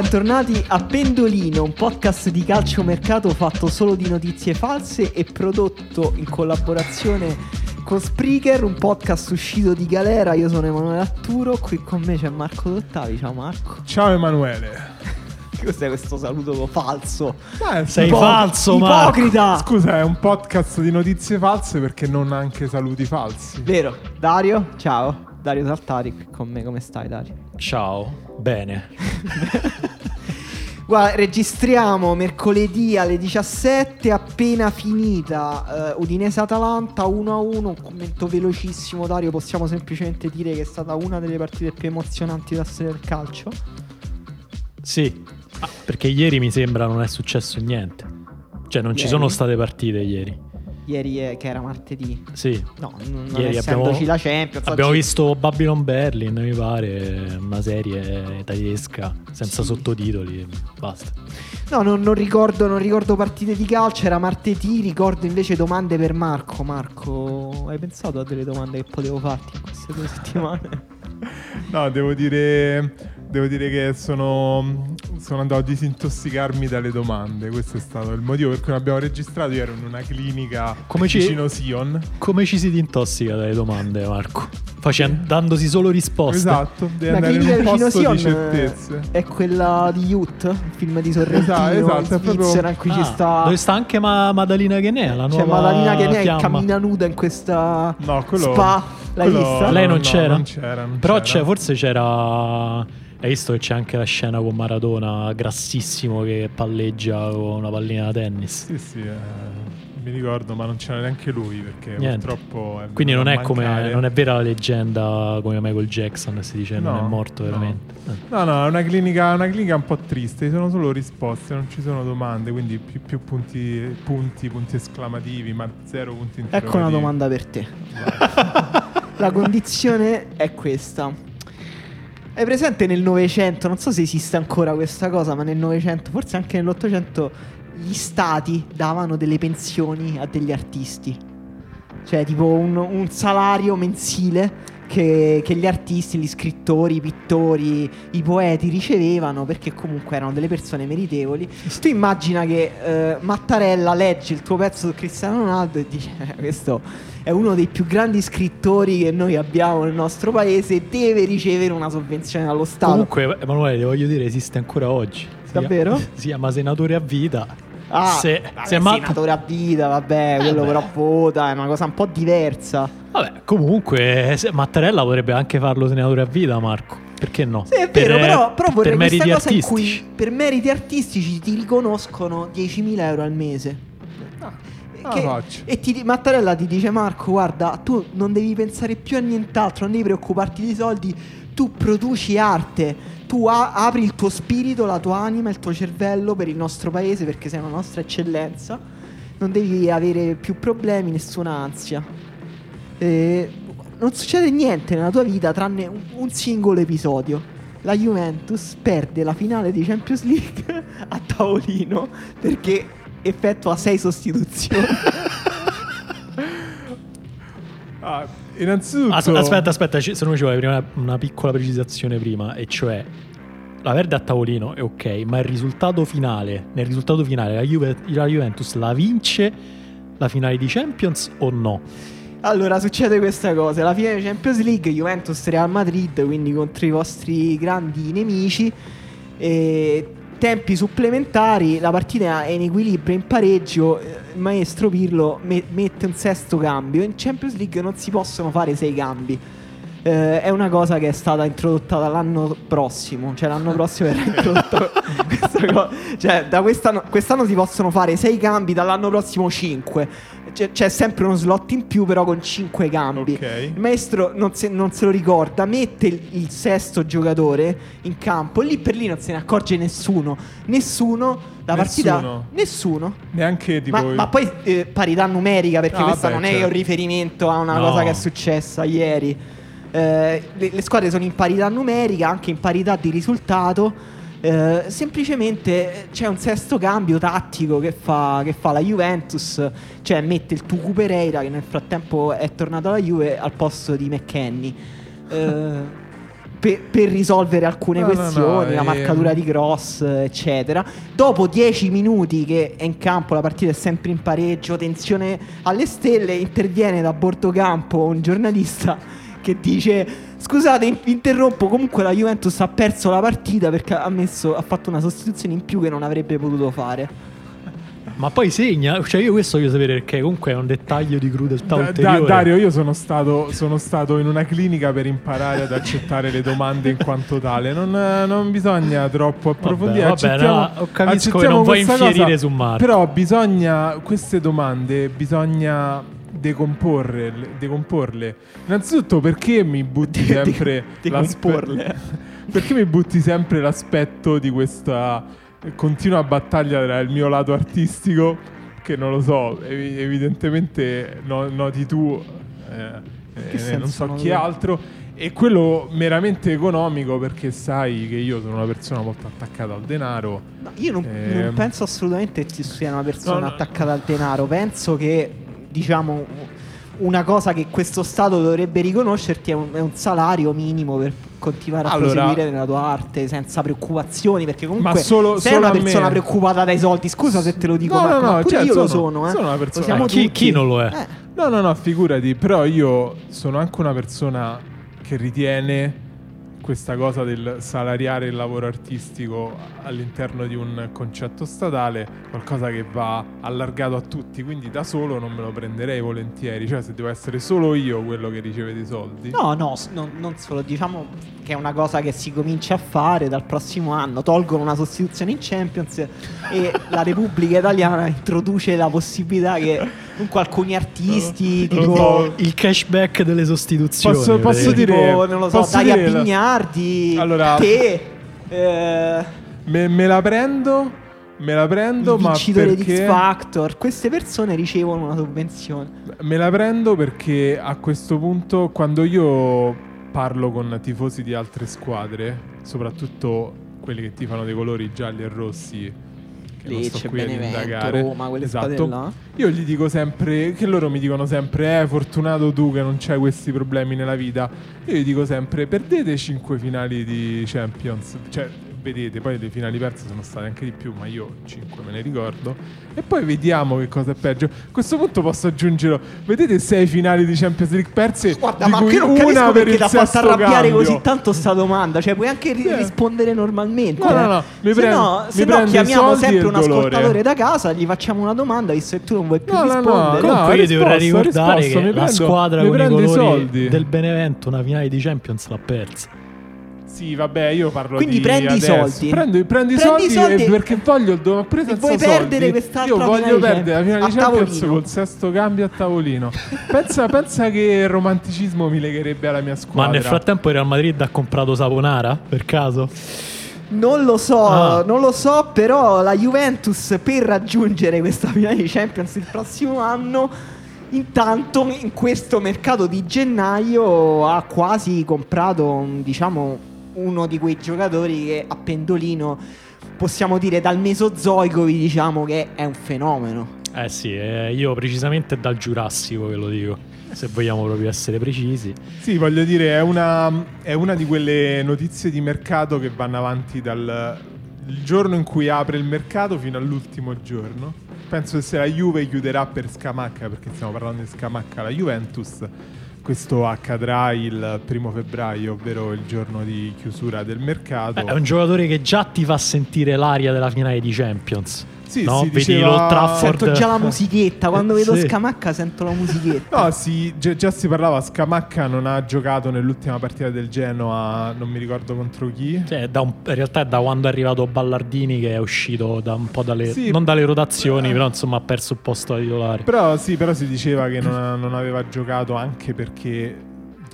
bentornati a Pendolino, un podcast di calciomercato fatto solo di notizie false e prodotto in collaborazione con Spreaker, un podcast uscito di galera. Io sono Emanuele Atturo, qui con me c'è Marco Dottavi. Ciao Marco. Ciao Emanuele. Cos'è questo saluto falso? Eh, Sei ipo- falso, Marco. Ipocrita! Scusa, è un podcast di notizie false perché non anche saluti falsi. Vero, Dario, ciao. Dario Saltari qui con me, come stai Dario? Ciao, bene. Guarda, registriamo mercoledì alle 17, appena finita eh, Udinese-Atalanta 1-1, un commento velocissimo Dario, possiamo semplicemente dire che è stata una delle partite più emozionanti della storia del calcio. Sì, ah, perché ieri mi sembra non è successo niente. Cioè non ci Ieri? sono state partite ieri. Ieri eh, che era martedì. Sì. No, non Ieri essendoci abbiamo- la Champions. Abbiamo oggi- visto Babylon Berlin, mi pare, una serie tedesca senza Sì. sottotitoli, basta. No, non, non ricordo, non ricordo partite di calcio, era martedì, ricordo invece domande per Marco. Marco, hai pensato a delle domande che potevo farti in queste due settimane? No, devo dire, devo dire che sono, sono andato a disintossicarmi dalle domande. Questo è stato il motivo per cui abbiamo registrato. Io ero in una clinica Come ci- vicino Sion. Come ci si intossica dalle domande, Marco? Facendo, dandosi solo risposte. Esatto, devi La andare in clinica un vicino posto di Sion certezze. è quella di Youth, il film di Sorrentino Esatto, esatto, in è proprio- Svizzera in cui ci Ah, sta Dove sta anche Ma- Madalina Ghenè, la nuova c'è Madalina che ne fiamma. cammina nuda in questa No, quello- spa. L'hai quello- vista? Lei non no, c'era? non c'era, non Però c'era. c'è, forse c'era. Hai visto che c'è anche la scena con Maradona grassissimo che palleggia con una pallina da tennis. Sì, sì, eh, mi ricordo, ma non c'era neanche lui perché Niente. purtroppo è Quindi non è, come, non è vera la leggenda come Michael Jackson, si dice non No, è morto no. veramente. No, no, è una clinica, una clinica un po' triste, ci sono solo risposte, non ci sono domande, quindi più, più punti, punti, punti esclamativi, ma zero punti interrogativi. Ecco una domanda per te. La condizione è questa. Hai presente nel Novecento, non so se esiste ancora questa cosa, ma nel Novecento, forse anche nell'Ottocento, gli stati davano delle pensioni a degli artisti. Cioè tipo un, un salario mensile che, che gli artisti, gli scrittori, i pittori, i poeti ricevevano perché comunque erano delle persone meritevoli. Tu immagina che eh, Mattarella legge il tuo pezzo su Cristiano Ronaldo e dice "Eh, questo è uno dei più grandi scrittori che noi abbiamo nel nostro paese e deve ricevere una sovvenzione dallo Stato. Comunque, Emanuele, voglio dire, esiste ancora oggi. Si Davvero? chiama- Si chiama senatore a vita. Ah, se, vabbè, se Matt- senatore a vita, vabbè, quello beh. però vota, è una cosa un po' diversa. Vabbè, comunque, Mattarella potrebbe anche farlo senatore a vita, Marco. Perché no? Sì, è Per- vero, però, però vorrei per meriti questa cosa artistici. in cui per meriti artistici ti riconoscono 10.000 euro al mese. Ah, Che- faccio. e ti, Mattarella ti dice Marco guarda tu non devi pensare più a nient'altro non devi preoccuparti di soldi tu produci arte tu a- apri il tuo spirito la tua anima il tuo cervello per il nostro paese perché sei una nostra eccellenza. Non devi avere più problemi nessuna ansia. E non succede niente nella tua vita tranne un, un singolo episodio. La Juventus perde la finale di Champions League a tavolino perché effettua sei sostituzioni. Ah, innanzitutto... As- aspetta, aspetta, se no ci vuole prima una, piccola precisazione prima, e cioè la perde a tavolino è ok, ma il risultato finale, nel risultato finale la, Juve- la Juventus la vince la finale di Champions o no? Allora, succede questa cosa: la fine di Champions League, Juventus Real Madrid, quindi contro i vostri grandi nemici. E tempi supplementari, la partita è in equilibrio, in pareggio. eh, Il maestro Pirlo me- mette un sesto cambio. In Champions League non si possono fare sei cambi. Eh, è una cosa che è stata introdotta dall'anno prossimo, cioè l'anno prossimo verrà introdotta questa cosa. Cioè, da quest'anno, quest'anno si possono fare 6 cambi, dall'anno prossimo 5. C'è, c'è sempre uno slot in più, però con 5 cambi. Ok. Il maestro non se, non se lo ricorda, mette il, il sesto giocatore in campo, lì per lì non se ne accorge nessuno. Nessuno. La partita. Nessuno? Nessuno. Neanche tipo... Ma, ma poi eh, parità numerica, perché Ah, questa vabbè, non è certo. un riferimento a una No. cosa che è successa ieri. Eh, le, le squadre sono in parità numerica, anche in parità di risultato. Eh, semplicemente c'è un sesto cambio tattico che fa, che fa la Juventus, cioè mette il Tucu Pereira che nel frattempo è tornato alla Juve al posto di McKenny. Eh, per, per risolvere alcune No, no, no, questioni, la ehm. marcatura di cross, eccetera. Dopo 10 minuti che è in campo, la partita è sempre in pareggio, tensione alle stelle, interviene da bordo campo un giornalista che dice scusate in- interrompo comunque la Juventus ha perso la partita perché ha, messo, ha fatto una sostituzione in più che non avrebbe potuto fare Ma poi segna, cioè io questo voglio sapere perché comunque è un dettaglio di crudeltà Da- da- ulteriore. Dario, io sono stato, sono stato in una clinica per imparare ad accettare le domande in quanto tale. Non, non bisogna troppo approfondire. vabbè, accettiamo- no, capisco non vuoi infierire cosa, su Marco. Però bisogna, queste domande bisogna decomporre, decomporle. Innanzitutto perché mi butti De- de- sempre decomporle. perché mi butti sempre l'aspetto di questa continua battaglia tra il mio lato artistico che non lo so, evi- evidentemente no- noti tu, eh, eh, non so chi io? altro, e quello meramente economico perché sai che io sono una persona molto attaccata al denaro. No, io non, Ehm. non penso assolutamente che ci sia una persona No, no. attaccata al denaro. Penso che, diciamo, una cosa che questo Stato dovrebbe riconoscerti è un, è un salario minimo per continuare a Allora- proseguire nella tua arte senza preoccupazioni. Perché comunque Ma solo- sei solo una persona preoccupata dai soldi. Scusa se te lo dico, No, Marco, no, no, ma pure cioè, io lo sono- sono. Eh. sono una persona- Ma chi- chi non lo è? Eh. No, no, no, figurati, però io sono anche una persona che ritiene questa cosa del salariare il lavoro artistico all'interno di un concetto statale qualcosa che va allargato a tutti, quindi da solo non me lo prenderei volentieri, cioè se devo essere solo io quello che riceve dei soldi. No, no, s- non, non solo, diciamo che è una cosa che si comincia a fare dal prossimo anno. Tolgono una sostituzione in Champions e la Repubblica Italiana introduce la possibilità che comunque alcuni artisti, Lo tipo, so. Il cashback delle sostituzioni. Posso- posso dire- tipo, non lo so, posso Daria dire Bignardi, Allora- te, eh, Me, me la prendo, me la prendo, ma vincitore di perché... X Factor, queste persone ricevono una sovvenzione. Me la prendo perché a questo punto, quando io parlo con tifosi di altre squadre, soprattutto quelli che tifano dei colori gialli e rossi, che Lecce, Benevento, Roma, quelle esatto, là. io gli dico sempre, che loro mi dicono sempre, eh, fortunato tu che non c'hai questi problemi nella vita. Io gli dico sempre, perdete 5 finali di Champions, cioè vedete, poi le finali perse sono state anche di più, ma io 5 me ne ricordo. E poi vediamo che cosa è peggio. A questo punto posso aggiungere, vedete 6 finali di Champions League perse, Guarda, di ma che non una capisco per perché ha fatto arrabbiare cambio. così tanto sta domanda. Cioè, puoi anche ri- rispondere normalmente. No, no, eh. no, mi se prendo- no, mi se no prendo chiamiamo e sempre un dolore. ascoltatore da casa, gli facciamo una domanda, visto che tu non vuoi più No, no, no, rispondere. no. Comunque io ti vorrei risposto, ricordare risposto, che mi la prendo- squadra mi con i prendo i colori soldi. del Benevento una finale di Champions l'ha persa. Sì, vabbè, io parlo Quindi di prendi i adesso. soldi. Prendi, prendi i Prendi i soldi, soldi e- perché voglio il do- pure e senza vuoi soldi. perdere quest'altra Io voglio perdere la finale di Champions, col sesto cambio a tavolino. pensa, pensa che romanticismo mi legherebbe alla mia squadra. Ma nel frattempo il Real Madrid ha comprato Saponara, per caso? Non lo so, Ah. non lo so, però la Juventus per raggiungere questa finale di Champions il prossimo anno, intanto in questo mercato di gennaio ha quasi comprato, diciamo, uno di quei giocatori che a pendolino possiamo dire dal Mesozoicovi, diciamo che è un fenomeno. Eh sì, eh, io precisamente dal Giurassico ve lo dico, se vogliamo proprio essere precisi. Sì, voglio dire, è una, è una di quelle notizie di mercato che vanno avanti dal il giorno in cui apre il mercato fino all'ultimo giorno. Penso che se la Juve chiuderà per Scamacca, perché stiamo parlando di Scamacca, la Juventus, questo accadrà il primo febbraio, ovvero il giorno di chiusura del mercato. Eh, è un giocatore che già ti fa sentire l'aria della finale di Champions. Sì, no? si Vedi diceva- Trafford. Sento già la musichetta. Quando vedo sì. Scamacca sento la musichetta. No, sì, già, già si parlava, Scamacca non ha giocato nell'ultima partita del Genoa, non mi ricordo contro chi. Cioè, da un- in realtà è da quando è arrivato Ballardini che è uscito da un po' dalle, Sì. non dalle rotazioni, Eh. però insomma ha perso il posto da titolare. Però sì, però si diceva che non, non aveva giocato anche perché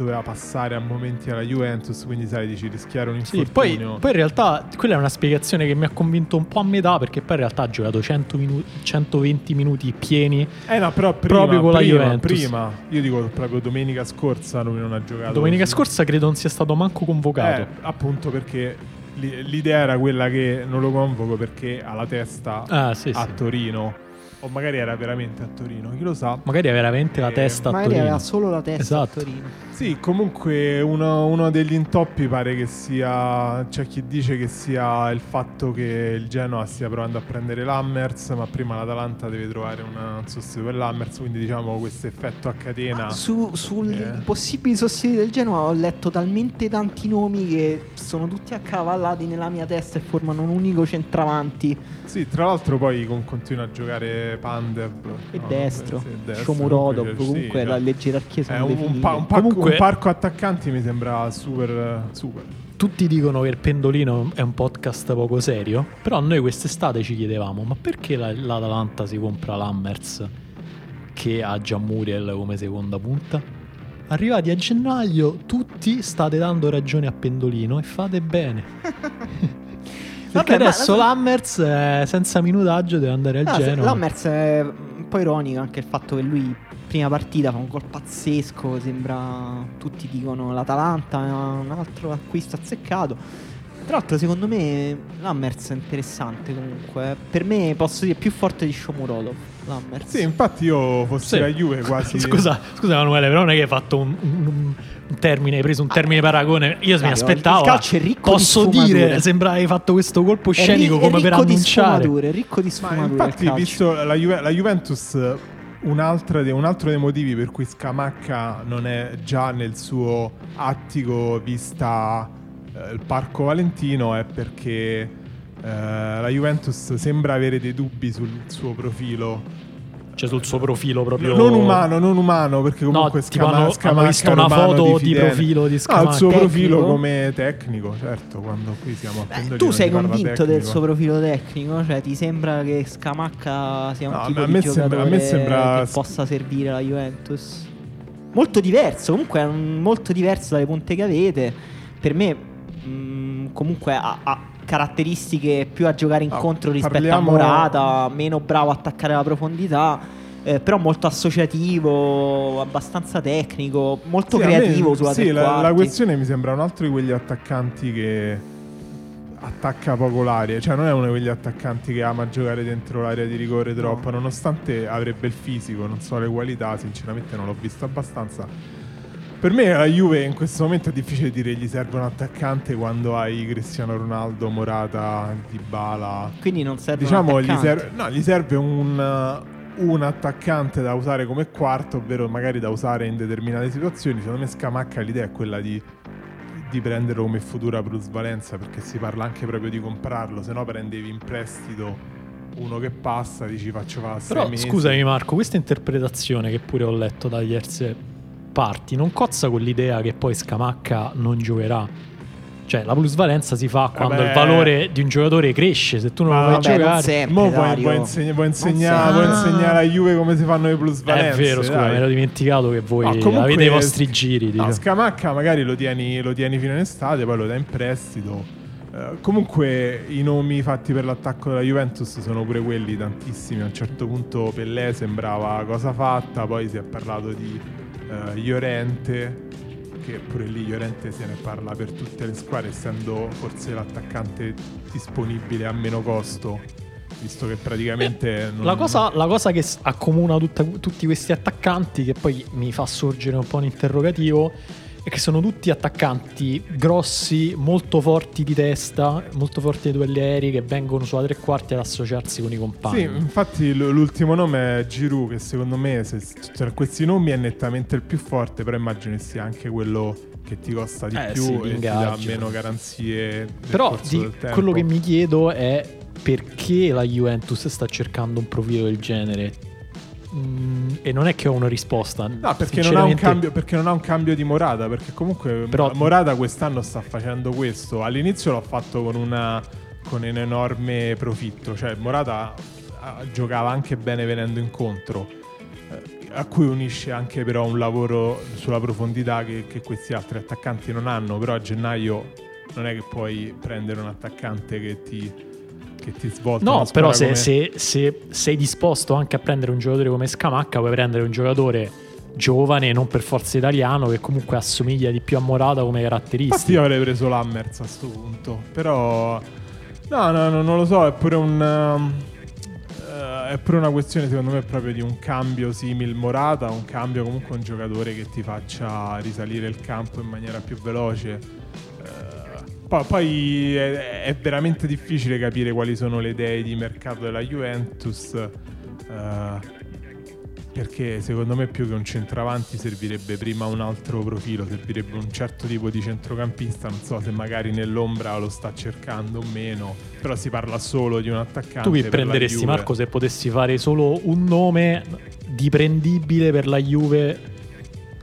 doveva passare a momenti alla Juventus, quindi sai, dici rischiare un Sì, poi, infortunio. poi in realtà quella è una spiegazione che mi ha convinto un po' a metà perché poi in realtà ha giocato 100 minu- 120 minuti pieni. Eh no, però prima, proprio con la prima, Juventus. prima. Io dico proprio domenica scorsa lui non ha giocato. Domenica Sì. scorsa credo non sia stato manco convocato. Eh, appunto perché li- l'idea era quella che non lo convoco perché ha la testa Ah, sì, a sì. Torino. O magari era veramente a Torino, chi lo sa. Magari ha veramente la Eh, testa a Magari Torino. aveva solo la testa Esatto. a Torino. Sì, comunque uno, uno degli intoppi pare che sia. C'è chi dice che sia il fatto che il Genoa stia provando a prendere l'Hammers, ma prima l'Atalanta deve trovare una- un sostituto per l'Hammers. Quindi diciamo questo effetto a catena. Su, sui Eh. possibili sostituti del Genoa ho letto talmente tanti nomi che sono tutti accavallati nella mia testa e formano un unico centravanti. Sì, tra l'altro poi con- continua a giocare Pandev E no, destro, sì, destro, Shomurodov, comunque, sì, la- no. le gerarchie sono un, un pa- un pacco- Comunque- un parco attaccanti mi sembra super, super. Tutti dicono che il pendolino è un podcast poco serio, però noi quest'estate ci chiedevamo, ma perché la- l'Atalanta si compra l'Hammers che ha già Muriel come seconda punta? Arrivati a gennaio tutti state dando ragione a Pendolino e fate bene. Perché Vabbè, ma- adesso l'Hammers eh, senza minutaggio deve andare al Ah, se- Genoa. L'Hammers è un po' ironico anche il fatto che lui prima partita fa un gol pazzesco, sembra tutti dicono l'Atalanta è un altro acquisto azzeccato. Tra l'altro secondo me l'Hammers è interessante comunque, per me posso dire più forte di Shomurodov, l'Hammers. Sì, infatti io fossi Sì. la Juve quasi. Scusa, scusa Emanuele, però non è che hai fatto un, un- un termine, hai preso un termine paragone. Io mi aspettavo. il calcio è ricco di posso sfumature. dire, sembra che hai fatto questo colpo È ri- scenico è come per ricco di annunciare. sfumature, è ricco di Ma sfumature. infatti, visto la, Juve- la Juventus, un'altra de- un altro dei motivi per cui Scamacca non è già nel suo attico vista eh, il Parco Valentino è perché eh, la Juventus sembra avere dei dubbi sul suo profilo. Cioè sul suo profilo proprio. Non umano, non umano, perché comunque No, tipo Scama- hanno- hanno Scamacca visto una foto di fidele. profilo di No, il Scamacca. suo profilo Tecnico? come tecnico, certo, quando qui siamo a tu sei convinto del suo profilo tecnico? Cioè, ti sembra che Scamacca sia un No, tipo a di me sembra- a giocatore me sembra- che possa servire la Juventus? Molto diverso, comunque è molto diverso dalle punte che avete. Per me, mh, comunque, ha, ha caratteristiche più a giocare No, incontro rispetto parliamo- a Morata, meno bravo a attaccare la profondità. eh, però molto associativo, abbastanza tecnico, molto Sì, a me- creativo sulla Sì, la, la questione mi sembra un altro di quegli attaccanti che attacca poco l'aria, cioè non è uno di quegli attaccanti che ama giocare dentro l'area di rigore troppo, nonostante avrebbe il fisico, non so le qualità, sinceramente non l'ho visto abbastanza. Per me la Juve in questo momento è difficile dire gli serve un attaccante quando hai Cristiano Ronaldo, Morata, Dybala. Quindi non serve un Diciamo gli attaccante. serve, no, gli serve un, un attaccante da usare come quarto, ovvero magari da usare in determinate situazioni. Secondo me Scamacca l'idea è quella di, di prenderlo come futura plusvalenza perché si parla anche proprio di comprarlo, se no prendevi in prestito uno che passa, dici faccio fa sei Però mesi. scusami Marco, questa interpretazione che pure ho letto da diverse parti non cozza con l'idea che poi Scamacca non giocherà. Cioè la plusvalenza si fa quando Vabbè. il valore di un giocatore cresce, se tu non Ma lo fai vabbè, non giocare... sempre, Mo vuoi, Dario. vuoi insegna- vuoi Non insegna- sempre. vuoi Ah. insegnare a Juve come si fanno le È plusvalenze? vero, scusa, dai. mi ero dimenticato che voi comunque- avete i vostri giri. dico. No, Scamacca magari lo tieni, lo tieni fino in estate, poi lo dai in prestito. Eh, comunque i nomi fatti per l'attacco della Juventus sono pure quelli tantissimi. A un certo punto Pellè sembrava cosa fatta, poi si è parlato di eh, Llorente, che pure lì Llorente se ne parla per tutte le squadre, essendo forse l'attaccante disponibile a meno costo, visto che praticamente... non- Eh, La cosa, la cosa che accomuna tutta- tutti questi attaccanti, che poi mi fa sorgere un po' un interrogativo, è che sono tutti attaccanti grossi, molto forti di testa, molto forti nei duelli aerei, che vengono sulla tre quarti ad associarsi con i compagni. Sì, infatti l- l'ultimo nome è Giroud, che secondo me se- tra questi nomi è nettamente il più forte, però immagino che sia anche quello che ti costa di Eh più sì, e ti dà meno garanzie Però di- quello che mi chiedo è perché la Juventus sta cercando un profilo del genere. Mm, e non è che ho una risposta. No, perché non, ha un cambio, perché non ha un cambio di Morata. Perché comunque Però- Morata quest'anno sta facendo questo. All'inizio l'ha fatto con, una, con un enorme profitto. Cioè, Morata ah, giocava anche bene venendo incontro. eh, A cui unisce anche però un lavoro sulla profondità che, che questi altri attaccanti non hanno. Però a gennaio non è che puoi prendere un attaccante che ti, che ti svolta. No, però se, come- se- se sei disposto anche a prendere un giocatore come Scamacca, puoi prendere un giocatore giovane, non per forza italiano, che comunque assomiglia di più a Morata come Infatti caratteristiche. io avrei preso l'Hammers a sto punto. Però... No, no, no, non lo so, è pure un... eh, è pure una questione secondo me proprio di un cambio simil Morata, un cambio comunque un giocatore che ti faccia risalire il campo in maniera più veloce. Eh, poi è, è veramente difficile capire quali sono le idee di mercato della Juventus. eh, perché secondo me più che un centravanti servirebbe prima un altro profilo, servirebbe un certo tipo di centrocampista, non so se magari nell'ombra lo sta cercando o meno, però si parla solo di un attaccante. Tu mi prenderesti. Marco, se potessi fare solo un nome di prendibile per la Juve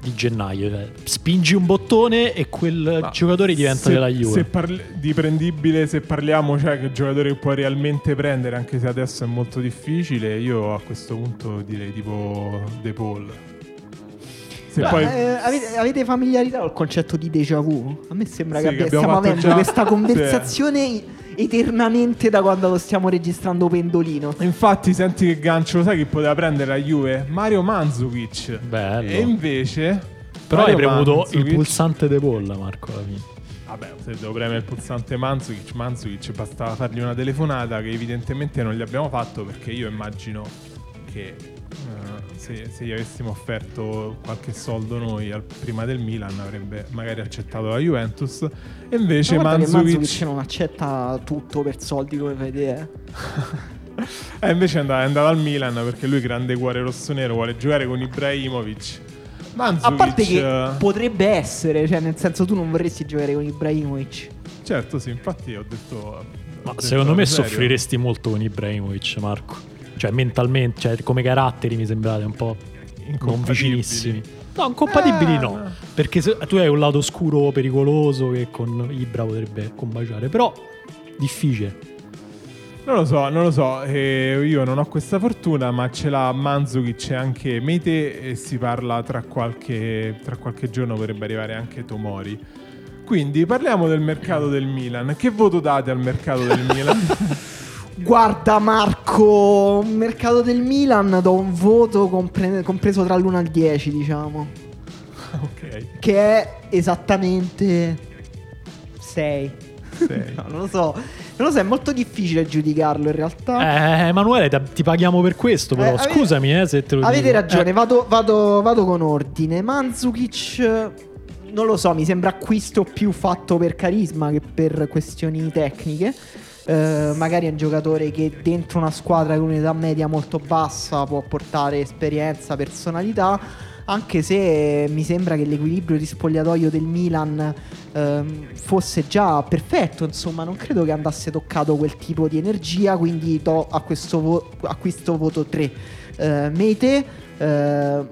di gennaio. Cioè, spingi un bottone e quel Ma giocatore diventa se- della Juve. Se parli- di prendibile, se parliamo, cioè che giocatore che puoi realmente prendere, anche se adesso è molto difficile, io a questo punto direi tipo De Paul. Se Beh, poi... eh, avete, avete familiarità col concetto di déjà vu? A me sembra Sì, che, che abbia- abbiamo stiamo avendo già- questa conversazione eternamente da quando lo stiamo registrando pendolino. Infatti, senti che gancio, lo sai chi poteva prendere la Juve? Mario Mandzukic. Bello. E invece. Però hai Mario premuto Mandzukic- il pulsante de polla, Marco, alla fine. Vabbè, se devo premere il pulsante Mandzukic, Mandzukic bastava fargli una telefonata che evidentemente non gli abbiamo fatto perché io immagino che eh, se, se gli avessimo offerto qualche soldo noi al- prima del Milan avrebbe magari accettato la Juventus e invece Ma Mandzukic non accetta tutto per soldi come fai te. eh. eh, invece è andato, è andato al Milan perché lui grande cuore rossonero vuole giocare con Ibrahimovic Mandzukic A parte che eh, potrebbe essere, cioè nel senso tu non vorresti giocare con Ibrahimovic. certo sì infatti ho detto ho Ma detto secondo me serio. soffriresti molto con Ibrahimovic, Marco. Cioè, mentalmente, cioè, come caratteri mi sembrate un po' non vicinissimi. No, incompatibili Eh, no. Perché se- tu hai un lato oscuro pericoloso che con Ibra potrebbe combaciare. Però, difficile. Non lo so, non lo so, eh, io non ho questa fortuna, ma ce l'ha Mandzukic e anche Mete e si parla tra qualche, tra qualche giorno potrebbe arrivare anche Tomori. Quindi parliamo del mercato del Milan. Che voto date al mercato del Milan? Guarda Marco, mercato del Milan do un voto compre- compreso tra l'1 e il 10, diciamo. ok, Che è esattamente 6. sei. No, non lo so. Non lo so, è molto difficile giudicarlo in realtà. Eh, Emanuele, da- ti paghiamo per questo, però. Eh, avete- Scusami, eh, se te lo Avete dico. ragione, Eh, vado, vado- vado con ordine. Mandzukic, non lo so, mi sembra acquisto più fatto per carisma che per questioni tecniche. Eh, magari è un giocatore che dentro una squadra con un'età media molto bassa può portare esperienza, personalità. Anche se mi sembra che l'equilibrio di spogliatoio del Milan ehm, fosse già perfetto, insomma, non credo che andasse toccato quel tipo di energia. Quindi do a questo, vo- a questo voto 3. Eh, Mete, eh,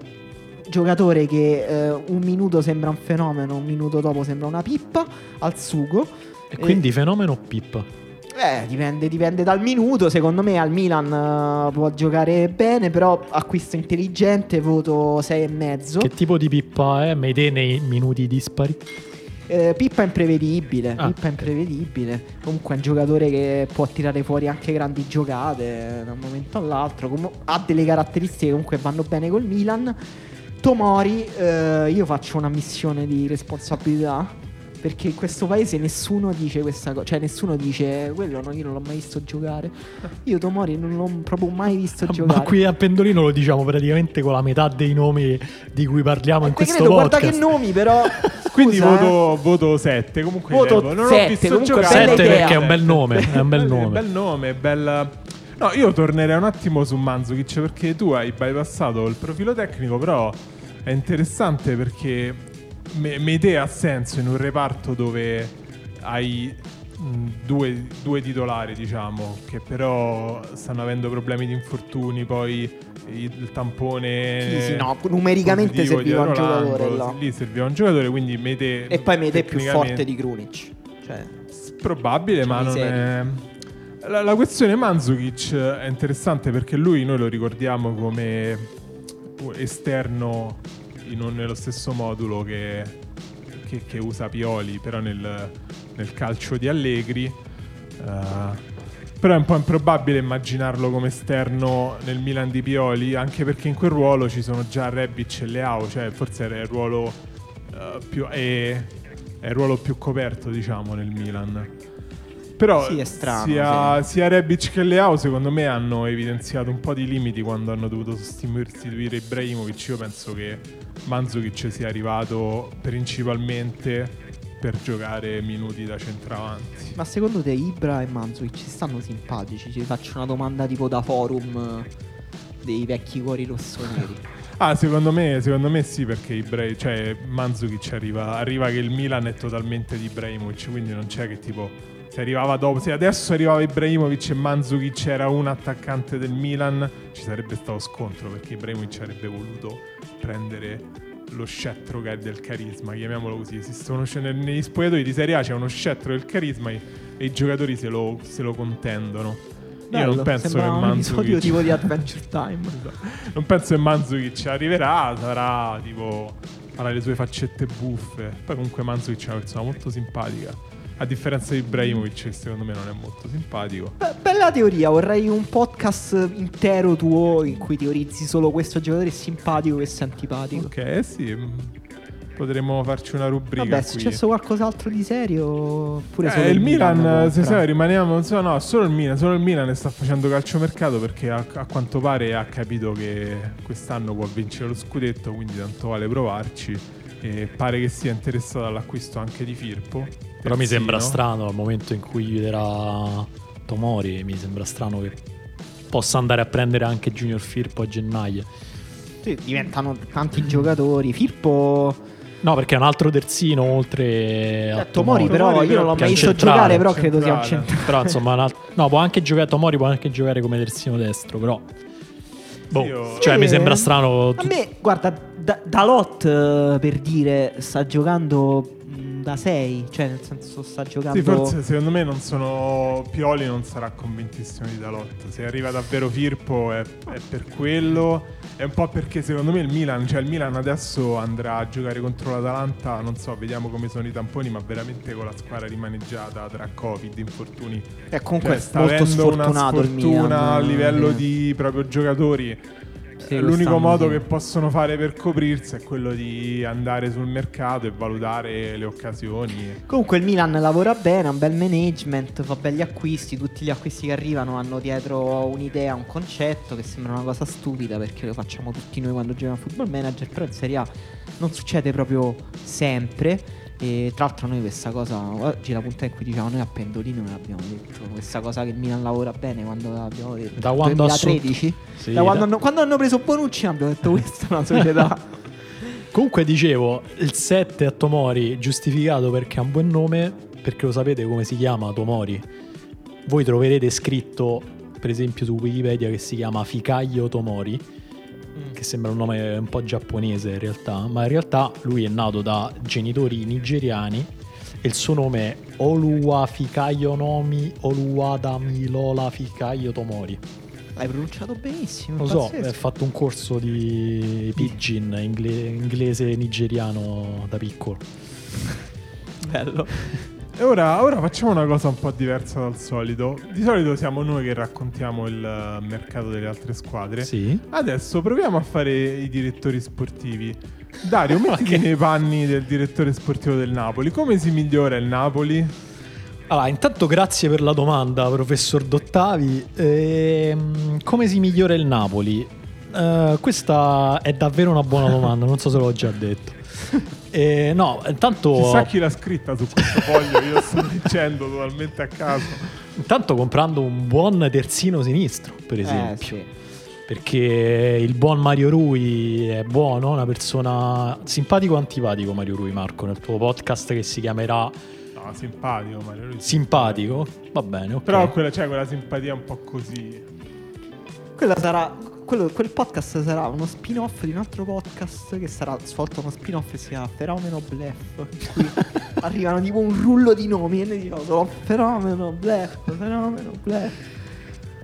giocatore che eh, un minuto sembra un fenomeno, un minuto dopo sembra una pippa al sugo. E quindi fenomeno o pippa? Eh, dipende, dipende dal minuto. Secondo me al Milan eh, può giocare bene, però acquisto intelligente, voto 6,5. Che tipo di pippa è? Mete nei minuti dispari? Eh, Pippa è imprevedibile. Ah, Pippa è imprevedibile. Comunque è un giocatore che può tirare fuori anche grandi giocate eh, da un momento all'altro. Comu- ha delle caratteristiche che comunque vanno bene col Milan. Tomori, eh, io faccio una missione di responsabilità. Perché in questo paese nessuno dice questa cosa. Cioè, nessuno dice quello. No, io non l'ho mai visto giocare. Io Tomori non l'ho proprio mai visto giocare. Ma qui a Pendolino lo diciamo praticamente con la metà dei nomi di cui parliamo Eh, in questo credo, podcast. guarda che nomi, però. Quindi Scusa, eh. voto, voto 7. Comunque Voto non sette, ho visto comunque giocare. bella Sette idea. perché è un bel nome, è un bel nome. Bel nome, bella. No, io tornerei un attimo su Mandzukic perché tu hai bypassato il profilo tecnico, però è interessante perché me- Mete ha senso in un reparto dove hai mh, due, due titolari, diciamo, che però stanno avendo problemi di infortuni, poi il, tampone... Sì, sì, no, numericamente serviva un giocatore là. Lì serviva un giocatore, quindi Mete... E poi Mete è più forte di Krunic. Cioè, Probabile, Cioè, ma non è... La, la questione Mandzukic è interessante perché lui noi lo ricordiamo come esterno un- nello stesso modulo che, che- che usa Pioli, però nel, nel calcio di Allegri. Eh, però è un po' improbabile immaginarlo come esterno nel Milan di Pioli, anche perché in quel ruolo ci sono già Rebic e Leao, cioè forse era il ruolo eh, più... È, è il ruolo più coperto, diciamo, nel Milan. Però Sì, è strano, sia, sia Rebic che Leao, secondo me, hanno evidenziato un po' di limiti quando hanno dovuto sostituire Ibrahimovic. Io penso che Mandzukic sia arrivato principalmente per giocare minuti da centravanti. ma secondo te Ibra e Manzukic ci stanno simpatici? Ci faccio una domanda tipo da forum eh, dei vecchi cuori rossoneri. Ah, secondo me, secondo me sì, perché Ibra- cioè, Mandzukic arriva, arriva che il Milan è totalmente di Ibrahimovic, quindi non c'è che tipo se arrivava dopo, se adesso arrivava Ibrahimovic e Mandzukic era un attaccante del Milan, ci sarebbe stato scontro perché Ibrahimovic avrebbe voluto prendere lo scettro del carisma, chiamiamolo così. Esistono negli spogliatoi di Serie A c'è uno scettro del carisma e, e i giocatori se lo, se lo contendono. Io Bello, non penso che Mandzukic tipo di Adventure Time. non penso che Mandzukic arriverà, sarà tipo farà le sue faccette buffe. Poi comunque Mandzukic è una persona molto simpatica. A differenza di Ibrahimovic, che secondo me non è molto simpatico. Be- bella teoria, vorrei un podcast intero tuo in cui teorizzi solo questo giocatore simpatico, questo è antipatico. Ok, sì. mm, Potremmo farci una rubrica Vabbè, è successo qualcos'altro di serio? Oppure Eh, solo il Milan, compra? se sai, rimaniamo. so- No, solo il Milan, solo il Milan sta facendo calciomercato perché a, a quanto pare ha capito che quest'anno può vincere lo scudetto, quindi tanto vale provarci. E pare che sia interessato all'acquisto anche di Firpo. Però mi sembra strano al momento in cui chiuderà Tomori, mi sembra strano che possa andare a prendere anche Junior Firpo a gennaio. Sì, diventano tanti giocatori. Firpo. No, perché è un altro terzino oltre a Eh, Tomori, però Tomori, io non l'ho mai visto giocare, però credo sia un centrale. Però insomma, un alt- no, può anche giocare Tomori, può anche giocare come terzino destro, però boh, io- cioè Eh, mi sembra strano A me, guarda, da- Dalot eh, per dire sta giocando da 6, cioè nel senso sta giocando Sì, forse secondo me non sono. Pioli non sarà convintissimo di Dalot. Se arriva davvero Firpo è, è per quello. È un po' perché secondo me il Milan, cioè il Milan adesso andrà a giocare contro l'Atalanta. Non so, vediamo come sono i tamponi, ma veramente con la squadra rimaneggiata tra Covid, infortuni. è comunque Cioè, sta molto avendo una sfortunato il sfortuna Milan. a livello eh. di proprio giocatori. Sì, L'unico modo sì. che possono fare per coprirsi è quello di andare sul mercato e valutare le occasioni. Comunque il Milan lavora bene, ha un bel management, fa belli acquisti, tutti gli acquisti che arrivano hanno dietro un'idea, un concetto che sembra una cosa stupida perché lo facciamo tutti noi quando giochiamo a football manager, però in Serie A non succede proprio sempre. E tra l'altro noi questa cosa, oggi la puntata in cui diciamo noi a Pendolino non l'abbiamo detto, questa cosa che il Milan lavora bene quando l'abbiamo detto. Da quando ha 2013? Sì, da quando, da- hanno, quando hanno preso Bonucci abbiamo detto questa è una società. Comunque dicevo, il 7 a Tomori giustificato perché ha un buon nome, perché lo sapete come si chiama Tomori. Voi troverete scritto, per esempio su Wikipedia, che si chiama Fikayo Tomori, che sembra un nome un po' giapponese in realtà, ma in realtà lui è nato da genitori nigeriani e il suo nome è Oluwa Fikayo Nomi Oluwada Milola Fikayo Tomori. L'hai pronunciato benissimo. Lo so, ha fatto un corso di pidgin ingle- inglese nigeriano da piccolo. bello. E ora, ora facciamo una cosa un po' diversa dal solito. Di solito siamo noi che raccontiamo il eh, mercato delle altre squadre. Sì. Adesso proviamo a fare i direttori sportivi. Dario, mettiti nei panni del direttore sportivo del Napoli. Come si migliora il Napoli? Allora, intanto grazie per la domanda, professor Dottavi. Ehm, come si migliora il Napoli? Eh, questa è davvero una buona domanda, non so se l'ho già detto. Eh, no, intanto, Chissà chi l'ha scritta su questo foglio, io sto leggendo totalmente a caso. intanto comprando un buon terzino sinistro, per esempio. Eh, sì. Perché il buon Mario Rui è buono, una persona simpatico o antipatico Mario Rui, Marco, nel tuo podcast che si chiamerà No, simpatico Mario. lui Simpatico? Va bene, ok. Però quella, c'è quella simpatia un po' così. Quella sarà. Quello- quel podcast sarà uno spin-off di un altro podcast che sarà svolto uno spin-off che si chiama Fenomeno cui arrivano tipo un rullo di nomi e ne dicono solo Fenomeno Bluff, Fenomeno Bluff.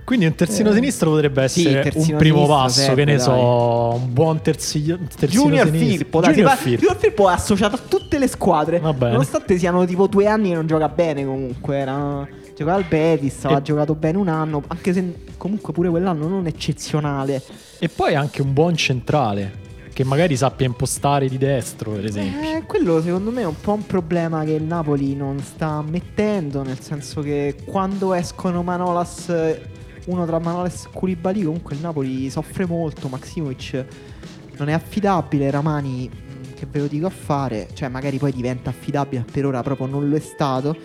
Quindi un terzino Eh. sinistro potrebbe Sì, essere terzino un primo passo, serve, che ne dai. so, un buon terzino, terzino Junior sinistro. Firpo, dai, Junior Firpo. Junior Firpo è associato a tutte le squadre. Va bene. Nonostante siano tipo due anni che non gioca bene comunque. Era... Giocava al Betis, aveva E- giocato bene un anno, anche se comunque pure quell'anno non eccezionale. E poi anche un buon centrale, che magari sappia impostare di destro, per esempio. Eh, quello secondo me è un po' un problema che il Napoli non sta mettendo, nel senso che quando escono Manolas, uno tra Manolas e Koulibaly, comunque il Napoli soffre molto, Maximovic non è affidabile, Ramani mh, che ve lo dico a fare, cioè magari poi diventa affidabile, per ora proprio non lo è stato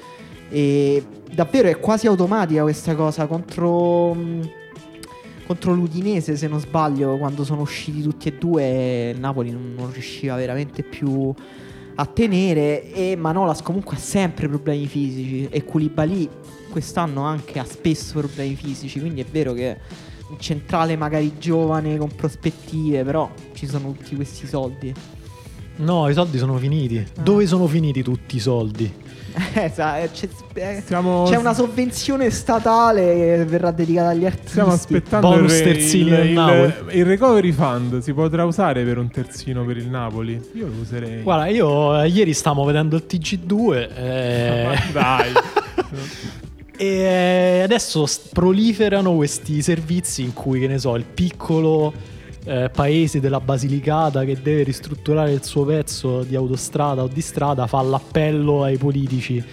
e davvero è quasi automatica questa cosa contro mh, contro l'Udinese, se non sbaglio, quando sono usciti tutti e due, il Napoli non, non riusciva veramente più a tenere. E Manolas comunque ha sempre problemi fisici. E Koulibaly quest'anno anche ha spesso problemi fisici. Quindi è vero che un centrale magari giovane con prospettive, però ci sono tutti questi soldi. No, i soldi sono finiti. Ah. Dove sono finiti tutti i soldi? Sa- eh, c'è, eh, Stiamo, c'è una sovvenzione statale che verrà dedicata agli artisti. stiamo aspettando Bonus il, il, del il- Napoli. il recovery fund. Si potrà usare per un terzino per il Napoli? Io lo userei. Guarda, io ieri stavo vedendo il TG2 eh, dai. e adesso proliferano questi servizi in cui, che ne so, il piccolo eh, paese della Basilicata che deve ristrutturare il suo pezzo di autostrada o di strada fa l'appello ai politici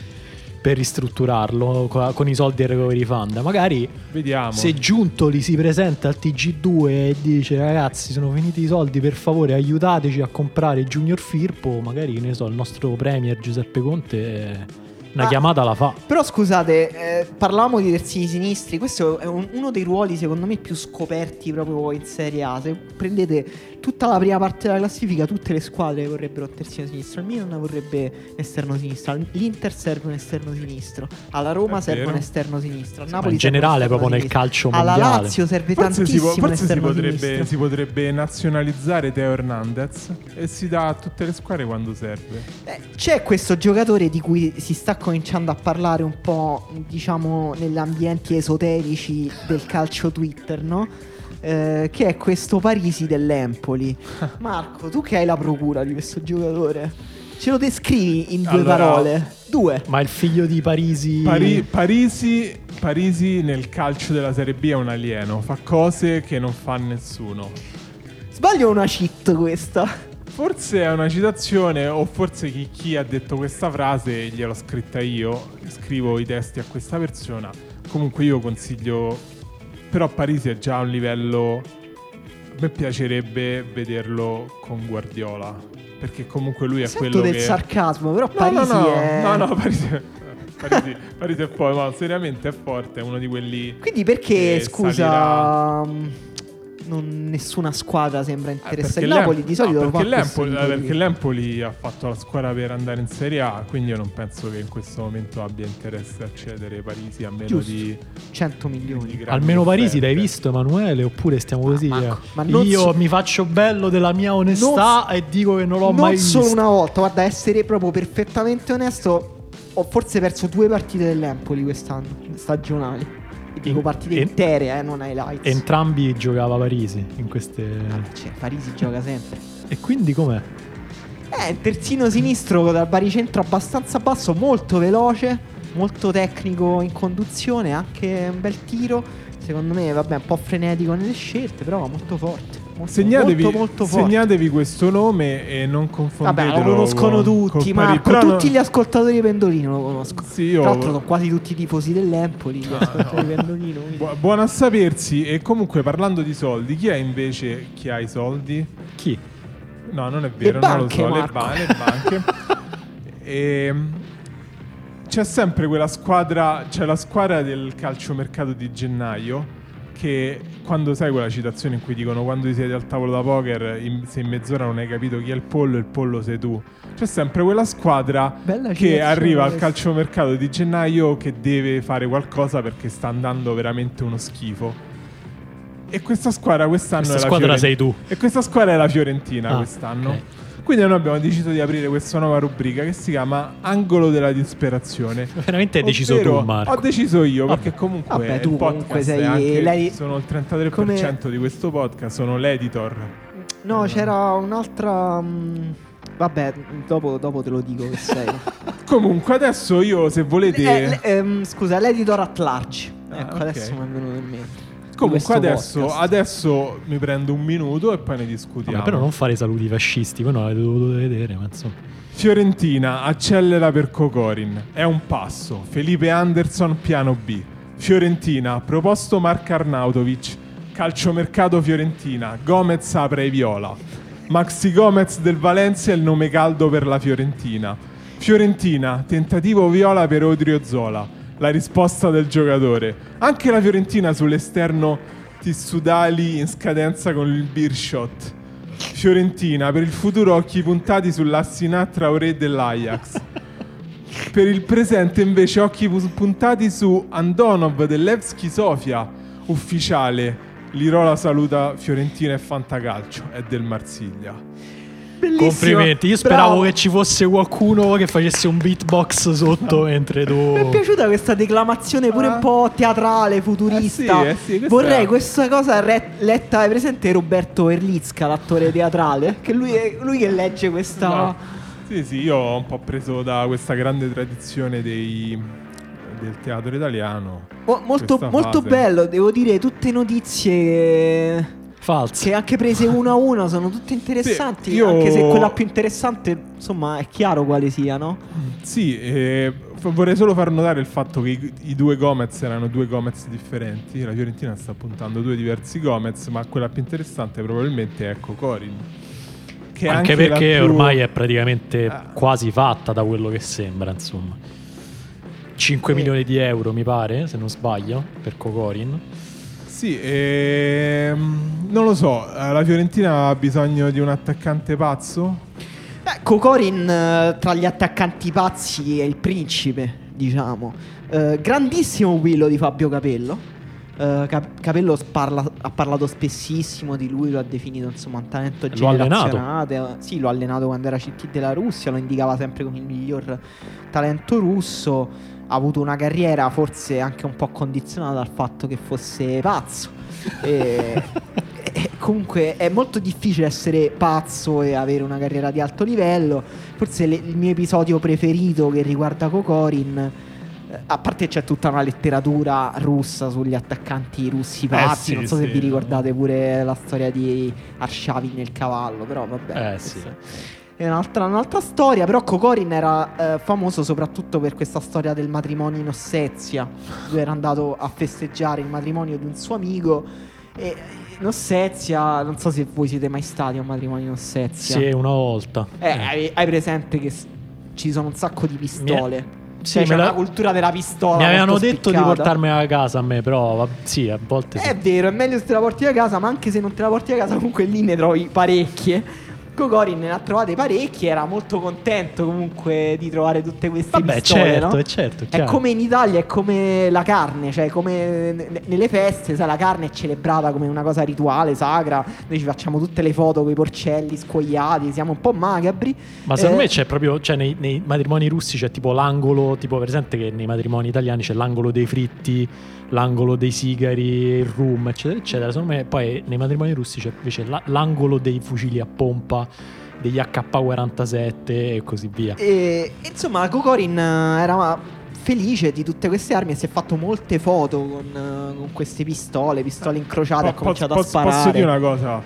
per ristrutturarlo co- con i soldi del recovery fund. Magari Vediamo. se Giuntoli si presenta al TG2 e dice ragazzi sono finiti i soldi per favore aiutateci a comprare Junior Firpo, magari ne so, il nostro premier Giuseppe Conte eh, una Ah. chiamata la fa. Però scusate, eh, parlavamo di terzini sinistri, questo è un- uno dei ruoli secondo me più scoperti proprio in Serie A. Se prendete tutta la prima parte della classifica, tutte le squadre vorrebbero terzino sinistro. Il Milan vorrebbe esterno sinistro, l'Inter serve un esterno sinistro, alla Roma È serve vero. un esterno sinistro, al Ma Napoli in serve un generale proprio nel calcio Alla mondiale. Lazio serve Forse, si, tantissimo può- un forse si, esterno potrebbe, sinistro. si potrebbe nazionalizzare Teo Hernandez e si dà a tutte le squadre quando serve. Eh, c'è questo giocatore di cui si sta cominciando a parlare un po', diciamo, negli ambienti esoterici del calcio Twitter, no? Eh, che è questo Parisi dell'Empoli. Marco, tu che hai la procura di questo giocatore, ce lo descrivi in due Allora- parole? Due. Ma il figlio di Parisi Pari- Parisi, Parisi nel calcio della Serie B è un alieno, fa cose che non fa nessuno. Sbaglio una cheat questa. Forse è una citazione o forse chi, chi ha detto questa frase gliel'ho scritta io, scrivo i testi a questa persona. Comunque io consiglio, però Parisi è già a un livello, a me piacerebbe vederlo con Guardiola, perché comunque lui è Sento quello del che... sarcasmo, però No, Parisi no, no, è... no, no, Parisi, Parisi, Parisi è forte, ma seriamente è forte, è uno di quelli... Quindi perché, scusa, salirà. Non, nessuna squadra sembra Eh, interessata? perché Il Napoli di solito no, lo fa perché, l'Empoli, eh, di- perché l'Empoli ha fatto la squadra per andare in Serie A, quindi io non penso che in questo momento abbia interesse a cedere Parisi a meno Giusto. di, 100 di milioni. grandi Almeno Parisi offerte. l'hai visto Emanuele oppure stiamo così? Marco, eh? ma non Io so- mi faccio bello della mia onestà e dico che non l'ho non mai solo visto. una volta, guarda, essere proprio perfettamente onesto, ho forse perso due partite dell'Empoli quest'anno, stagionali. Dico partite en- intere, eh, non highlights. Entrambi giocava Parisi in queste... Cioè, Parisi gioca sempre. E quindi com'è? Eh, terzino sinistro dal baricentro abbastanza basso, molto veloce, molto tecnico in conduzione, anche un bel tiro. Secondo me, vabbè, un po' frenetico nelle scelte, però molto forte. Molto, Segnatevi, molto, molto segnatevi questo nome e non confondetelo Vabbè, lo conoscono con- tutti, con. Marco. Però Tutti no- gli ascoltatori di Pendolino lo conoscono. Sì, io- Tra l'altro sono quasi tutti i tifosi dell'Empoli, gli ascoltatori di Pendolino. quindi- Bu- buono a sapersi e comunque parlando di soldi, chi è invece chi ha i soldi? Chi? No, non è vero, Le non lo banche, so, le, ba- le banche. Ehm, c'è sempre quella squadra, c'è la squadra del calciomercato di gennaio che quando sai quella citazione in cui dicono quando ti siedi al tavolo da poker, in- se in mezz'ora non hai capito chi è il pollo, il pollo sei tu. C'è sempre quella squadra Bella che arriva al calciomercato di gennaio che deve fare qualcosa perché sta andando veramente uno schifo. E questa squadra quest'anno Questa è la squadra Fioren- sei tu. E questa squadra è la Fiorentina Ah, quest'anno. ok. Quindi noi abbiamo deciso di aprire questa nuova rubrica che si chiama Angolo della disperazione. Veramente hai deciso Ovvero, tu, Marco. Ho deciso io Vabbè. perché comunque Vabbè, il tu podcast comunque sei l'edi- sono il 33% come- di questo podcast, sono l'editor. No, c'era un'altra. mm, Vabbè, dopo, dopo te lo dico che sei. Comunque adesso io se volete Eh, ehm, scusa, l'editor at large. Ah, ecco, ok. adesso mi è venuto in mente. Comunque adesso, adesso mi prendo un minuto e poi ne discutiamo. Vabbè, però non fare saluti fascisti, voi non l'avete dovuto vedere, ma insomma. Fiorentina accelera per Cocorin. È un passo. Felipe Anderson piano B. Fiorentina proposto Mark Arnautovic. Calciomercato Fiorentina. Gomez apre ai viola. Maxi Gomez del Valencia è il nome caldo per la Fiorentina. Fiorentina, tentativo viola per Odriozola. La risposta del giocatore. Anche la Fiorentina sull'esterno Tissudali in scadenza con il Beershot. Fiorentina, per il futuro occhi puntati sull'Assinat Traoré dell'Ajax. Per il presente invece occhi pu- puntati su Andonov dell'Evski Sofia, ufficiale. Lirola saluta Fiorentina e Fantacalcio, è del Marsiglia. Bellissimo. Complimenti. Io speravo Bravo. che ci fosse qualcuno che facesse un beatbox sotto mentre tu. Mi è piaciuta questa declamazione pure Ah. un po' teatrale, futurista. Eh sì, eh sì, Vorrei è- questa cosa re- letta. Hai presente Roberto Erlitzka, l'attore teatrale? Che lui, è, lui che legge questa. No. Sì, sì, io ho un po' preso da questa grande tradizione dei- del teatro italiano. Mo- molto, molto bello, devo dire, tutte notizie False. che anche prese uno a uno sono tutte interessanti. Sì, io- Anche se quella più interessante, insomma, è chiaro quale sia, no? Sì, eh, vorrei solo far notare il fatto che i, i due Gomez erano due Gomez differenti. La Fiorentina sta puntando due diversi Gomez, ma quella più interessante probabilmente è Cocorin. Che è Anche, la perché più- ormai è praticamente Ah. quasi fatta da quello che sembra, insomma. 5 Sì. milioni di euro, mi pare, se non sbaglio, per Cocorin. Sì, ehm, non lo so, eh, la Fiorentina ha bisogno di un attaccante pazzo? Beh, Cocorin eh, tra gli attaccanti pazzi è il principe, diciamo. Eh, grandissimo quello di Fabio Capello. Cap- Capello parla- ha parlato spessissimo di lui, lo ha definito insomma un talento Lo generazionale. Sì, lo ha allenato quando era CT della Russia, lo indicava sempre come il miglior talento russo. Ha avuto una carriera forse anche un po' condizionata dal fatto che fosse pazzo. E- e comunque è molto difficile essere pazzo e avere una carriera di alto livello. Forse le- il mio episodio preferito che riguarda Kokorin. eh, A parte c'è tutta una letteratura russa sugli attaccanti russi pazzi. sì, non so sì. se vi ricordate pure la storia di Arshavin nel cavallo. Però vabbè. Eh, sì. È un'altra, un'altra storia. Però Kokorin era eh, famoso soprattutto per questa storia del matrimonio in Ossetia. Lui era andato a festeggiare il matrimonio di un suo amico. E in Ossetia, non so se voi siete mai stati a un matrimonio in Ossetia. Sì, una volta. Eh, hai, hai presente che s- ci sono un sacco di pistole. Sì, Cioè, me c'è la- una cultura della pistola. Mi avevano detto di spiccata. portarmela a casa a me, però sì, a volte sì. È vero, è meglio se te la porti a casa, ma anche se non te la porti a casa, comunque lì ne trovi parecchie. Cocorin ne ha trovate parecchie, era molto contento comunque di trovare tutte queste Vabbè, pistole, certo, no? è certo, È chiaro. come in Italia, è come la carne, cioè come n- nelle feste, sai, la carne è celebrata come una cosa rituale, sacra. Noi ci facciamo tutte le foto con i porcelli scoiati, siamo un po' macabri. Ma secondo Eh, me c'è proprio, cioè nei, nei matrimoni russi c'è tipo l'angolo, tipo presente che nei matrimoni italiani c'è l'angolo dei fritti, l'angolo dei sigari, il rum, eccetera, eccetera. Secondo me poi nei matrimoni russi c'è invece la- l'angolo dei fucili a pompa, degli AK-47 e così via. E, insomma, Kokorin eh, era felice di tutte queste armi e si è fatto molte foto con, eh, con queste pistole, pistole incrociate, ha Po- cominciato posso- a sparare. Posso dire una cosa?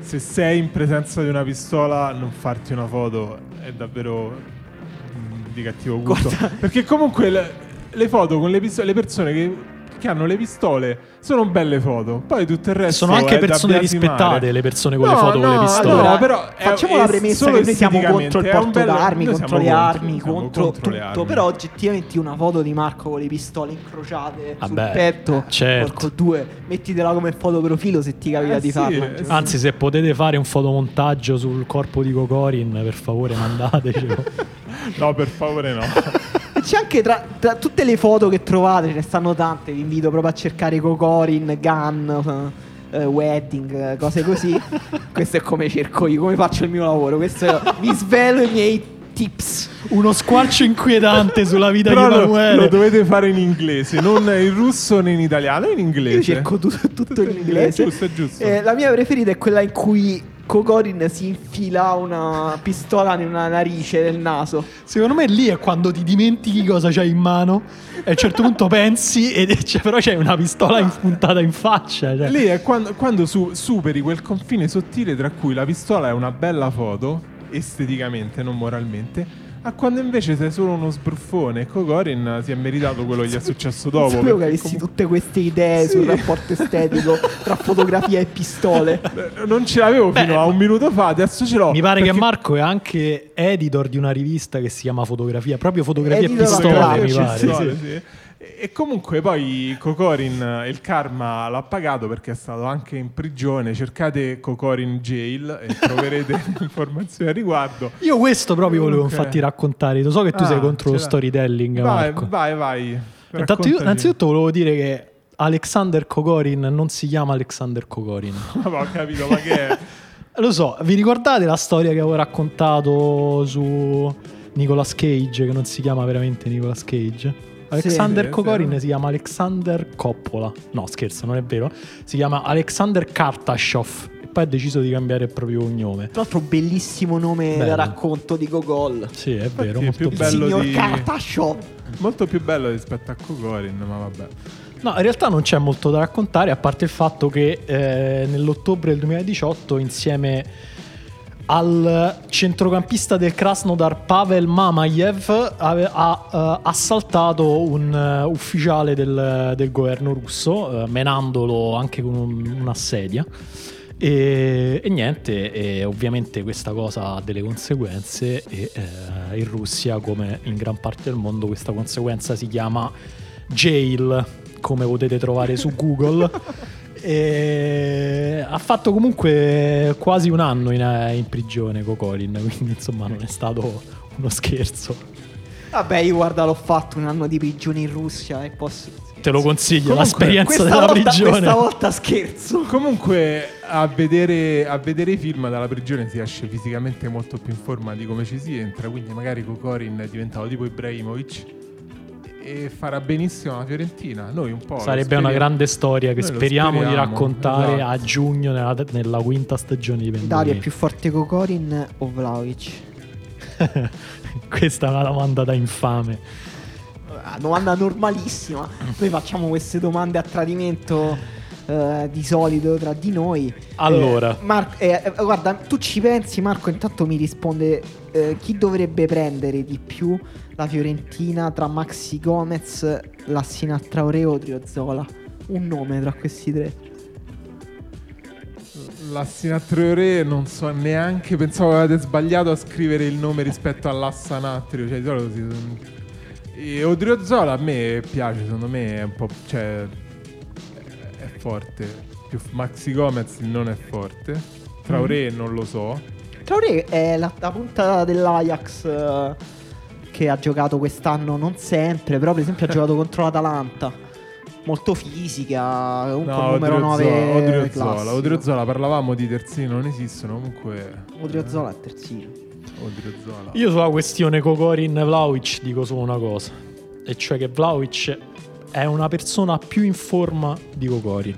Se sei in presenza di una pistola, non farti una foto è davvero mm, di cattivo gusto. Guarda- Perché comunque le, le foto con le pistole, le persone che perché hanno le pistole, sono belle foto. Poi tutto il resto Sono anche persone rispettate le persone con le No, foto con le no, pistole. Allora, no, però facciamo è la premessa che noi siamo contro il porto bello- d'armi, contro le contro, armi, contro, contro le tutto. armi. Però oggettivamente una foto di Marco con le pistole incrociate Vabbè, sul petto, certo. porco due, mettitela come foto profilo se ti capita Eh di sì, farla. eh. Anzi, se potete fare un fotomontaggio sul corpo di Cocorin, per favore mandatecelo. No, per favore no. E C'è anche tra, tra tutte le foto che trovate, ce ne stanno tante, vi invito proprio a cercare Cocorin, Gun, eh, Wedding, cose così. Questo è come cerco io, come faccio il mio lavoro. Questo è, vi svelo i miei tips. Uno squarcio inquietante sulla vita Però di lo, Emanuele. lo dovete fare in inglese, non in russo né in italiano, in inglese. Io cerco tu- tutto in inglese. È giusto, è giusto. Eh, la mia preferita è quella in cui Cocorin si infila una pistola in una narice nel naso. Secondo me lì è quando ti dimentichi cosa c'hai in mano e a un certo punto pensi e c'è- però c'hai una pistola impuntata in faccia. cioè. Lì è quando, quando su- superi quel confine sottile tra cui la pistola è una bella foto, esteticamente, non moralmente, a quando invece sei solo uno sbruffone. E Kokorin si è meritato quello che gli è successo dopo. Non sapevo che avessi comunque- tutte queste idee Sì. sul rapporto estetico tra fotografia e pistole. Eh, Non ce l'avevo Beh, fino a un minuto fa, adesso ce l'ho. Mi pare che perché- Marco è anche editor di una rivista che si chiama Fotografia, proprio fotografia e Editor pistole, Fotografia, mi sì, pare. Pistole, sì. sì. E comunque poi Kokorin, eh, il karma l'ha pagato perché è stato anche in prigione. Cercate Kokorin Jail e troverete informazioni a riguardo. Io questo proprio volevo Ok. infatti raccontare. Lo so che tu Ah, sei contro lo storytelling, Vai, Marco. vai, vai. Intanto io, innanzitutto volevo dire che Alexander Kokorin non si chiama Alexander Kokorin. Ma ho capito, ma che è? Lo so, vi ricordate la storia che avevo raccontato su Nicolas Cage, che non si chiama veramente Nicolas Cage? Alexander Sì, Kokorin si chiama Alexander Coppola. No, scherzo, non è vero. Si chiama Alexander Kartashov. E poi ha deciso di cambiare il proprio cognome. Tra l'altro, bellissimo nome Bello. da racconto di Gogol. Sì, è vero. è molto più Il bello signor di- Kartashov. Molto più bello rispetto a Kokorin, ma vabbè. No, in realtà non c'è molto da raccontare, a parte il fatto che eh, nell'ottobre del 2018, insieme al centrocampista del Krasnodar Pavel Mamayev, ha eh, assaltato un eh, ufficiale del, del governo russo, eh, menandolo anche con un- una sedia. E, e niente, e ovviamente questa cosa ha delle conseguenze e eh, in Russia, come in gran parte del mondo, questa conseguenza si chiama jail, come potete trovare su Google. E ha fatto comunque quasi un anno in, in prigione Cocorin, quindi insomma non è stato uno scherzo. Vabbè, io guarda, l'ho fatto un anno di prigione in Russia e posso. Te lo consiglio, Comunque, l'esperienza della volta, prigione. questa volta scherzo. Comunque, a vedere, a vedere i film dalla prigione si esce fisicamente molto più in forma di come ci si entra. Quindi, magari Kokorin è diventato tipo Ibrahimovic e farà benissimo la Fiorentina. Noi un po'. Sarebbe una speriamo. grande storia che lo speriamo, di speriamo, raccontare esatto. a giugno nella, nella quinta stagione di Pendolini. Dario è più forte Cocorin o Vlaovic? Questa è una domanda da infame. Domanda normalissima. Noi facciamo queste domande a tradimento eh, di solito tra di noi. Allora. Eh, Mar- eh, guarda, tu ci pensi, Marco? Intanto mi risponde eh, chi dovrebbe prendere di più la Fiorentina tra Maxi Gomez, Lassina Traoré o Driozola? Un nome tra questi tre. La Sinatriore non so neanche. Pensavo avete sbagliato a scrivere il nome rispetto all'Assanatrio. Cioè, di solito si- E Odriozola a me piace, secondo me è un po'. cioè. Forte. Più Maxi Gomez non è forte. Traoré non lo so. Traoré è la, la punta dell'Ajax eh, che ha giocato quest'anno, non sempre, però per esempio ha giocato contro l'Atalanta. Molto fisica, comunque un numero 9 Odriozola. classico. Odriozola, parlavamo di terzini, non esistono. Comunque. Odriozola è terzino. Odriozola. Io sulla questione Kokorin Vlaovic dico solo una cosa, e cioè che Vlaovic è una persona più in forma di Kokorin.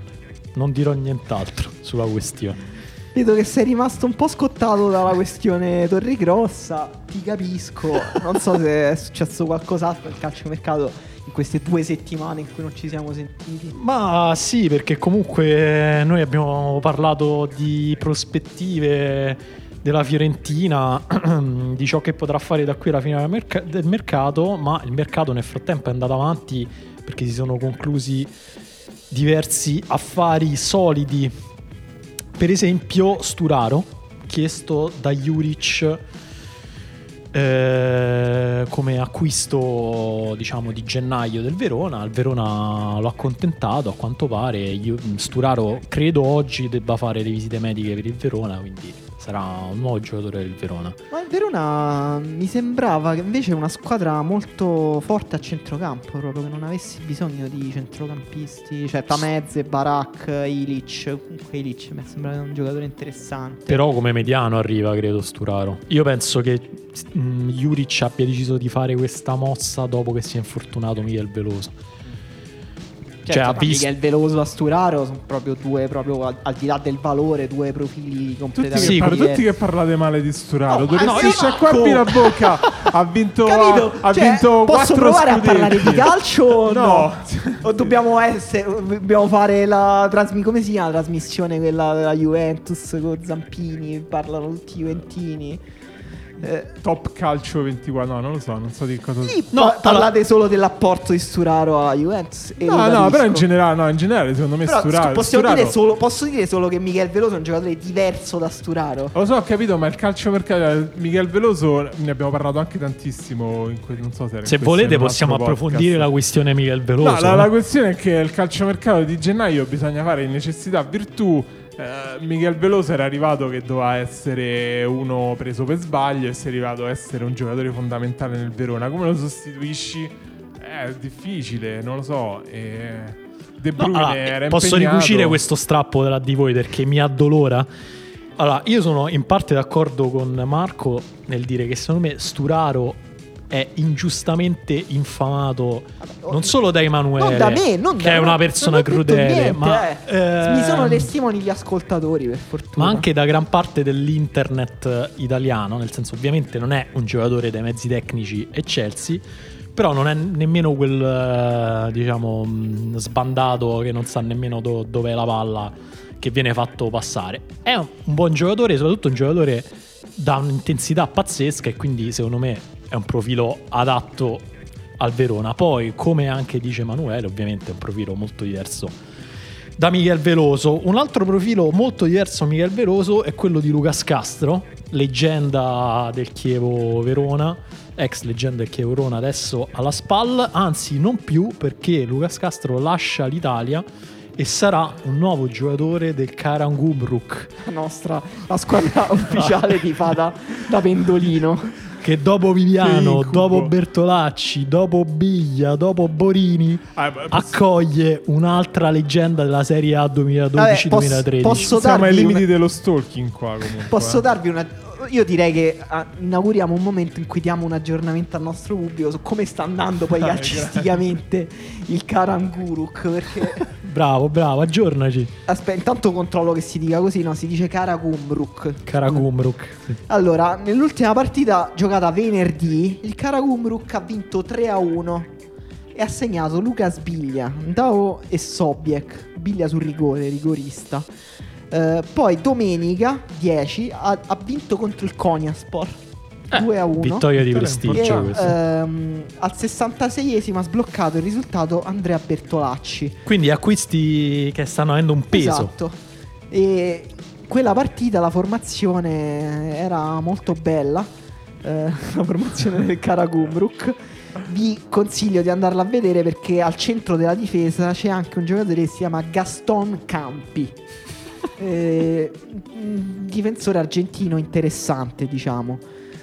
Non dirò nient'altro sulla questione. Vedo che sei rimasto un po' scottato dalla questione Torrigrossa, ti capisco. Non so se è successo qualcos'altro nel calciomercato in queste due settimane in cui non ci siamo sentiti. Ma sì, perché comunque noi abbiamo parlato di prospettive della Fiorentina, di ciò che potrà fare da qui alla fine del mercato, ma il mercato nel frattempo è andato avanti perché si sono conclusi diversi affari solidi. Per esempio Sturaro, chiesto da Juric eh, come acquisto diciamo di gennaio del Verona il Verona l'ha accontentato a quanto pare io, Sturaro credo oggi debba fare le visite mediche per il Verona quindi sarà un nuovo giocatore del Verona Ma il Verona mi sembrava che invece è una squadra molto forte a centrocampo, proprio che non avessi bisogno di centrocampisti, cioè Tamezze, Barak, Ilic. Comunque Ilic mi sembra un giocatore interessante. però come mediano arriva credo Sturaro io penso che mh, Juric abbia deciso di fare questa mossa dopo che si è infortunato Miguel Veloso Certo, cioè, ha visto- Miguel Veloso a Sturaro sono proprio due, proprio al, al di là del valore, due profili Tutti, completamente che Sì, par- tutti che parlare male di Sturaro. No, Dovresti sciacquarmi la bocca. Ha vinto, Capito? ha Cioè, vinto posso quattro provare a scudetti. parlare di calcio o no? No. O dobbiamo essere dobbiamo fare la trasmi- come si chiama la trasmissione quella della Juventus con Zampini, parlano tutti i Juventini. Eh, Top Calcio 24. No, non lo so, non so di cosa. sì, No, pa- parlate solo dell'apporto di Sturaro a Juventus e No, no, però in generale, no, in generale, secondo me Però Sturaro. possiamo Sturaro- dire solo, posso dire solo che Michel Veloso è un giocatore diverso da Sturaro. Lo so, ho capito, ma il calcio mercato Miguel Veloso ne abbiamo parlato anche tantissimo. In que- non so se, se volete possiamo approfondire podcast. la questione Miguel Veloso No, la, eh. la questione è che il calciomercato di gennaio bisogna fare in necessità virtù. Eh, Miguel Veloso era arrivato che doveva essere uno preso per sbaglio e si è arrivato a essere un giocatore fondamentale nel Verona. Come lo sostituisci? È difficile, non lo so. E De No, Bruyne allora, era posso impegnato. ricucire questo strappo tra di voi perché mi addolora. Allora, io sono in parte d'accordo con Marco nel dire che secondo me Sturaro è ingiustamente infamato non solo da Emanuele, Non da me, non che da è una persona crudele, niente, ma, eh. mi sono testimoni gli ascoltatori per fortuna. ma anche da gran parte dell'internet italiano, nel senso ovviamente non è un giocatore dai mezzi tecnici eccelsi, però non è nemmeno quel eh, diciamo mh, sbandato che non sa nemmeno do- dove è la palla che viene fatto passare. È un un buon giocatore, soprattutto un giocatore da un'intensità pazzesca e quindi secondo me è un profilo adatto al Verona. Poi, come anche dice Emanuele, ovviamente è un profilo molto diverso da Miguel Veloso. Un altro profilo molto diverso da Miguel Veloso è quello di Lucas Castro, leggenda del Chievo Verona, ex leggenda del Chievo Verona, adesso alla SPAL, anzi non più perché Lucas Castro lascia l'Italia e sarà un nuovo giocatore del Karangumruk la nostra la squadra ufficiale di Fada da pendolino. Che dopo Viviano, dopo Bertolacci, dopo Biglia, dopo Borini Ah, beh, posso- accoglie un'altra leggenda della Serie A 2012-2013. posso siamo ai limiti una- dello stalking qua comunque. Posso eh. darvi una. Io direi che ah, inauguriamo un momento in cui diamo un aggiornamento al nostro pubblico su come sta andando poi Dai, calcisticamente il Karanguruk. Perché Bravo, bravo, aggiornaci. aspetta, intanto controllo che si dica così, no? Si dice Karagumruk. Karagumruk. Sì. Allora, nell'ultima partita giocata venerdì, il Karagumruk ha vinto 3 a 1 e ha segnato Lucas Biglia, Ndao e Sobiek. Biglia sul rigore, rigorista. Eh, poi domenica 10 ha, ha vinto contro il Konyaspor 2 a 1. Vittoria di prestigio E, ehm, al 66esimo ha sbloccato il risultato Andrea Bertolacci. Quindi acquisti che stanno avendo un peso. Esatto. E quella partita la formazione era molto bella. eh, la formazione del Karagumruk. Vi consiglio di andarla a vedere perché al centro della difesa c'è anche un giocatore che si chiama Gaston Campi. Eh, un difensore argentino interessante, diciamo.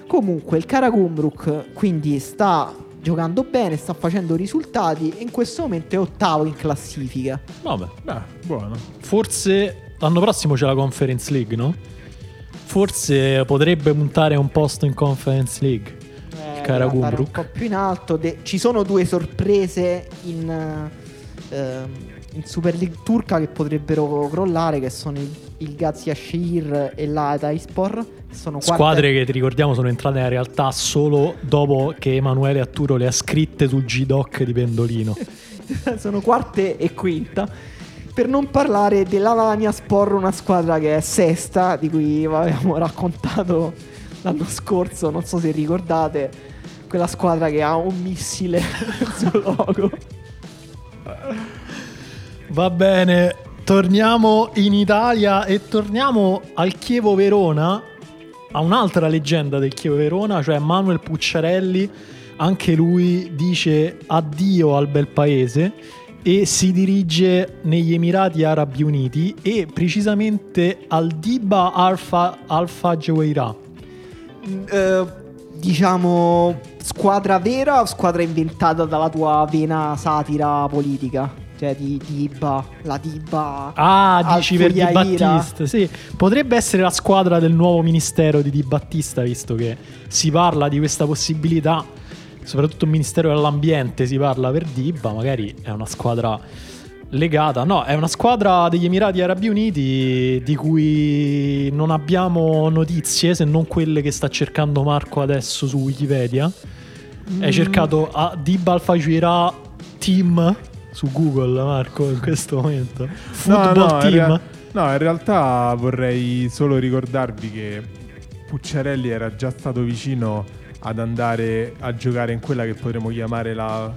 Comunque, il Karagumruk quindi sta giocando bene, sta facendo risultati e in questo momento è ottavo in classifica. Vabbè. Beh, buono. Forse l'anno prossimo c'è la Conference League, no? Forse potrebbe puntare a un posto in Conference League. Eh, Karagumruk. deve andare un po' più in alto. De- ci sono due sorprese in, ehm, in Super League turca che potrebbero crollare, che sono il, il Gaziashehir e l'Atayspor. Sono quarte- Squadre che ti ricordiamo sono entrate nella realtà solo dopo che Emanuele Atturo le ha scritte sul G-Doc di Pendolino. sono quarte e quinta. Per non parlare dell'Alania Spor, una squadra che è sesta, di cui avevamo raccontato l'anno scorso, non so se ricordate, quella squadra che ha un missile sul logo. Va bene, torniamo in Italia e torniamo al Chievo Verona, a un'altra leggenda del Chievo Verona, cioè Manuel Pucciarelli. Anche lui dice addio al bel paese e si dirige negli Emirati Arabi Uniti e precisamente al Diba Alfa, Alfa Jaweira. Mm, eh, diciamo squadra vera o squadra inventata dalla tua vena satira politica? Cioè di Diba, la Diba. Ah, dici per Di. Battista. Sì, potrebbe essere la squadra del nuovo ministero di Di Battista, visto che si parla di questa possibilità. Soprattutto il ministero dell'ambiente si parla per Diba, magari è una squadra legata. No, è una squadra degli Emirati Arabi Uniti di cui non abbiamo notizie, se non quelle che sta cercando Marco adesso su Wikipedia. Hai cercato a Diba Al Fajira Team su Google, Marco, in questo momento. Football no, in Team. rea- no, in realtà vorrei solo ricordarvi che Pucciarelli era già stato vicino ad andare a giocare in quella che potremmo chiamare la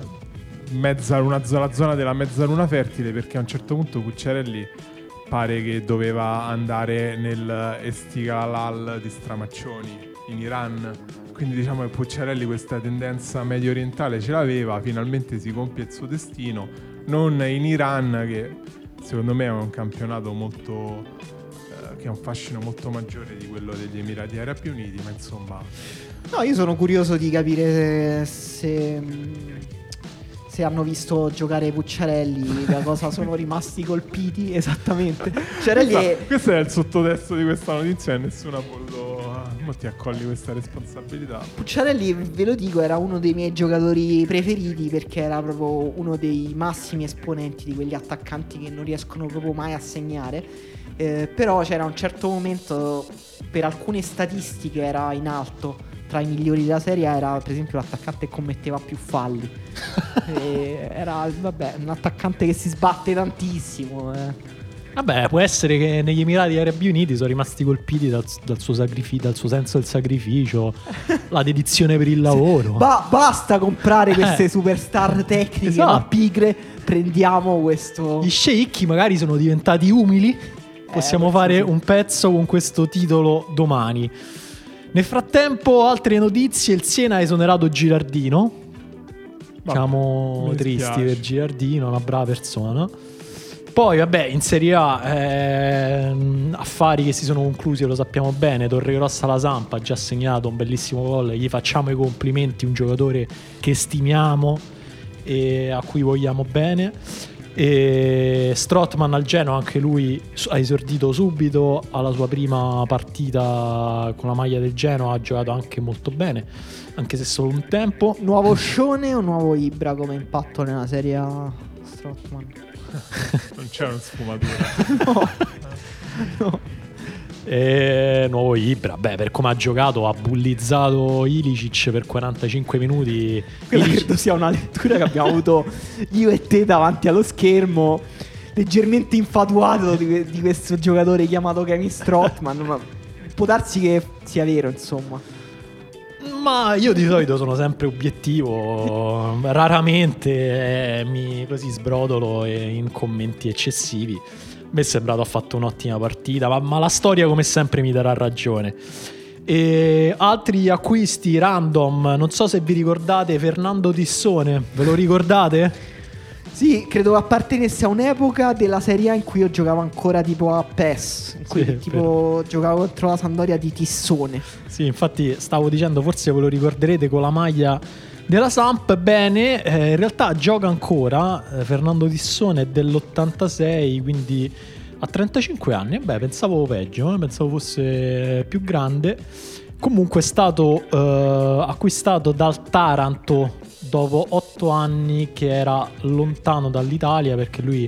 mezza luna, zo- la zona della mezzaluna fertile perché a un certo punto Pucciarelli pare che doveva andare nel Estighalal di Stramaccioni in Iran quindi diciamo che Pucciarelli questa tendenza medio orientale ce l'aveva finalmente si compie il suo destino non in Iran che secondo me è un campionato molto eh, che ha un fascino molto maggiore di quello degli Emirati Arabi Uniti ma insomma No, io sono curioso di capire se, se hanno visto giocare Pucciarelli, da cosa sono rimasti colpiti esattamente. Pucciarelli è... Questa- questo è il sottotesto di questa notizia e nessuno ha voluto ma ti accolli questa responsabilità Pucciarelli, ve lo dico, era uno dei miei giocatori preferiti perché era proprio uno dei massimi esponenti di quegli attaccanti che non riescono proprio mai a segnare. Eh, però c'era un certo momento, per alcune statistiche era in alto. Tra i migliori della serie era per esempio l'attaccante che commetteva più falli. E era vabbè, un attaccante che si sbatte tantissimo. eh. Vabbè, può essere che negli Emirati Arabi Uniti sono rimasti colpiti dal, dal suo, sacrifi- dal suo senso del sacrificio, la dedizione per il lavoro. Ba- basta comprare queste superstar tecniche Esatto. ma pigre. Prendiamo questo. Gli sceicchi magari sono diventati umili. Possiamo forse fare sì. un pezzo con questo titolo domani. Nel frattempo, altre notizie: il Siena ha esonerato Girardino. Vabbè, Siamo tristi dispiace. per Girardino, una brava persona. Poi, vabbè, in Serie A ehm, affari che si sono conclusi, lo sappiamo bene. Torregrossa la Sampa ha già segnato un bellissimo gol. Gli facciamo i complimenti, un giocatore che stimiamo e a cui vogliamo bene. E Strottman al Genoa, anche lui ha esordito subito alla sua prima partita con la maglia del Genoa, ha giocato anche molto bene, anche se solo un tempo. Nuovo Scione o nuovo Ibra come impatto nella serie A Strottman? non c'è una sfumatura No. no. E nuovo Ibra, beh, per come ha giocato, ha bullizzato Ilicic per 45 minuti. Quella Ilicic- credo sia una lettura che abbiamo avuto io e te davanti allo schermo. Leggermente infatuato di, di questo giocatore chiamato Kevin Strottman. ma può darsi che sia vero, insomma. Ma io di solito sono sempre obiettivo, raramente eh, mi così sbrodolo e- in commenti eccessivi. Me è sembrato ha fatto un'ottima partita, ma, ma la storia come sempre mi darà ragione. E altri acquisti random, non so se vi ricordate Fernando Tissone, ve lo ricordate? Sì, credo appartenesse a un'epoca della Serie A in cui io giocavo ancora tipo a PES. In cui Sì, tipo giocavo contro la Sandoria di Tissone. Sì, infatti stavo dicendo, forse ve lo ricorderete con la maglia della Samp. Bene, eh, in realtà gioca ancora. eh, Fernando Tissone è dell'86, quindi ha 35 anni. Beh, pensavo peggio, eh, pensavo fosse più grande. Comunque è stato eh, acquistato dal Taranto dopo 8 anni che era lontano dall'Italia perché lui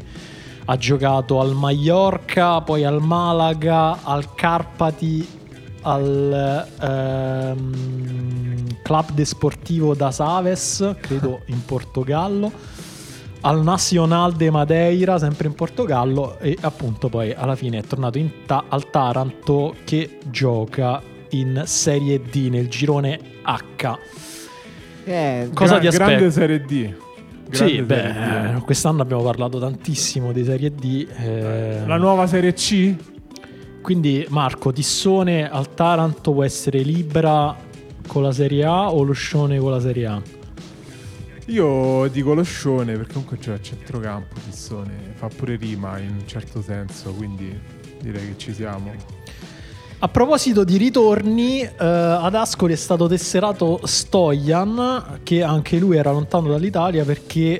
ha giocato al Mallorca, poi al Malaga, al Carpati, al ehm, Club Desportivo da Saves, credo in Portogallo, al Nacional de Madeira, sempre in Portogallo, e appunto poi alla fine è tornato in ta- al Taranto che gioca in Serie D nel girone H. Eh, Cosa ti aspetti? Grande Serie D. Grande sì, beh, D. eh, quest'anno abbiamo parlato tantissimo di Serie D. eh, La nuova Serie C? Quindi Marco, Tissone al Taranto può essere Libra con la Serie A o lo Scione con la Serie A? Io dico lo Scione perché comunque c'è a centrocampo Tissone, fa pure rima in un certo senso, quindi direi che ci siamo. A proposito di ritorni, eh, ad Ascoli è stato tesserato Stojan, che anche lui era lontano dall'Italia perché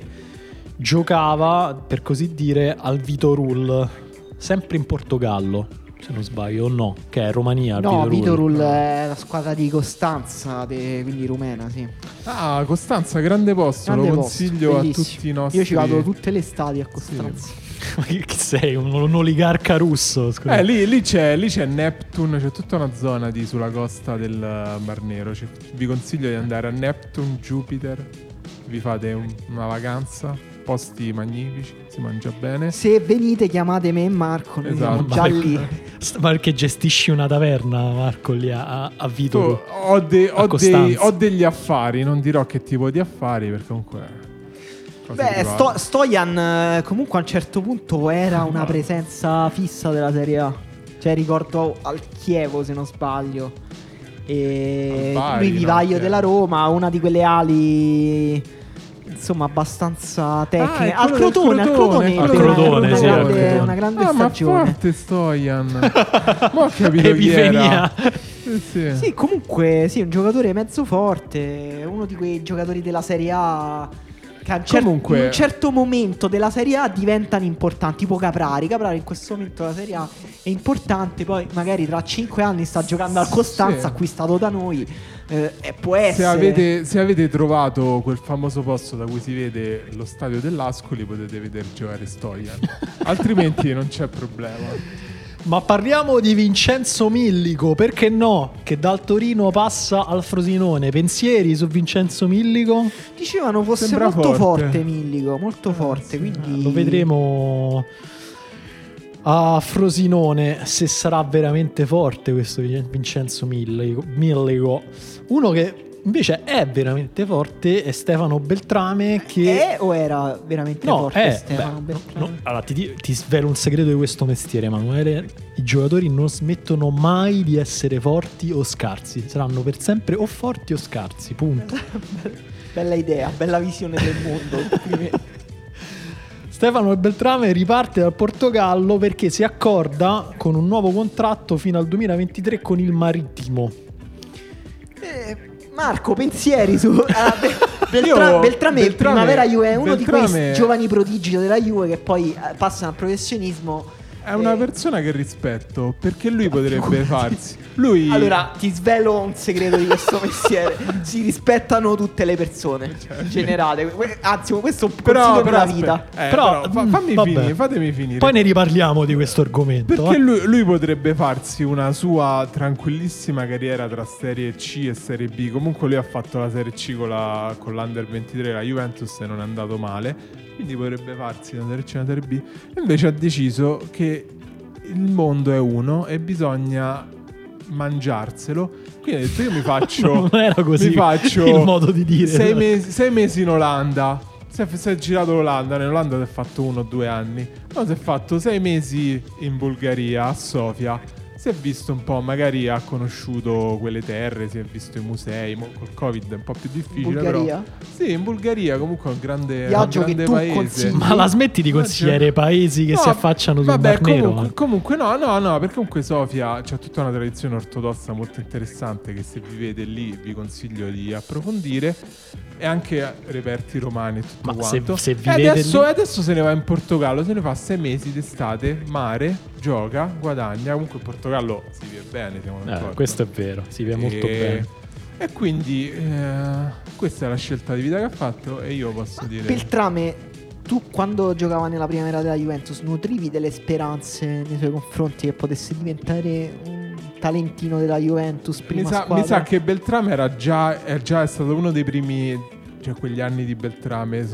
giocava, per così dire, al Vitorul, sempre in Portogallo, se non sbaglio, o no, che è Romania. no, Vitorul. Vitorul è la squadra di Costanza, de- quindi rumena, sì. Ah, Costanza, grande posto, Grande lo posto, consiglio a bellissimo. tutti i nostri. Io ci vado tutte le estati a Costanza. Che chi sei? Un, un oligarca russo? Scusa. Eh, lì, lì c'è, lì c'è Neptune, c'è tutta una zona di, sulla costa del Mar Nero. Cioè, vi consiglio di andare a Neptune, Jupiter. Vi fate un- una vacanza, posti magnifici, si mangia bene. Se venite chiamate me e Marco, noi Esatto. siamo già Ma- lì. Ma perché gestisci una taverna, Marco, lì a, a Tu, Vitorul? ho, de- ho dei- ho degli affari, non dirò che tipo di affari perché comunque... Beh. Sto- Stojan eh, comunque a un certo punto era una presenza fissa della Serie A. Cioè ricordo al Chievo se non sbaglio. E Al Bari, lui vivaio no, della. Roma, una di quelle ali insomma abbastanza tecniche. Ah, è al quello del Crotone, al Crotone, Crotone, ebbe una- Crotone, una, sì, al grande, Crotone. una grande Ah, ma stagione. forte Stojan. ma ho capito chi Epifania. era. Sì, sì. Sì, comunque, sì, un giocatore mezzo forte, uno di quei giocatori della Serie A che a un cer- Comunque- in un certo momento della Serie A diventano importanti, tipo Caprari. Caprari in questo momento della Serie A è importante, poi magari tra 5 anni sta giocando al Costanza, Sì. acquistato da noi, eh, può essere... Se avete, se avete trovato quel famoso posto da cui si vede lo stadio dell'Ascoli potete vedere giocare Stojan. Altrimenti non c'è problema. Ma parliamo di Vincenzo Millico, perché no? Che dal Torino passa al Frosinone. Pensieri su Vincenzo Millico? Dicevano fosse Sembra molto forte, forte. Millico, molto forte, quindi... Lo vedremo a Frosinone se sarà veramente forte questo Vin- Vincenzo Millico. Millico. Uno che invece è veramente forte è Stefano Beltrame che... È o era veramente No, forte è, Stefano beh, Beltrame? no, allora ti, ti svelo un segreto di questo mestiere, Emanuele. I giocatori non smettono mai di essere forti o scarsi. Saranno per sempre o forti o scarsi, punto. Bella idea, bella visione del mondo. Stefano Beltrame riparte dal Portogallo perché si accorda con un nuovo contratto fino al 2023 con il Marittimo. Eh, Marco, pensieri su ah, Be- Beltra- Io- Beltrame, Beltrame- primavera Juve è uno di Beltrame- quei giovani prodigi della Juve che poi eh, passano al professionismo. È una Eh, persona che rispetto perché lui potrebbe farsi. Lui Allora, ti svelo un segreto di questo mestiere. si rispettano tutte le persone generate. Que- Anzi, questo è un consiglio però, però della aspetta, vita. eh, Però, però, mm, fammi vabbè. finire, fatemi finire. Poi ne riparliamo di questo argomento. Perché eh. lui, lui potrebbe farsi una sua tranquillissima carriera tra Serie C e Serie B. Comunque lui ha fatto la Serie C con, la, con l'Under 23, la Juventus e non è andato male. Quindi potrebbe farsi una e una Serie B. Invece ha deciso che il mondo è uno e bisogna mangiarselo. Quindi ha detto io mi faccio... Non era così mi faccio il modo di dire. Sei mesi, sei mesi in Olanda. Si è, si è girato l'Olanda. In Olanda si è fatto uno o due anni. No, si è fatto sei mesi in Bulgaria, a Sofia. Si è visto un po', magari ha conosciuto quelle terre, si è visto i musei. Col Covid è un po' più difficile. Bulgaria? Però. Sì, in Bulgaria comunque è un grande, Viaggio un che grande tu paese. consigli? Ma la smetti di consigliare paesi che No, si affacciano sul vabbè, Mar Nero? comunque, comunque no, no, no, perché comunque Sofia c'è tutta una tradizione ortodossa molto interessante che se vivete lì vi consiglio di approfondire e anche reperti romani e tutto Ma se- quanto. se e vivete adesso, lì- adesso se ne va in Portogallo, se ne fa sei mesi d'estate, mare, gioca, guadagna. Comunque in Portogallo si vive bene, siamo Eh, d'accordo. questo è vero, si vede molto E- bene. E quindi eh, questa è la scelta di vita che ha fatto e io posso dire... Beltrame, tu quando giocava nella primavera della Juventus nutrivi delle speranze nei suoi confronti che potesse diventare un talentino della Juventus prima Mi sa, squadra? mi sa che Beltrame era già, è già stato uno dei primi cioè quegli anni di Beltrame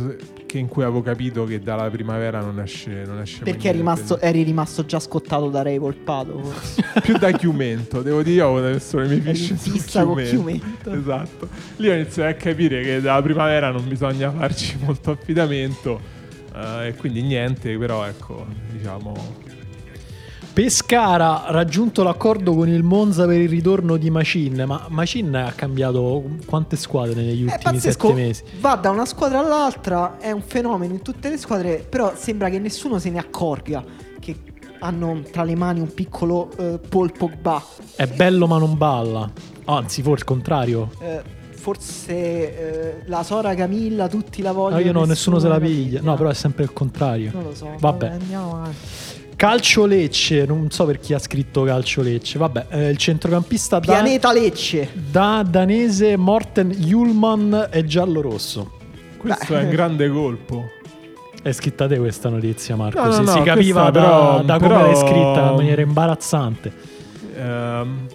in cui avevo capito che dalla primavera non esce, non esce Perché rimasto, eri rimasto già scottato da Ray Volpato. più da chiumento, devo dire, io avevo messo le mie in su chiumento. chiumento. Esatto. Lì ho iniziato a capire che dalla primavera non bisogna farci molto affidamento. eh, e quindi niente, però ecco, diciamo. Pescara ha raggiunto l'accordo con il Monza per il ritorno di Machin, ma Machin ha cambiato quante squadre negli ultimi pazzesco, sette mesi? va da una squadra all'altra, è un fenomeno in tutte le squadre, però sembra che nessuno se ne accorga che hanno tra le mani un piccolo eh, Paul Pogba. È bello ma non balla. Anzi, forse il contrario. Eh, forse eh, la Sora Camilla, tutti la vogliono. No, io no, nessuno se la piglia. No, però è sempre il contrario. Non lo so. Vabbè. Andiamo avanti. Calcio Lecce, non so per chi ha scritto Calcio Lecce. Vabbè, eh, il centrocampista da- Pianeta Lecce. da danese Morten Julman è giallo-rosso. Questo Beh. è un grande colpo. È scritta te questa notizia, Marco. No, no, si, no, si capiva questa da, però- da come però- l'hai scritta in maniera imbarazzante. Ehm,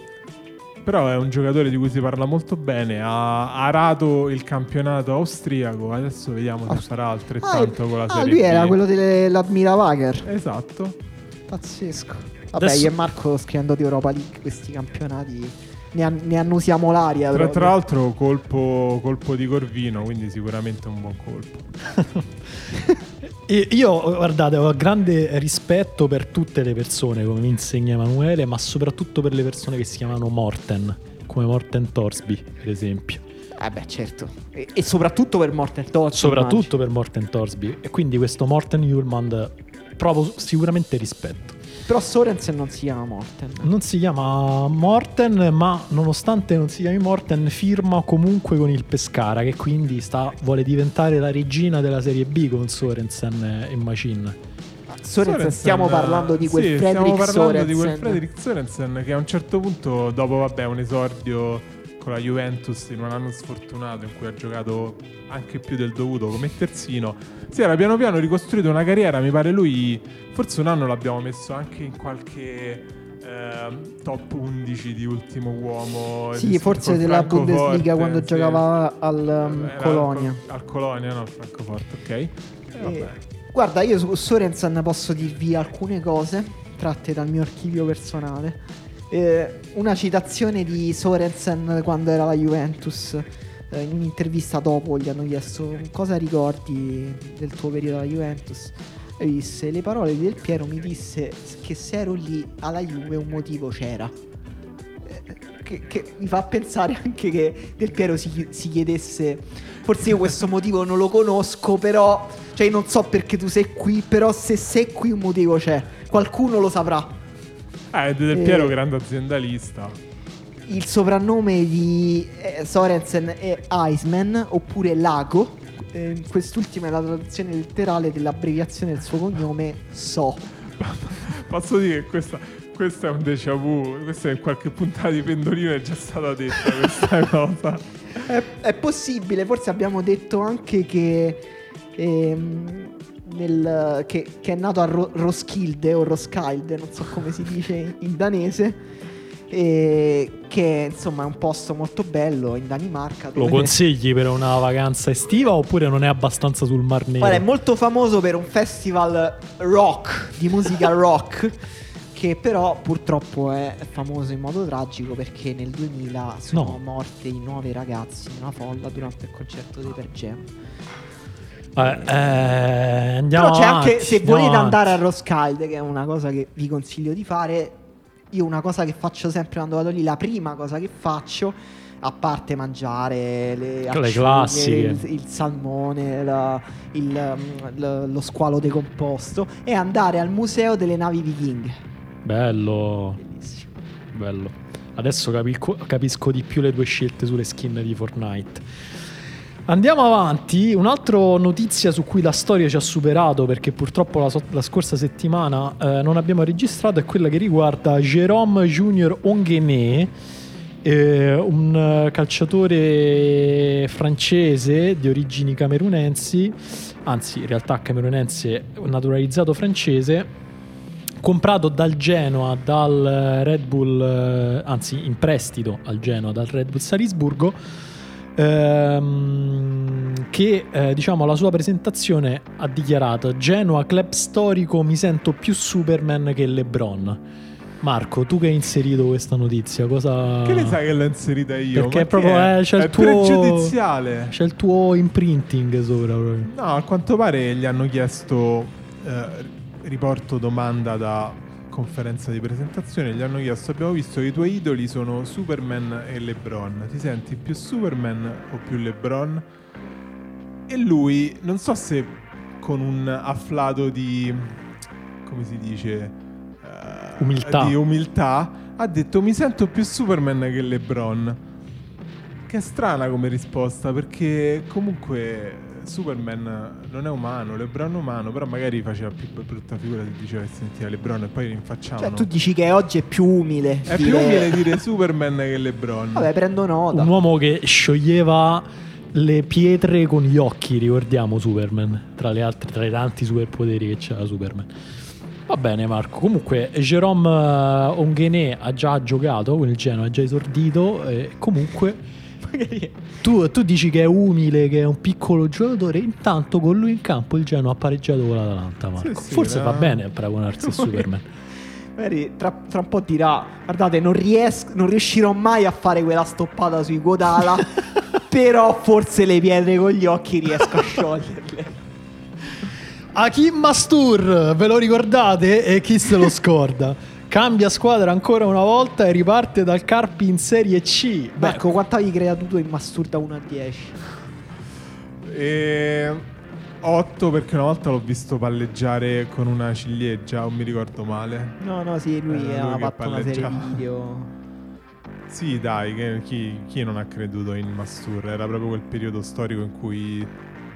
però è un giocatore di cui si parla molto bene. Ha arato il campionato austriaco. Adesso vediamo se Aust- farà Ah, altrettanto con la ah, Serie lui B. era quello dell'Admira Wager. Esatto. Pazzesco. Vabbè, Adesso- io e Marco scrivendo di Europa League questi campionati ne, an- ne annusiamo l'aria. Tra, tra l'altro colpo, colpo di Corvino, quindi sicuramente un buon colpo. E io, guardate, ho grande rispetto per tutte le persone, come mi insegna Emanuele, ma soprattutto per le persone che si chiamano Morten, come Morten Torsby, per esempio. Eh beh, certo. E, e soprattutto per Morten Todd. Soprattutto per Morten Torsby. E quindi questo Morten Julman provo sicuramente rispetto. Però Sorensen non si chiama Morten. Non si chiama Morten, ma nonostante non si chiami Morten, firma comunque con il Pescara, che quindi sta, vuole diventare la regina della Serie B con Sorensen e Machin. Sorensen, stiamo parlando di quel sì, Frederick stiamo parlando Sorensen. di quel Frederick Sorensen che a un certo punto, dopo vabbè, un esordio con la Juventus in un anno sfortunato in cui ha giocato anche più del dovuto come terzino, si era piano piano ricostruito una carriera, mi pare lui, forse un anno l'abbiamo messo anche in qualche ehm, top 11 di ultimo uomo. Sì, forse della Bundesliga quando sì. giocava al um, Colonia. Al, al Colonia, no, Francoforte, ok. E. Eh, guarda, io su Sorensen posso dirvi alcune cose tratte dal mio archivio personale. Eh, una citazione di Sorensen quando era la Juventus. Eh, in un'intervista dopo gli hanno chiesto cosa ricordi del tuo periodo alla Juventus. E disse: Le parole di Del Piero mi disse che se ero lì alla Juve un motivo c'era. Eh, Che, che mi fa pensare anche che Del Piero si, si chiedesse forse io questo motivo non lo conosco però cioè io non so perché tu sei qui però se sei qui un motivo c'è qualcuno lo saprà Ah, è Del Eh, Piero, grande aziendalista. il soprannome di eh, Sorensen è Iceman oppure Lago Eh, quest'ultima è la traduzione letterale dell'abbreviazione del suo cognome So Posso dire che questa, questo è un déjà vu. Questa in qualche puntata di Pendolino è già stata detta questa cosa. È, è possibile, forse abbiamo detto anche che, ehm, nel- che, che è nato a Ro- Roskilde o Roskilde, non so come si dice in, danese, e che insomma è un posto molto bello in Danimarca. Lo consigli per una vacanza estiva oppure non è abbastanza sul Mar Nero? Guarda, è molto famoso per un festival rock, di musica rock, che però purtroppo è famoso in modo tragico perché nel 2000 sono No. morti nove ragazzi in una folla durante il concerto dei Per Jam. Eh, eh, andiamo Però c'è avanti, anche, se volete avanti. andare a Roskilde, che è una cosa che vi consiglio di fare, io una cosa che faccio sempre quando vado lì, la prima cosa che faccio, a parte mangiare le, acciughe, classiche. il, il salmone, la- il, um, l- lo squalo decomposto, è andare al museo delle navi vichinghe. Bello, Bellissimo. bello. Adesso capisco, capisco di più le tue scelte sulle skin di Fortnite. Andiamo avanti, un'altra notizia su cui la storia ci ha superato perché purtroppo la, so- la scorsa settimana eh, non abbiamo registrato è quella che riguarda Jérôme Junior Onguené, eh, un eh, calciatore francese di origini camerunensi, anzi in realtà camerunense naturalizzato francese, comprato dal Genoa, dal Red Bull, eh, anzi in prestito al Genoa, dal Red Bull Salisburgo, ehm, che eh, diciamo alla sua presentazione ha dichiarato Genoa club storico mi sento più Superman che LeBron. Marco, tu che hai inserito questa notizia, cosa... Che ne sai che l'ho inserita io? Perché è proprio che eh, c'è, è il tuo, pregiudiziale. c'è il tuo imprinting sopra. proprio. No, a quanto pare gli hanno chiesto eh, riporto domanda da conferenza di presentazione, gli hanno chiesto abbiamo visto che i tuoi idoli sono Superman e LeBron, ti senti più Superman o più LeBron? E lui, non so se con un afflato di come si dice eh, Umiltà. di umiltà ha detto mi sento più Superman che LeBron. Che è strana come risposta perché comunque Superman non è umano, LeBron è umano, però magari faceva più brutta figura se diceva che sentiva LeBron e poi rinfacciavano. Cioè, tu dici che oggi è più umile. è più dire- umile dire Superman che LeBron. Vabbè, prendo nota. Un uomo che scioglieva le pietre con gli occhi, ricordiamo Superman, tra, le altre, tra i tanti superpoteri che c'era Superman. Va bene Marco, comunque Jerome eh, Onguené ha già giocato con il Genoa, ha già esordito e comunque tu, tu dici che è umile, che è un piccolo giocatore, intanto con lui in campo il Genoa ha pareggiato con l'Atalanta Marco. Sì, sì, Forse no. va bene a paragonarsi a Superman. Magari tra, tra un po' dirà: Guardate, non, ries- non riuscirò mai a fare quella stoppata sui Godala. però forse le pietre con gli occhi riesco a scioglierle. Akim Mastur, ve lo ricordate? E chi se lo scorda? Cambia squadra ancora una volta e riparte dal Carpi in Serie C. Beh, Marco, quanto avevi creato tu in Mastur da 1 a 10? E 8 perché una volta l'ho visto palleggiare con una ciliegia, non mi ricordo male. No, no, sì, lui ha lui che fatto una serie video. Sì, dai, chi, chi non ha creduto in Mastur? Era proprio quel periodo storico in cui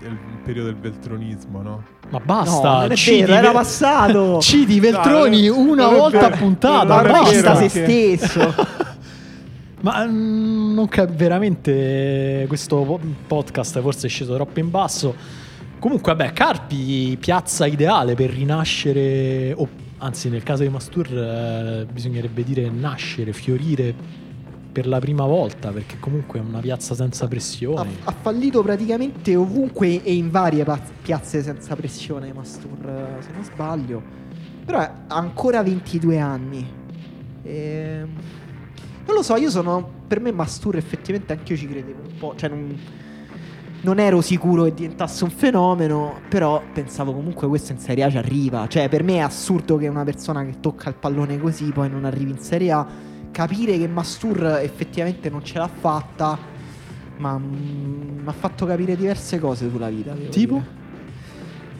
il periodo del veltronismo, no? ma basta. no, non è citi vero, era passato. Citi Veltroni No, una volta vero. a puntata. Basta. se stesso. Ma mm, non cap- veramente questo po- podcast forse è sceso troppo in basso. Comunque, vabbè, Carpi piazza ideale per rinascere, o anzi, nel caso di Mastur, eh, bisognerebbe dire nascere, fiorire per la prima volta, perché comunque è una piazza senza ha, pressione. ha fallito praticamente ovunque e in varie piazze senza pressione Mastur, eh, se non sbaglio. Però ha ancora 22 anni. Ehm, non lo so, io sono... Per me Mastur effettivamente anche io ci credevo un po'. Cioè non, non ero sicuro che diventasse un fenomeno, però pensavo comunque questo in Serie A ci arriva. Cioè per me è assurdo che una persona che tocca il pallone così poi non arrivi in Serie A. Capire che Mastur effettivamente non ce l'ha fatta ma mi ha fatto capire diverse cose sulla vita. Tipo? dire.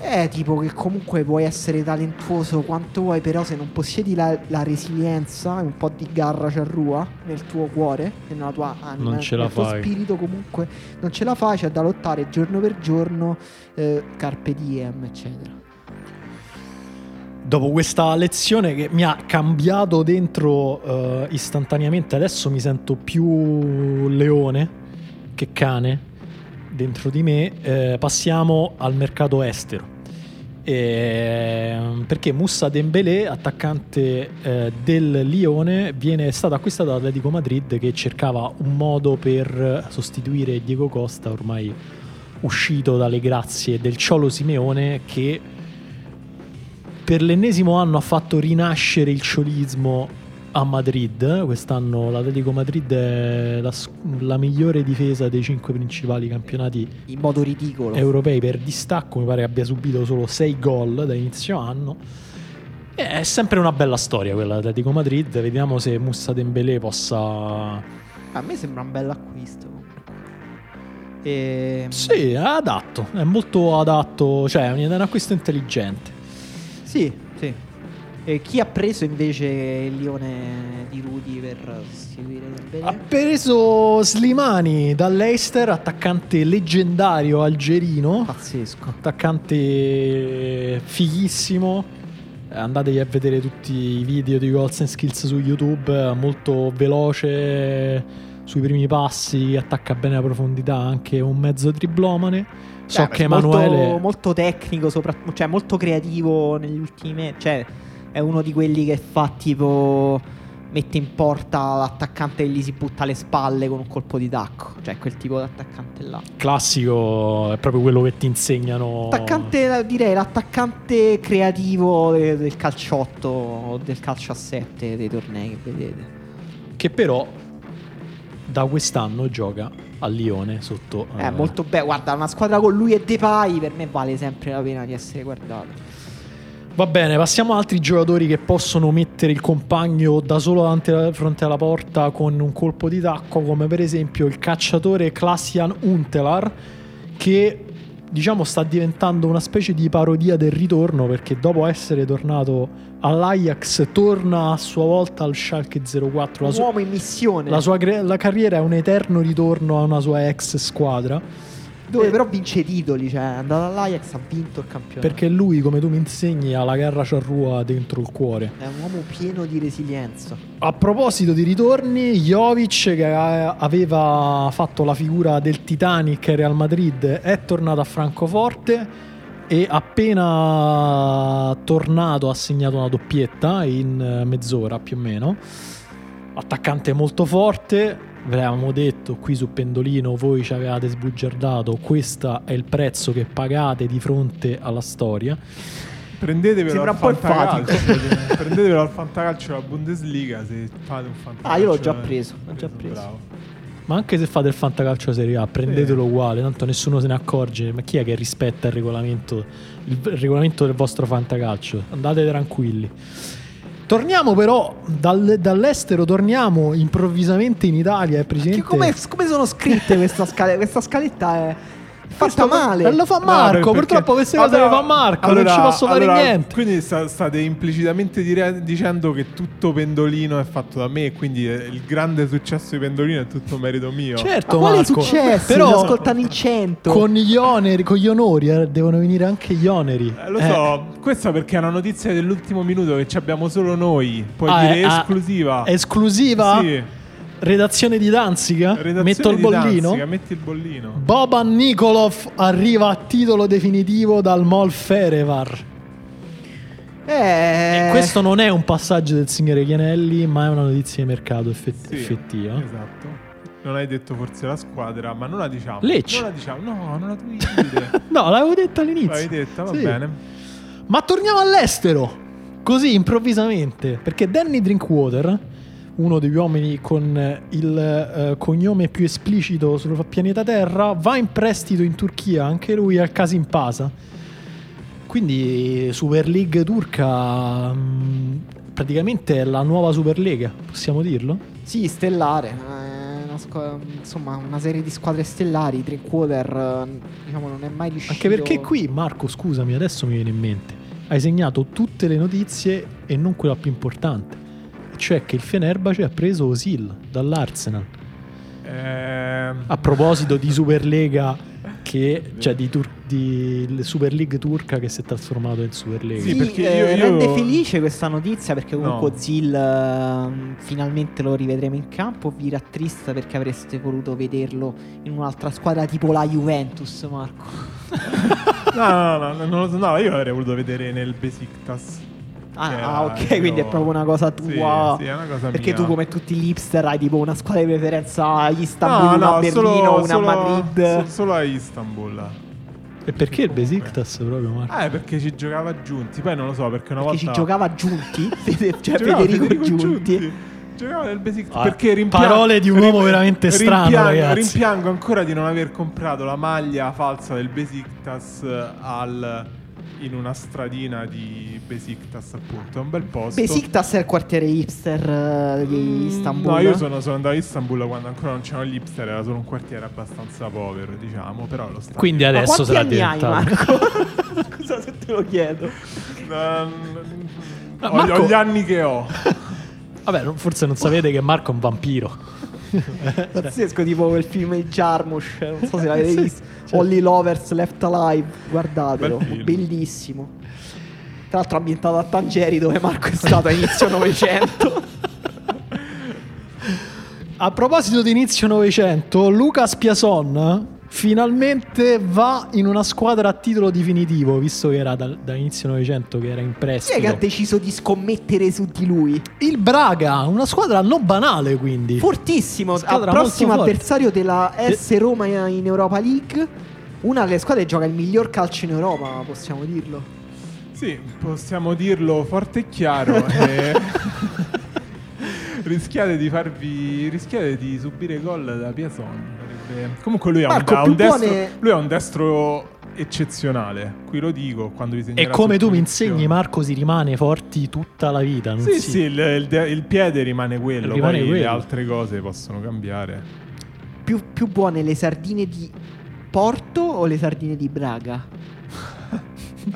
Eh, tipo che comunque puoi essere talentuoso quanto vuoi, però se non possiedi la, la resilienza e un po' di garra cerrua nel tuo cuore e nella tua anima, Non ce la nel tuo fai. spirito comunque non ce la fai, c'è da lottare giorno per giorno, eh, carpe diem, eccetera. Dopo questa lezione che mi ha cambiato dentro eh, istantaneamente, adesso mi sento più leone che cane dentro di me. eh, passiamo al mercato estero. Ehm, perché Moussa Dembélé, attaccante eh, del Lione, viene stato acquistato dall'Atletico Madrid che cercava un modo per sostituire Diego Costa, ormai uscito dalle grazie del Ciolo Simeone, che per l'ennesimo anno ha fatto rinascere il ciolismo a Madrid. Quest'anno l'Atletico Madrid è la, la migliore difesa dei cinque principali campionati In modo ridicolo. europei per distacco. Mi pare abbia subito solo 6 gol da inizio anno. E È sempre una bella storia quella dell'Atletico Madrid. Vediamo se Moussa Dembélé possa. A me sembra un bell'acquisto. comunque. Ehm, Sì, è adatto. È molto adatto. Cioè, è un acquisto intelligente. Sì, sì. E chi ha preso invece il Lione di Rudy per sostituire Dembélé? Ha preso Slimani dall'Eister, attaccante leggendario algerino. Pazzesco. attaccante fighissimo. Andatevi a vedere tutti i video di Goals and Skills su YouTube. Molto veloce sui primi passi, attacca bene la profondità, anche un mezzo triplomane. So Beh, che molto- Emanuele. Molto, tecnico, soprattutto, cioè molto creativo negli ultimi. Cioè, è uno di quelli che fa tipo mette in porta l'attaccante e gli si butta alle spalle con un colpo di tacco. Cioè, quel tipo di attaccante là. Classico, è proprio quello che ti insegnano. Attaccante, direi l'attaccante creativo de- del calciotto o del calcio a 7 dei tornei che vedete. Che però da quest'anno gioca a Lione sotto. È eh, molto bello. Guarda, una squadra con lui e Depay per me vale sempre la pena di essere guardato. Va bene, passiamo a altri giocatori che possono mettere il compagno da solo davanti alla- fronte alla porta con un colpo di tacco, come per esempio il cacciatore Klassian Untelar, che diciamo sta diventando una specie di parodia del ritorno perché dopo essere tornato all'Ajax torna a sua volta al Schalke 04. La, Un sua- uomo in missione. la sua la carriera è un eterno ritorno a una sua ex squadra. Dove Eh, però vince titoli. Cioè, è andato all'Ajax, ha vinto il campionato. Perché lui, come tu mi insegni, ha la garra charrua dentro il cuore. È un uomo pieno di resilienza. A proposito di ritorni, Jovic che a- aveva fatto la figura del Titanic a Real Madrid è tornato a Francoforte e appena tornato ha segnato una doppietta in eh, mezz'ora più o meno. Attaccante molto forte, ve l'avevamo detto qui su Pendolino, voi ci avevate sbugiardato, questo è il prezzo che pagate di fronte alla storia. Prendetevelo Sembra al fantacalcio. enfatico. Prendetevelo al fantacalcio della Bundesliga se fate un fantacalcio. Ah, io l'ho già preso, l'ho già preso. Bravo. Ma anche se fate il fantacalcio Serie A, prendetelo uguale, tanto nessuno se ne accorge. Ma chi è che rispetta il regolamento, il regolamento del vostro fantacalcio? Andate tranquilli. Torniamo però dal- dall'estero, torniamo improvvisamente in Italia. Che presidente. come, sono scritte questa scaletta? Questa scaletta è fatta male. Eh, Lo fa No, Marco, per- perché- purtroppo queste cose Allora- le fa Marco, allora- non ci posso fare allora, niente. Quindi sta- state implicitamente dire- dicendo che tutto Pendolino è fatto da me e quindi eh, il grande successo di Pendolino è tutto merito mio. Ma Certo, quali Marco. successi? Però ascoltano in cento. con gli oneri, con gli onori, eh, devono venire anche gli oneri. Eh, lo so, questa perché è una notizia dell'ultimo minuto che ci abbiamo solo noi. Puoi Ah, dire è- ah, esclusiva. Esclusiva? Sì. Redazione di Danzica? Redazione Metto il di bollino? Danzica, metti il bollino. Boban Nikolov arriva a titolo definitivo dal Mol Ferevar. Eh, E questo non è un passaggio del signore Chianelli, ma è una notizia di mercato effett- Sì, effettiva. Esatto. Non hai detto forse la squadra, ma non la diciamo. Lecce. Non la diciamo. No, non la devi dire. No, l'avevo detto all'inizio. L'hai detta, va Sì. bene. Ma torniamo all'estero. Così improvvisamente. Perché Danny Drinkwater, uno degli uomini con eh, il eh, cognome più esplicito sul pianeta Terra, va in prestito in Turchia, anche lui al Kasim Pasa. Quindi Super League turca mh, praticamente è la nuova Superlega, possiamo dirlo? Sì, stellare. eh, una insomma, una serie di squadre stellari. Drinkwater, eh, diciamo, non è mai riuscito. Anche perché qui, Marco, scusami, adesso mi viene in mente, hai segnato tutte le notizie e non quella più importante, cioè che il Fenerbahce ha preso Osil dall'Arsenal. Ehm, A proposito di Superlega che cioè di, Tur- di Super League turca che si è trasformato in Superlega. Sì, Sì, perché eh, io- io- rende felice questa notizia perché comunque No. Ozil eh, finalmente lo rivedremo in campo. Vi rattrista perché avreste voluto vederlo in un'altra squadra tipo la Juventus, Marco. no, no, no, no, non lo so, no, io l'avrei voluto vedere nel Besiktas. Ah, ah, ok, quindi è io- proprio una cosa Sì, tua. sì, è una cosa perché mia. tu, come tutti gli hipster, hai tipo una squadra di preferenza a Istanbul, No, una a no, Berlino, solo, una a solo- Madrid. so- solo a Istanbul. E perché il Besiktas proprio Marco? Ah, è perché ci giocava Giunti. Poi non lo so, perché una perché volta ci giocava Giunti, cioè Giocava Federico, Giunti. Giocava nel Besiktas Ah, perché rimpiango parole di un uomo veramente strano, rimpiango, ragazzi. rimpiango ancora di non aver comprato la maglia falsa del Besiktas al in una stradina di Besiktas, appunto. È un bel posto. Besiktas è il quartiere hipster eh, di Mm, Istanbul. No, io sono, sono andato a Istanbul quando ancora non c'erano gli hipster, era solo un quartiere abbastanza povero, diciamo, però lo sta. Quindi adesso sarà diventato. Marco? Scusa se te lo chiedo. Ah, ho, Marco- ho gli anni che ho. Vabbè, forse non sapete che Marco è un vampiro. Pazzesco, tipo quel film di Jarmusch. Non so se l'avete visto. Holly Lovers Left Alive. Guardatelo, Bel bellissimo. Tra l'altro, ambientato a Tangeri, dove Marco è stato a inizio Novecento. A proposito di inizio Novecento, Lucas Piason finalmente va in una squadra a titolo definitivo, visto che era dal- dall'inizio Novecento che era in Chi è che ha prestito. deciso di scommettere su di lui? Il Braga, una squadra non banale quindi. Fortissimo, al prossimo avversario della De- S Roma in Europa League. Una delle squadre che gioca il miglior calcio in Europa, possiamo dirlo. Sì, possiamo dirlo forte e chiaro. e rischiate di farvi. rischiate di subire gol da Piason. Sarebbe- Comunque lui ha, Marco, un, un destro, buone- lui ha un destro eccezionale. Qui lo dico quando vi E come tu mi insegni, Marco, si rimane forti tutta la vita. Non Sì, si- sì, il, il il piede rimane quello, Rimane poi le quello. altre cose possono cambiare. Più, più buone le sardine di Porto o le sardine di Braga?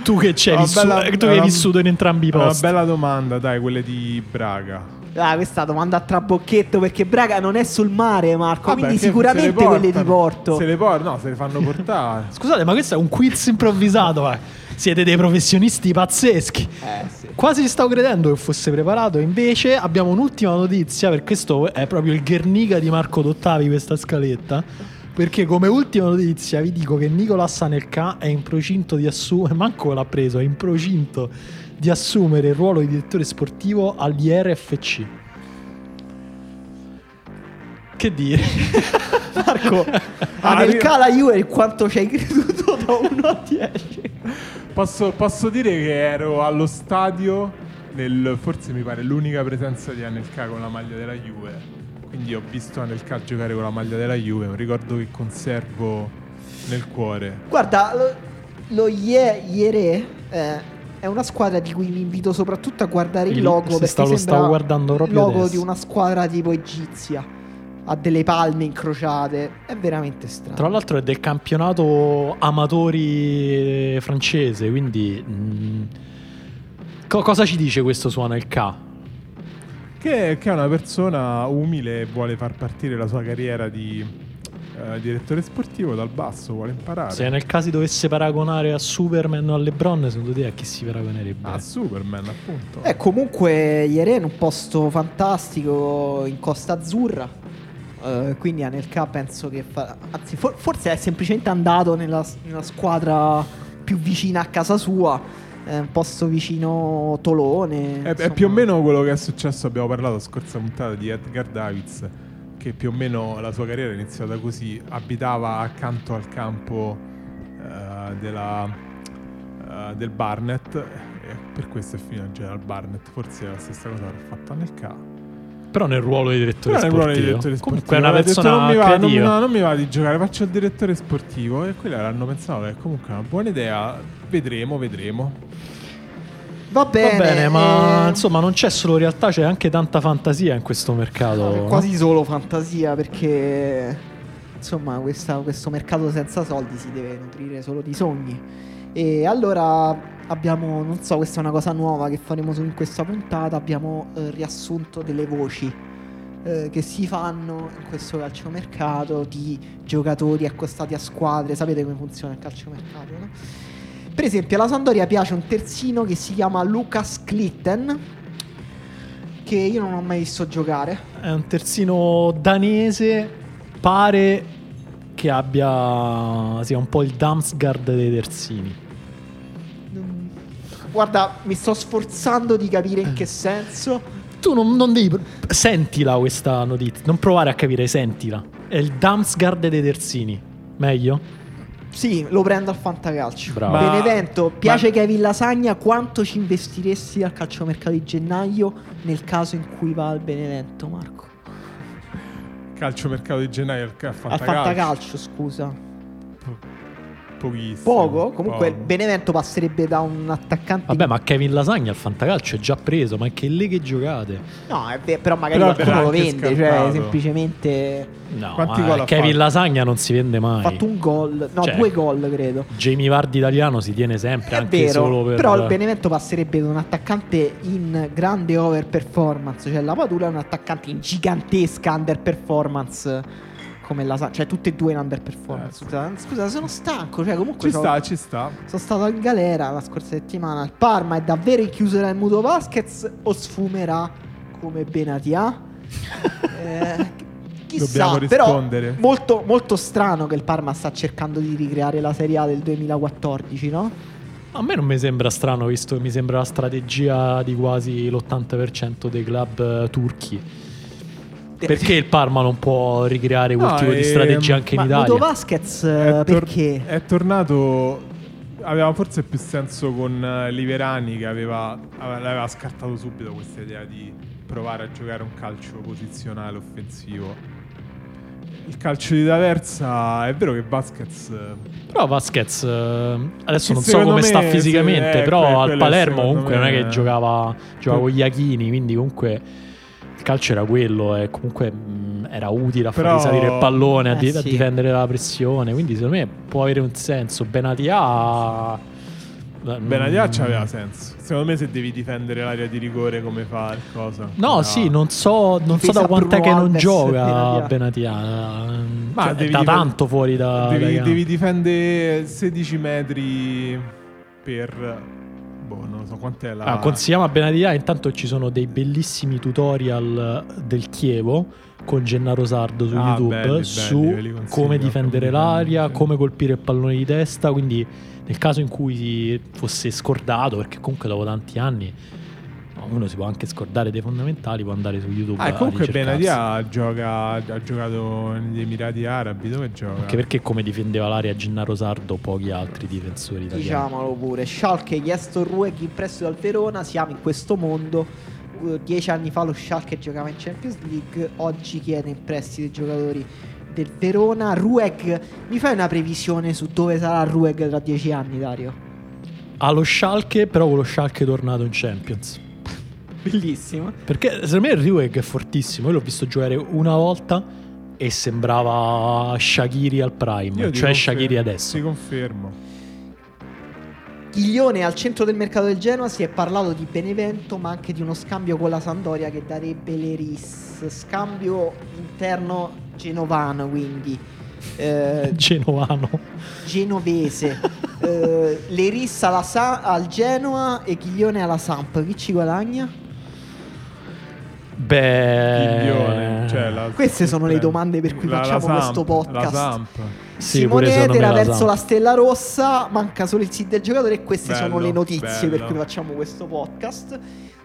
Tu che c'hai Una vissuto, bella- tu che hai una- vissuto in entrambi i Una posti. bella domanda, dai, quelle di Braga. Ah, questa domanda a trabocchetto perché Braga non è sul mare, Marco. Vabbè, quindi sicuramente le quelle di portano. Porto. Se le portano, no, se le fanno portare. Scusate, ma questo è un quiz improvvisato. va. Siete dei professionisti pazzeschi. Eh, sì. Quasi ci stavo credendo che fosse preparato, invece abbiamo un'ultima notizia, perché questo è proprio il Guernica di Marco Dottavi questa scaletta. Perché come ultima notizia vi dico che Nicolas Anelka è in procinto di assumere, manco l'ha preso, è in procinto di assumere il ruolo di direttore sportivo all'IRFC. Che dire? Marco, Ah, nel ri- cala Juve quanto ci hai creduto da 1 a 10? Posso, posso dire che ero allo stadio, nel, forse mi pare l'unica presenza di Anelka con la maglia della Juve. Quindi ho visto Anelka giocare con la maglia della Juve, un ricordo che conservo nel cuore. Guarda, lo, lo Ie- Iere eh, è una squadra di cui mi invito soprattutto a guardare il, Il- logo se perché stavo- lo sembra stavo guardando il proprio logo adesso. di una squadra tipo egizia. Ha delle palme incrociate, è veramente strano. Tra l'altro è del campionato amatori francese, quindi... mm, co- cosa ci dice questo su Anelka? Che, che è una persona umile e vuole far partire la sua carriera di eh, direttore sportivo dal basso, vuole imparare. Se nel caso dovesse paragonare a Superman o a LeBron, secondo te a chi si paragonerebbe? Ah, Superman, appunto. Eh, comunque Iere è in un posto fantastico in Costa Azzurra. eh, quindi Anelka penso che fa... Anzi, for- forse è semplicemente andato nella, nella squadra più vicina a casa sua. È un posto vicino Tolone. È, è più o meno quello che è successo, abbiamo parlato la scorsa puntata di Edgar Davids, che più o meno la sua carriera è iniziata così, abitava accanto al campo eh, della, eh, del Barnet e per questo è finito a giocare al Barnet, forse la stessa cosa l'ha fatta nel K. Però nel ruolo di direttore Però nel ruolo di sportivo. direttore sportivo Comunque è una detto, persona non mi, va, non, va- non mi va di giocare, faccio il direttore sportivo e quelli hanno pensato che comunque è una buona idea, vedremo, vedremo. Va bene, Va bene, ma eh, insomma non c'è solo realtà, c'è anche tanta fantasia in questo mercato. no, è quasi solo fantasia perché insomma questa- questo mercato senza soldi si deve nutrire solo di sogni. E allora abbiamo, non so, questa è una cosa nuova che faremo su- in questa puntata, abbiamo eh, riassunto delle voci eh, che si fanno in questo calciomercato di giocatori accostati a squadre, sapete come funziona il calciomercato, no? Per esempio, alla Sandoria piace un terzino che si chiama Lucas Klitten, che io non ho mai visto giocare. È un terzino danese, pare che abbia sia un po' il Damsgaard dei terzini. Guarda, mi sto sforzando di capire in che senso. Tu non, non devi sentila questa notizia, non provare a capire, sentila. È il Damsgaard dei terzini. Meglio? Sì, lo prendo al fantacalcio. Bravo. Benevento, piace ma- Kevin Lasagna. Quanto ci investiresti al calciomercato di gennaio nel caso in cui va al Benevento, Marco? Calcio mercato di gennaio al ca- Al fantacalcio. fantacalcio, scusa. Pochissimo. Poco? Comunque il Poco. Benevento passerebbe da un attaccante. Vabbè, ma Kevin Lasagna al fantacalcio è già preso, ma è che lì che giocate? No, è vero, però magari Però qualcuno lo vende. Cioè, scartato. semplicemente. No, Quanti gol ha Kevin fatto? Lasagna non si vende mai. Ha fatto un gol. No, Cioè, due gol, credo. Jamie Vardi italiano si tiene sempre, È anche vero, solo per... però il Benevento passerebbe da un attaccante in grande over performance, cioè la Padula è un attaccante in gigantesca under performance come la Sa- cioè tutte e due in under performance. Eh, Scusa, scusa, sono stanco, cioè comunque Ci sta, ci sta. sono stato in galera la scorsa settimana. Il Parma è davvero chiuderà il mutuo Vasquez o sfumerà come Benatia? eh, Chissà, Dobbiamo però rispondere. molto, molto strano che il Parma sta cercando di ricreare la Serie A del 2014, no? A me non mi sembra strano, visto che mi sembra la strategia di quasi l'80% dei club eh, turchi. Perché il Parma non può ricreare quel No, tipo di ehm, strategia anche in Ma Italia? Muto Vasquez È, eh, tor- perché? è tornato. Aveva forse più senso con eh, Liverani che aveva, aveva- l'aveva scartato subito questa idea di provare a giocare un calcio posizionale offensivo. Il calcio di D'Aversa è vero che Vasquez eh, Però Vasquez adesso non so come me, sta se- fisicamente, eh, però al Palermo comunque non è me- che giocava, giocava con gli Iachini, quindi comunque calcio era quello e comunque mh, era utile a far Però- risalire il pallone, a, Eh, di- a sì. difendere la pressione, quindi secondo me può avere un senso. Benatia... Benatia mm, c'aveva senso. Secondo me se devi difendere l'area di rigore come fa cosa. No, No. sì, non so, non so da quant'è che non gioca Benatia. Benatia. Ma Cioè, devi da tanto fuori da... Devi, da- devi difendere 16 metri per. Boh, non so quant'è la. Ah, consigliamo a Benatia. Intanto ci sono dei bellissimi tutorial del Chievo con Gennaro Sardo su Ah, YouTube belli, belli, su come difendere l'aria, come colpire il pallone di testa. Quindi, nel caso in cui fosse scordato, perché comunque dopo tanti anni uno si può anche scordare dei fondamentali, può andare su YouTube. Ah, e comunque. Benatia gioca, ha giocato negli Emirati Arabi. Dove gioca? Anche perché come difendeva l'area Gennaro Sardo, pochi altri difensori italiani. Diciamolo pure, Schalke chiesto Rueg in prestito al Verona, siamo in questo mondo. Uh, Dieci anni fa lo Schalke giocava in Champions League, oggi chiede in prestito i giocatori del Verona. Rueg, mi fai una previsione su dove sarà Rueg tra dieci anni, Dario? Allo Schalke, però con lo Schalke tornato in Champions. Bellissimo. Perché secondo me Rueg è fortissimo. Io l'ho visto giocare una volta e sembrava Shakiri al prime, Io cioè Shakiri adesso. Ti confermo. Ghiglione al centro del mercato del Genoa si è parlato di Benevento ma anche di uno scambio con la Sandoria che darebbe l'Eris scambio interno genovano quindi eh, Genovano. genovese eh, l'Eris alla Sa- al Genoa e Ghiglione alla Samp chi ci guadagna? Beh, Ghiglione, cioè la- Queste sono le domande per cui la- la facciamo questo Samp, podcast. La sì, Simone Etera la verso la Stella Rossa, manca solo il sit del giocatore e queste sono Bello, le notizie per bello. cui facciamo questo podcast.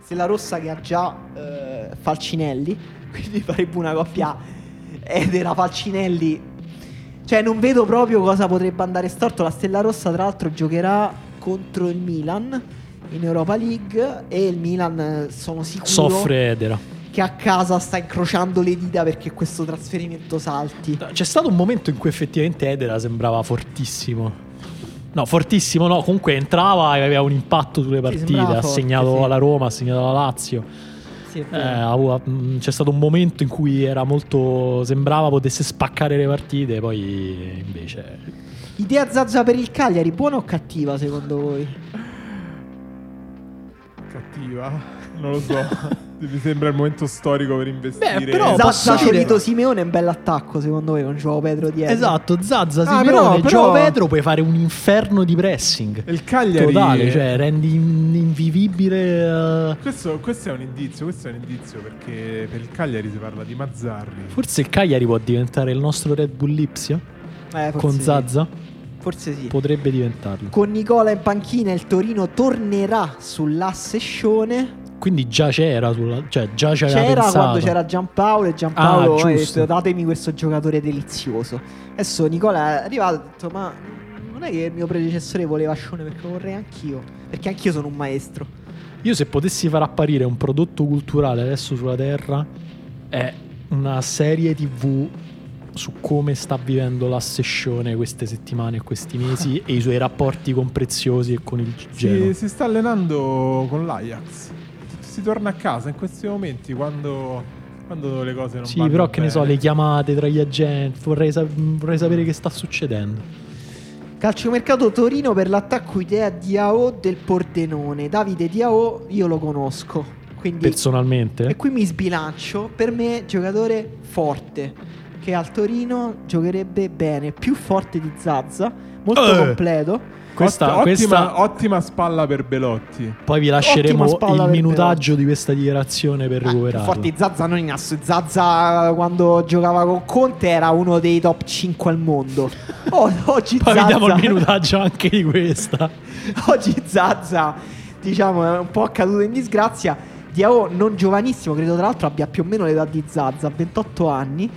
Stella Rossa che ha già eh, Falcinelli, quindi farebbe una coppia Etera Falcinelli. Cioè non vedo proprio cosa potrebbe andare storto. La Stella Rossa tra l'altro giocherà contro il Milan in Europa League e il Milan eh, sono sicuro Soffre Edera. Che a casa sta incrociando le dita perché questo trasferimento salti. C'è stato un momento in cui effettivamente Edera sembrava fortissimo. No, fortissimo no, comunque entrava e aveva un impatto sulle partite, ha forte, segnato sì. alla Roma, ha segnato alla Lazio. Sì, Eh, mh, c'è stato un momento in cui era molto sembrava potesse spaccare le partite, poi invece Idea Zazza per il Cagliari, buona o cattiva secondo voi? Cattiva. Non lo so. Mi sembra il momento storico per investire. Beh, però Zazza Ciolito Simeone è un bell'attacco secondo me con Giovo Pedro dietro. Esatto, Zazza, Ah, Simeone, però- Gio però- Pedro puoi fare un inferno di pressing. Il Cagliari. Totale, cioè rendi in- invivibile. eh, Questo, questo è un indizio, questo è un indizio perché per il Cagliari si parla di Mazzarri. Forse il Cagliari può diventare il nostro Red Bull Lipsia Eh, forse con sì. Zazza. Forse sì. Potrebbe diventarlo. Con Nicola in panchina il Torino tornerà sull'asse Scione. Quindi già c'era, sulla, cioè già c'era C'era quando c'era Giampaolo e Giampaolo Ah, ha giusto. detto datemi questo giocatore delizioso. Adesso Nicola è arrivato e ha detto ma non è che il mio predecessore voleva Scione perché lo vorrei anch'io. Perché anch'io sono un maestro. Io se potessi far apparire un prodotto culturale adesso sulla Terra è una serie TV su come sta vivendo la sessione queste settimane e questi mesi e i suoi rapporti con Preziosi e con il Genoa. Si, si sta allenando con l'Ajax. Si torna a casa in questi momenti quando, quando le cose non Sì, vanno però che ne so, le chiamate tra gli agenti, vorrei, sa- vorrei sapere che sta succedendo. Calciomercato Torino per l'attacco idea Diao del Pordenone. Davide Diao io lo conosco. Quindi Personalmente, E qui mi sbilancio. Per me, giocatore forte. Che al Torino giocherebbe bene. Più forte di Zazza. Molto Eh. completo. Questa- Ott- questa- ottima, ottima spalla per Belotti. Poi vi Ottima lasceremo il minutaggio di questa dichiarazione per Eh, recuperarlo. Infatti Zazza non in asso. Zazza quando giocava con Conte era uno dei top 5 al mondo. Oh, oggi Poi Zazza, vi diamo il minutaggio anche di questa. oggi Zazza, diciamo, è un po' caduto in disgrazia. Diao non giovanissimo, credo tra l'altro abbia più o meno l'età di Zazza, 28 anni.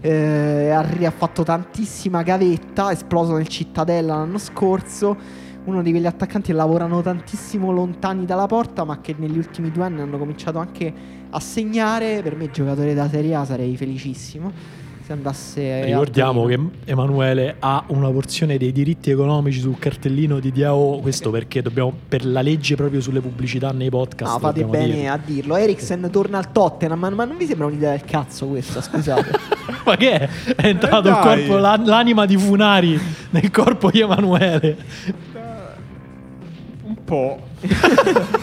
Eh, ha fatto tantissima gavetta, è esploso nel Cittadella l'anno scorso. Uno di quegli attaccanti che lavorano tantissimo lontani dalla porta, ma che negli ultimi due anni hanno cominciato anche a segnare. Per me, giocatore da Serie A, sarei felicissimo se andasse. Ricordiamo che Emanuele ha una porzione dei diritti economici sul cartellino di DAO. Questo perché dobbiamo, per la legge proprio sulle pubblicità nei podcast. No, fate bene dirlo. a dirlo. Eriksen torna al Tottenham, ma, ma non vi sembra un'idea del cazzo questa? Scusate. Ma che è? È entrato Eh, corpo, la- l'anima di Funari nel corpo di Emanuele. Un po'.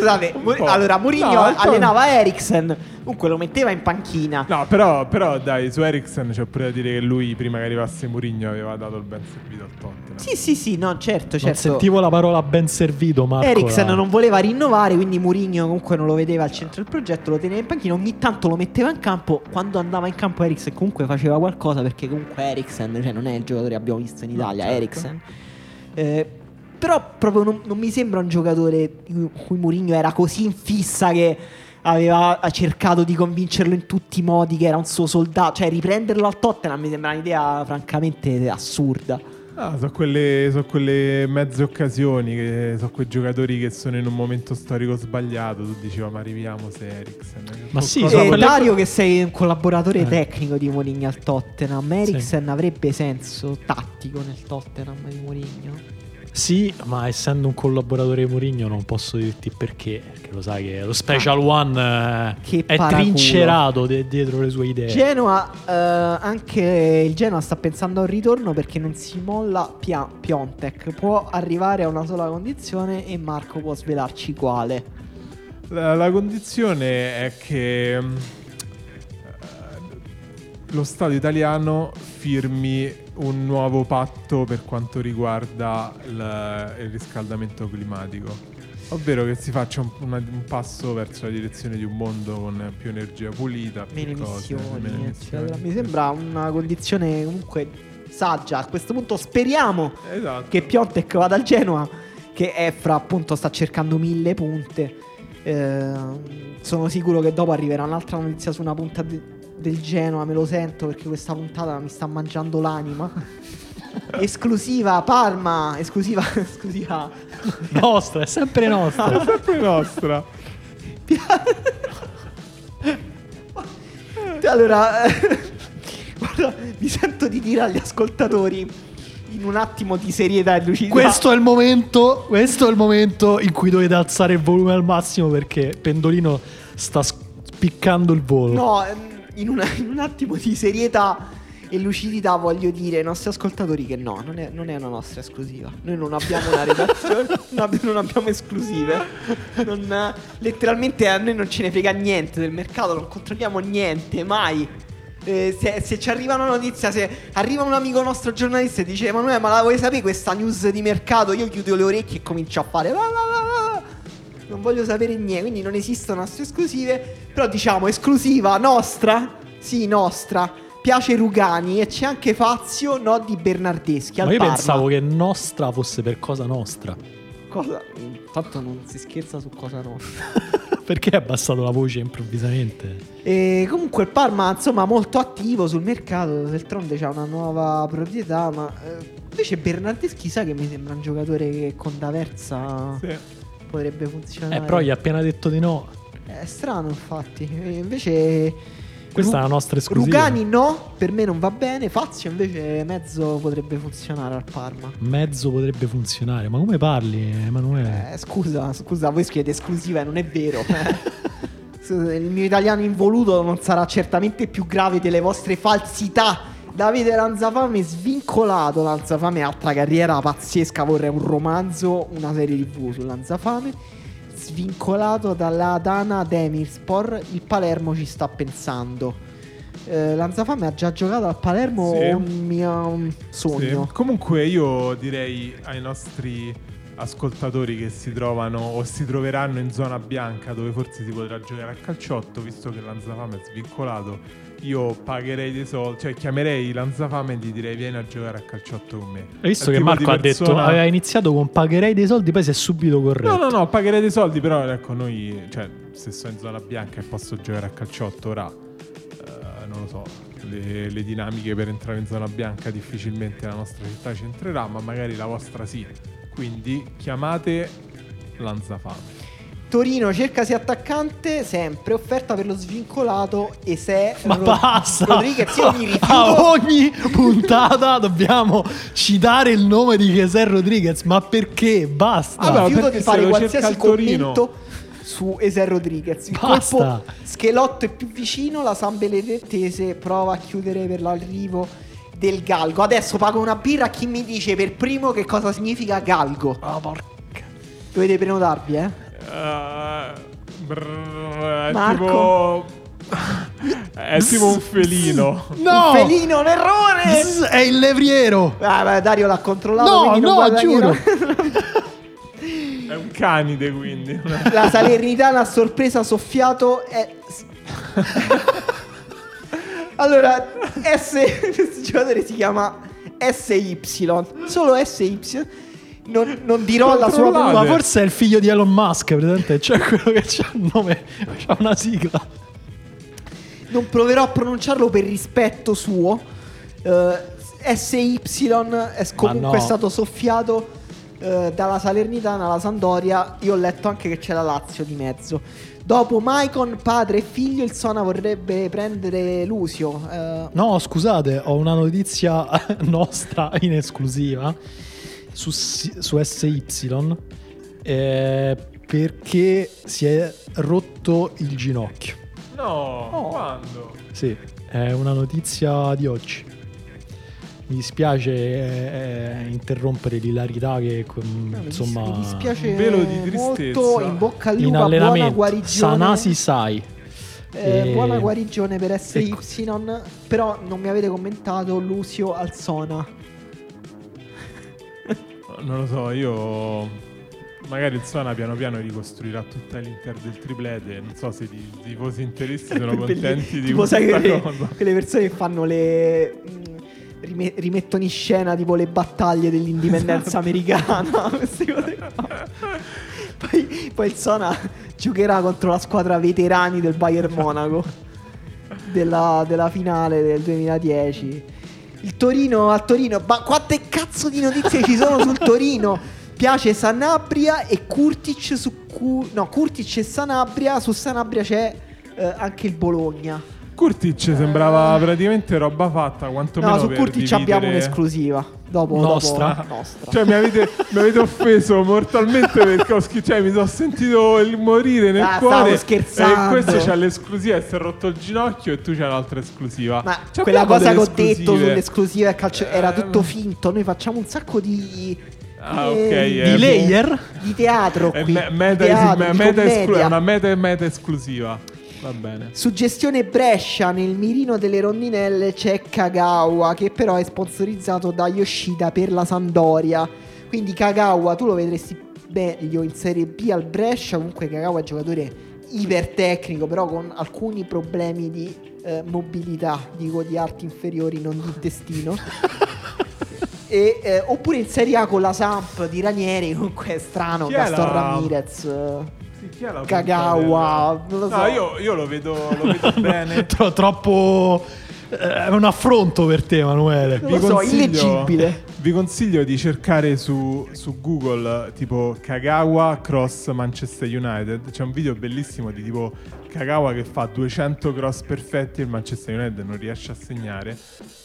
Scusate, Mu- po'. allora Mourinho No, allenava Eriksen, comunque lo metteva in panchina. No, però, però dai, su Eriksen c'è pure da dire che lui, prima che arrivasse Mourinho, aveva dato il ben servito al Tottenham. Sì, sì, sì, no, certo, Non certo. sentivo la parola ben servito, Marco. Eriksen la- non voleva rinnovare, quindi Mourinho comunque non lo vedeva al centro del progetto, lo teneva in panchina, ogni tanto lo metteva in campo, quando andava in campo Eriksen comunque faceva qualcosa perché comunque Eriksen, cioè non è il giocatore che abbiamo visto in No, Italia, certo. Eriksen. Eh, però proprio non, non mi sembra un giocatore in cui Mourinho era così in fissa che aveva ha cercato di convincerlo in tutti i modi che era un suo soldato, cioè riprenderlo al Tottenham mi sembra un'idea francamente assurda. Ah, sono quelle, so quelle mezze occasioni, che sono quei giocatori che sono in un momento storico sbagliato. Tu dici, "Oh, ma arriviamo se Eriksen. Ma sì, vuoi- quelle- Dario che sei un collaboratore Eh. tecnico di Mourinho al Tottenham Eriksen avrebbe senso tattico nel Tottenham di Mourinho Sì, ma essendo un collaboratore di Mourinho non posso dirti perché. Perché lo sai che lo Special One eh, Ah. Che è paraculo. trincerato de- dietro le sue idee. Genoa eh, anche il Genoa sta pensando a un ritorno perché non si molla Pia- Piontek può arrivare a una sola condizione e Marco può svelarci quale La, la condizione è che mm, lo Stato italiano firmi un nuovo patto per quanto riguarda il, il riscaldamento climatico. Ovvero che si faccia un, una- un passo verso la direzione di un mondo con più energia pulita, più meno cose, emissioni, meno emissioni. mi sembra una condizione comunque saggia a questo punto speriamo Esatto. che Piontek vada al Genoa che è fra appunto sta cercando mille punte Eh, sono sicuro che dopo arriverà un'altra notizia su una punta de- del Genoa me lo sento perché questa puntata mi sta mangiando l'anima esclusiva Parma esclusiva esclusiva Nostra, è sempre nostra. È sempre nostra. allora guarda, mi sento di dire agli ascoltatori in un attimo di serietà e lucidità questo è il momento. Questo è il momento in cui dovete alzare il volume al massimo perché Pendolino sta spiccando il volo. No, ehm, in, una- in un attimo di serietà e lucidità voglio dire ai nostri ascoltatori che no, non è, non è una nostra esclusiva. Noi non abbiamo una redazione, non, abbi- non abbiamo esclusive. Non, letteralmente a noi non ce ne frega niente del mercato, non controlliamo niente, mai. Eh, se, se ci arriva una notizia, se arriva un amico nostro giornalista e dice Emanuele ma la vuoi sapere questa news di mercato? Io chiudo le orecchie e comincio a fare... "La, la, la, la". Non voglio sapere niente, quindi non esistono nostre esclusive. Però diciamo esclusiva nostra, sì nostra, piace Rugani e c'è anche Fazio, no di Bernardeschi. Al Ma io Parma. pensavo che nostra fosse per cosa nostra. Cosa? Tanto non si scherza su cosa nostra. Perché hai abbassato la voce improvvisamente? E comunque il Parma, insomma, molto attivo sul mercato. D'altronde c'ha una nuova proprietà. Ma eh, invece Bernardeschi sa che mi sembra un giocatore che con D'Aversa Sì. Potrebbe funzionare. Eh, però gli ha appena detto di no. È strano, infatti. Invece. Questa Ru- è la nostra esclusiva. Rugani no, per me non va bene. Fazio invece mezzo potrebbe funzionare al Parma. Mezzo potrebbe funzionare. Ma come parli, Emanuele? Eh, scusa, scusa, voi scrivete esclusiva e non è vero. Il mio italiano involuto non sarà certamente più grave delle vostre falsità. Davide Lanzafame svincolato. Lanzafame, altra carriera pazzesca. Vorrei un romanzo, una serie tv su Lanzafame. Svincolato dalla Dana Demirspor. Il Palermo ci sta pensando. Eh, Lanzafame ha già giocato al Palermo Sì. un mio sogno. Sì. Comunque io direi ai nostri ascoltatori che si trovano o si troveranno in zona bianca dove forse si potrà giocare a calciotto, visto che Lanzafame è svincolato, io pagherei dei soldi, cioè chiamerei Lanzafame e gli direi vieni a giocare a calciotto con me. Hai visto che Marco ha detto persona- aveva iniziato con pagherei dei soldi, poi si è subito corretto. No, no, no, pagherei dei soldi, però ecco, noi, cioè, se sono in zona bianca e posso giocare a calciotto ora, eh, non lo so, le, le dinamiche per entrare in zona bianca difficilmente la nostra città ci entrerà, ma magari la vostra sì. Quindi chiamate Lanzafame. Torino cercasi attaccante, sempre offerta per lo svincolato e se Ma Ro- basta! Rodriguez io mi rifiuto. A ogni puntata dobbiamo citare il nome di Cheser Rodriguez. Ma perché? Basta! Mi rifiuto perché di fare qualsiasi cerca commento su Eser Rodriguez. Il Basta. colpo schelotto è più vicino, la San Benedettese prova a chiudere per l'arrivo del galgo. Adesso pago una birra a chi mi dice per primo che cosa significa galgo. Ah, porca. Dovete prenotarvi, eh? Eh, brrr, è Marco. tipo... è tipo un felino. No! Un felino, un errore! Zzz, È il levriero! Ah, beh, Dario l'ha controllato. No, no, guadagnerà. È un canide, quindi. La Salernitana a sorpresa soffiato è... allora, S... questo giocatore si chiama SY. Solo SY. Non, non dirò la sua. Ma forse è il figlio di Elon Musk, presente? C'è quello che c'ha il nome, c'ha una sigla. Non proverò a pronunciarlo per rispetto suo. Eh, SY è comunque no. stato soffiato eh, dalla Salernitana alla Sandoria. Io ho letto anche che c'è la Lazio di mezzo. Dopo Maicon, padre e figlio, il Sona vorrebbe prendere Lucio. Eh, No, scusate, ho una notizia nostra in esclusiva su, su SY eh, perché si è rotto il ginocchio. No, Oh. quando? Sì, è una notizia di oggi. Mi dispiace eh, eh, interrompere l'ilarità che no, dis- insomma mi dispiace un velo di tristezza. molto. In bocca al in lupo, buona allenamento guarigione. Sanasi Sai. Eh, E- Buona guarigione per SY, Ecco. però non mi avete commentato Lucio al Sona. Non lo so, io. Magari il Sona piano piano ricostruirà tutta l'Inter del triplete. Non so se i tifosi interisti sono contenti di tipo, questa sai quelle, cosa. quelle persone che fanno le. rime- rimettono in scena tipo le battaglie dell'indipendenza Esatto. americana. queste cose qua. Poi, poi il Sona giocherà contro la squadra veterani del Bayern Monaco della, della finale del 2010. Il Torino a Torino. Ma quante cazzo di notizie ci sono sul Torino? Piace Sanabria e Kurtic su Cu- no, Kurtic e Sanabria. Su Sanabria c'è eh, anche il Bologna. Kurtic sembrava praticamente roba fatta, quantomeno No, su per Kurtic dividere- abbiamo un'esclusiva. Dopo, Nostra. dopo nostra. Cioè, mi avete, mi avete offeso mortalmente perché ho scritto. Cioè, mi sono sentito il morire nel Ah, stavo cuore. scherzando. E questo c'ha l'esclusiva e si è rotto il ginocchio. E tu c'hai un'altra esclusiva. Ma Cioè, quella cosa che ho detto sull'esclusiva e calcio era Eh, tutto finto. Noi facciamo un sacco di. Ah, eh, ok, Di eh, layer? Di teatro. È qui, me- di meta, teatro, me- di meta esclu- è una meta meta esclusiva. Va bene. Suggestione Brescia nel mirino delle rondinelle c'è Kagawa che però è sponsorizzato da Yoshida per la Sandoria. Quindi Kagawa tu lo vedresti meglio in Serie B al Brescia. Comunque Kagawa è un giocatore ipertecnico però con alcuni problemi di eh, mobilità, dico di arti inferiori, non di intestino. E, eh, oppure in Serie A con la Samp di Ranieri, comunque è strano, Chi è Gaston la- Ramirez. Eh. È la Kagawa, del- non lo so. No, io, io lo vedo, lo vedo bene. Tro- troppo. eh, È un affronto per te, Emanuele. Non lo so, illeggibile. Vi consiglio di cercare su, su Google tipo Kagawa cross Manchester United. C'è un video bellissimo di tipo Kagawa che fa 200 cross perfetti e il Manchester United non riesce a segnare.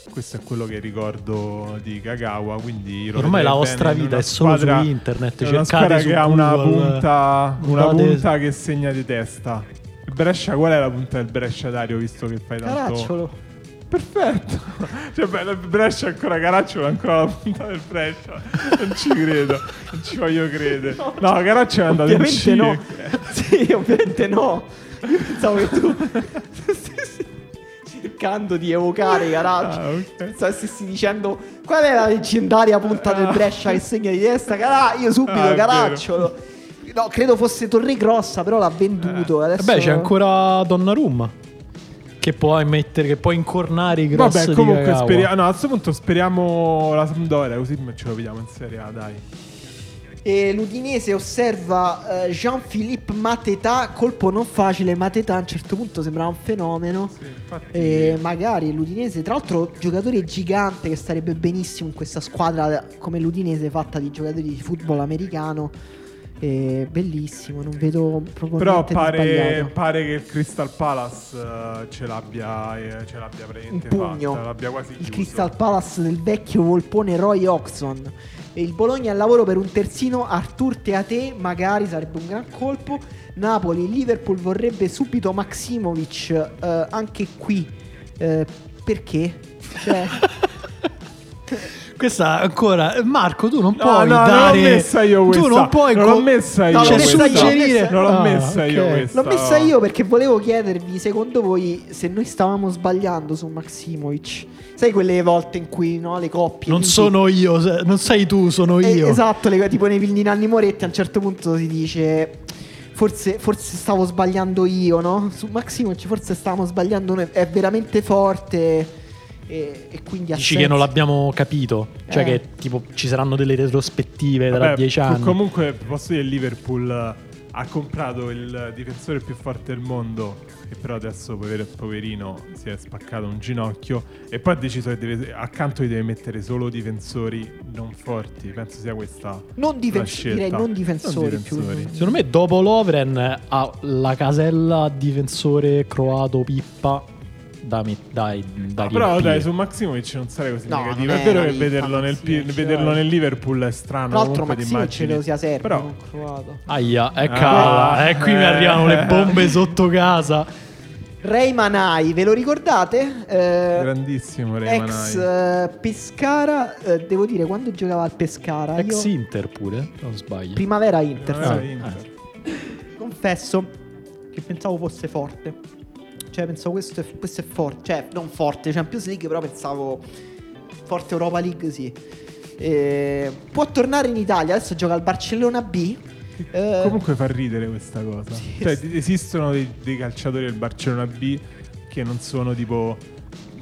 Questo è quello che ricordo di Kagawa. Quindi Ormai la vostra in vita è solo squadra- su internet, è una squadra che ha una punta, una punta che segna di testa. Il Brescia, qual è la punta del Brescia, Dario? Visto che fai tanto. Caracciolo. Perfetto. Cioè, beh, il Brescia ancora Caracciolo, è ancora la punta del Brescia. Non ci credo. Non ci voglio credere. No, Caracciolo è andato in Ovviamente Cile. no. sì, ovviamente no. Io pensavo che tu. Sì. cercando di evocare Caraccio. Ah, ok. Sta- Stessi dicendo qual è la leggendaria punta del Brescia che segna di testa? Carà, io subito Ah, Caracciolo. No, credo fosse Torregrossa, però l'ha venduto. Eh. Adesso... Beh, c'è ancora Donnarumma. Che puoi mettere, che puoi incornare i cross Vabbè, comunque speriamo. No, a questo punto speriamo la Sampdoria, così ce lo vediamo in Serie A, dai. E l'Udinese osserva eh, Jean-Philippe Mateta, colpo non facile, Mateta a un certo punto sembrava un fenomeno. Sì, infatti. E magari l'Udinese, tra l'altro, giocatore gigante che starebbe benissimo in questa squadra come l'Udinese, fatta di giocatori di football americano. E bellissimo, non vedo proprio Però pare, pare che il Crystal Palace eh, ce l'abbia, eh, ce l'abbia praticamente fatta, l'abbia quasi il chiuso. Crystal Palace del vecchio volpone Roy Oxon. Il Bologna al lavoro per un terzino, Artur Teate, magari sarebbe un gran colpo. Napoli, Liverpool vorrebbe subito Maximovic, eh, anche qui. Eh, perché? Cioè, Questa ancora. Marco, tu non No, puoi no, non dare. l'ho messa io Tu questa. non puoi. Non l'ho messa io No, l'ho Cioè, io, suggerire. Non l'ho Ah, messa io ok. questa. l'ho messa io perché volevo chiedervi, secondo voi, se noi stavamo sbagliando su Maximovic. Sai quelle volte in cui no, le coppie... Non sono io, non sei tu, sono Eh, io. esatto, le- tipo nei film di Nanni Moretti a un certo punto si dice forse, forse stavo sbagliando io, no? Su Maximovic forse stavamo sbagliando noi, è veramente forte e, e quindi Dici senso. che non l'abbiamo capito. Cioè, Eh. che tipo ci saranno delle retrospettive tra dieci anni. Comunque, posso dire, Liverpool ha comprato il difensore più forte del mondo, che però adesso, pover- poverino, si è spaccato un ginocchio. E poi ha deciso che deve- accanto gli deve mettere solo difensori non forti. Penso sia questa. Non difen- la scelta. direi non difensori, difensori. più. Secondo me, dopo Lovren, ha la casella difensore croato Pippa da, met- dai, da Ah, però dai, su Maximovic non sarei così No, negativo. È è vero che vederlo nel, vederlo dai. nel Liverpool è strano. Tra l'altro Maximovic credo sia serbo, Però. Aia, Ah, eccola. e qui mi eh. arrivano le bombe sotto casa. Ray Manai, ve lo ricordate? Eh, grandissimo Ray ex Manai. eh, Pescara, eh, devo dire quando giocava al Pescara, Ex io Inter pure, se non sbaglio. Primavera Inter, Primavera sì. Inter. confesso che pensavo fosse forte. Cioè, pensavo questo è, questo è forte. Cioè, non forte Champions League, però pensavo forte Europa League, sì. Eh, può tornare in Italia, adesso gioca al Barcellona B. Eh, Comunque fa ridere questa cosa. Sì, cioè, sì. esistono dei, dei calciatori del Barcellona B che non sono tipo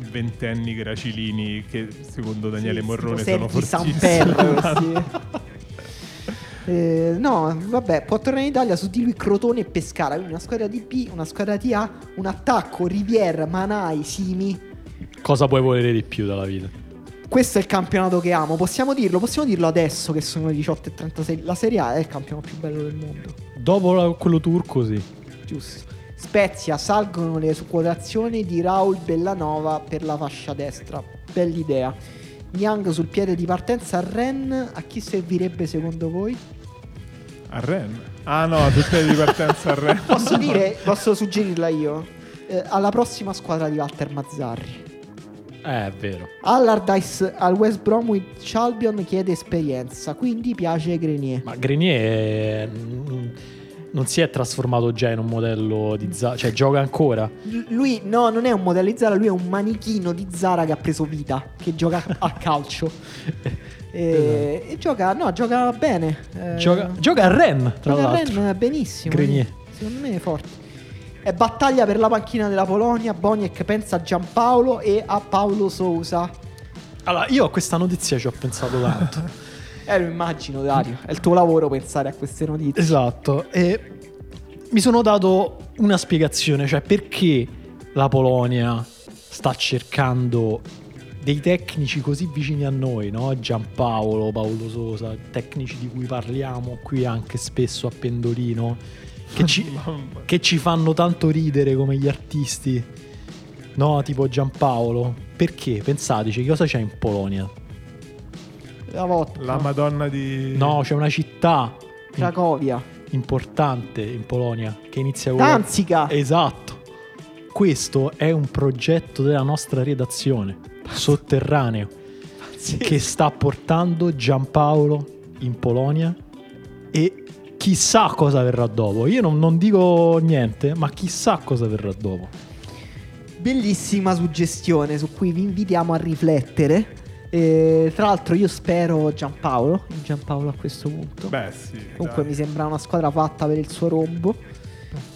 ventenni gracilini che secondo Daniele sì, Morrone sono fortissimi. Samper, sì. Eh, no, vabbè, può tornare in Italia su di lui Crotone e Pescara. Quindi una squadra di B, una squadra di A, un attacco Riviera, Manai, Simi. Cosa puoi volere di più dalla vita? Questo è il campionato che amo. Possiamo dirlo? Possiamo dirlo adesso che sono le 18 e 36. La Serie A è il campionato più bello del mondo. Dopo la- quello turco, sì. Giusto. Spezia salgono le quotazioni di Raul Bellanova per la fascia destra. Bell'idea. Niang sul piede di partenza a Ren. A chi servirebbe secondo voi? A Ren? Ah no, tutte di partenza a Ren. Posso dire, posso suggerirla io? Eh, alla prossima squadra di Walter Mazzarri. Eh, è vero. Allardyce al West Bromwich Albion chiede esperienza, quindi piace Grenier. Ma Grenier mm, non si è trasformato già in un modello di Zara, cioè gioca ancora. Lui no, non è un modello di Zara, lui è un manichino di Zara che ha preso vita, che gioca a calcio. e, e gioca, no, gioca bene. Eh, Gioca, gioca a Ren, tra gioca a l'altro. Rennes benissimo. Grenier. Secondo me è forte. È battaglia per la panchina della Polonia. Boniek pensa a Giampaolo e a Paolo Sousa. Allora, io a questa notizia ci ho pensato tanto. Eh, lo immagino, Dario. È il tuo lavoro pensare a queste notizie. esatto. E mi sono dato una spiegazione, cioè perché la Polonia sta cercando dei tecnici così vicini a noi, no? Giampaolo, Paolo Sosa, tecnici di cui parliamo qui anche spesso a Pendolino, che ci, che ci fanno tanto ridere come gli artisti, no? Tipo Giampaolo. Perché? Pensateci, cosa c'è in Polonia? La. La Madonna di... No, c'è una città Cracovia. importante in Polonia che inizia con Danzica. Esatto. Questo è un progetto della nostra redazione sotterraneo che sta portando Giampaolo in Polonia e chissà cosa verrà dopo. Io non, non dico niente, ma chissà cosa verrà dopo. Bellissima suggestione su cui vi invitiamo a riflettere. Eh, tra l'altro io spero Giampaolo, Giampaolo a questo punto. Beh, sì. Comunque dai. mi sembra una squadra fatta per il suo rombo,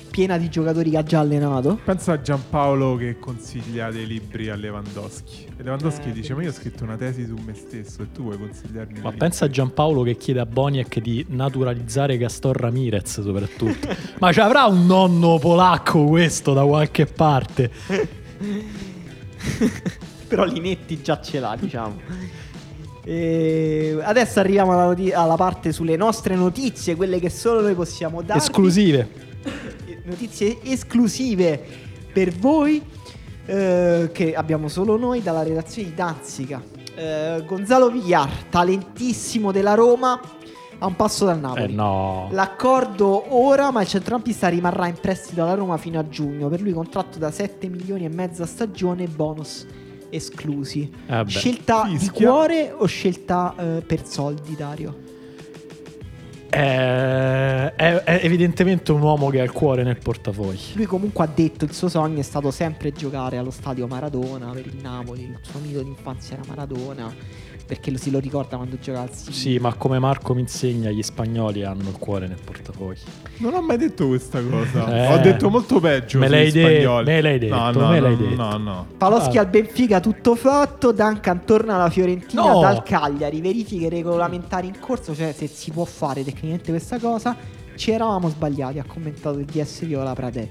piena di giocatori che ha già allenato. Pensa a Giampaolo che consiglia dei libri a Lewandowski. E Lewandowski Eh, dice: Ma io ho scritto una tesi su me stesso e tu vuoi consigliarmi Ma libri?" pensa a Giampaolo che chiede a Boniek di naturalizzare Gaston Ramirez soprattutto. Ma ci avrà un nonno polacco questo da qualche parte? Però Linetti già ce l'ha, diciamo. E adesso arriviamo alla, noti- alla parte sulle nostre notizie, quelle che solo noi possiamo dare. Esclusive. Notizie esclusive per voi, eh, che abbiamo solo noi dalla redazione di Danzica. Eh, Gonzalo Villar, talentissimo della Roma, a un passo dal Napoli. Eh no. L'accordo ora, ma il centrocampista rimarrà in prestito alla Roma fino a giugno. Per lui contratto da 7 milioni e mezza stagione, bonus esclusi. Eh scelta di Fischia. cuore o scelta eh, per soldi, Dario? Eh, è, è evidentemente un uomo che ha il cuore nel portafoglio. Lui comunque ha detto il suo sogno è stato sempre giocare allo stadio Maradona per il Napoli. Il suo mito d'infanzia era Maradona. Perché lo si lo ricorda quando gioca al City. Sì, ma come Marco mi insegna, gli spagnoli hanno il cuore nel portafoglio. Non ho mai detto questa cosa. Eh. Ho detto molto peggio. Me l'hai de- me l'hai detto, No, no, me l'hai no, detto. No, no. Paloschi Ah. al Benfica tutto fatto, Duncan torna alla Fiorentina No. dal Cagliari, verifiche regolamentari in corso, cioè se si può fare tecnicamente questa cosa, ci eravamo sbagliati, ha commentato il DS Viola Prade.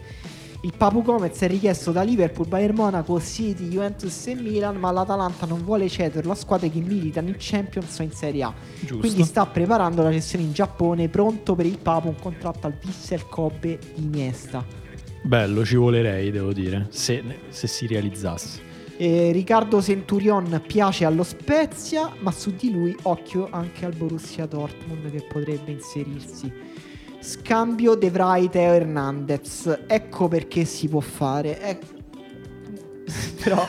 Il Papu Gomez è richiesto da Liverpool, Bayern Monaco, City, Juventus e Milan, ma l'Atalanta non vuole cederlo a squadre che militano in Champions o in Serie A. Giusto. Quindi sta preparando la cessione in Giappone, pronto per il Papu un contratto al Vissel Kobe di Iniesta. Bello, ci volerei, devo dire, se, se si realizzasse. Eh, Riccardo Centurion piace allo Spezia, ma su di lui occhio anche al Borussia Dortmund che potrebbe inserirsi. Scambio De Vrij Teo Hernandez. Ecco perché si può fare. Eh, Però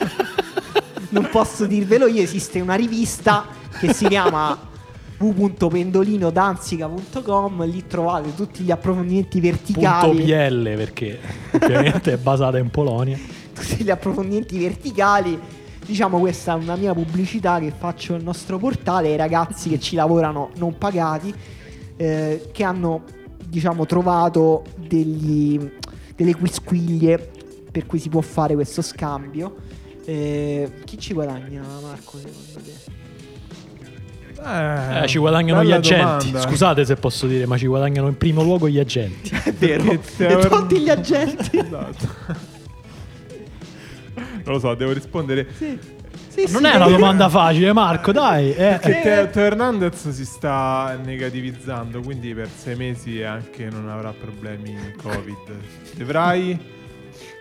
non posso dirvelo io, esiste una rivista che si chiama www.pendolinodanzica.com, lì trovate tutti gli approfondimenti Punto verticali. PL perché ovviamente è basata in Polonia. tutti gli approfondimenti verticali. Diciamo questa è una mia pubblicità che faccio al nostro portale ai ragazzi che ci lavorano non pagati, eh, che hanno diciamo trovato degli, delle quisquiglie per cui si può fare questo scambio. Eh, chi ci guadagna Marco secondo te? Eh, Eh, ci guadagnano gli agenti. domanda. Scusate se posso dire, ma ci guadagnano in primo luogo gli agenti. È vero, e tutti gli agenti. Esatto. Non lo so, devo rispondere. Sì. Sì, Non sì, è una domanda facile, Marco, dai. eh. Perché Teo, Hernandez si sta negativizzando, quindi per sei mesi anche non avrà problemi Covid. Dovrai?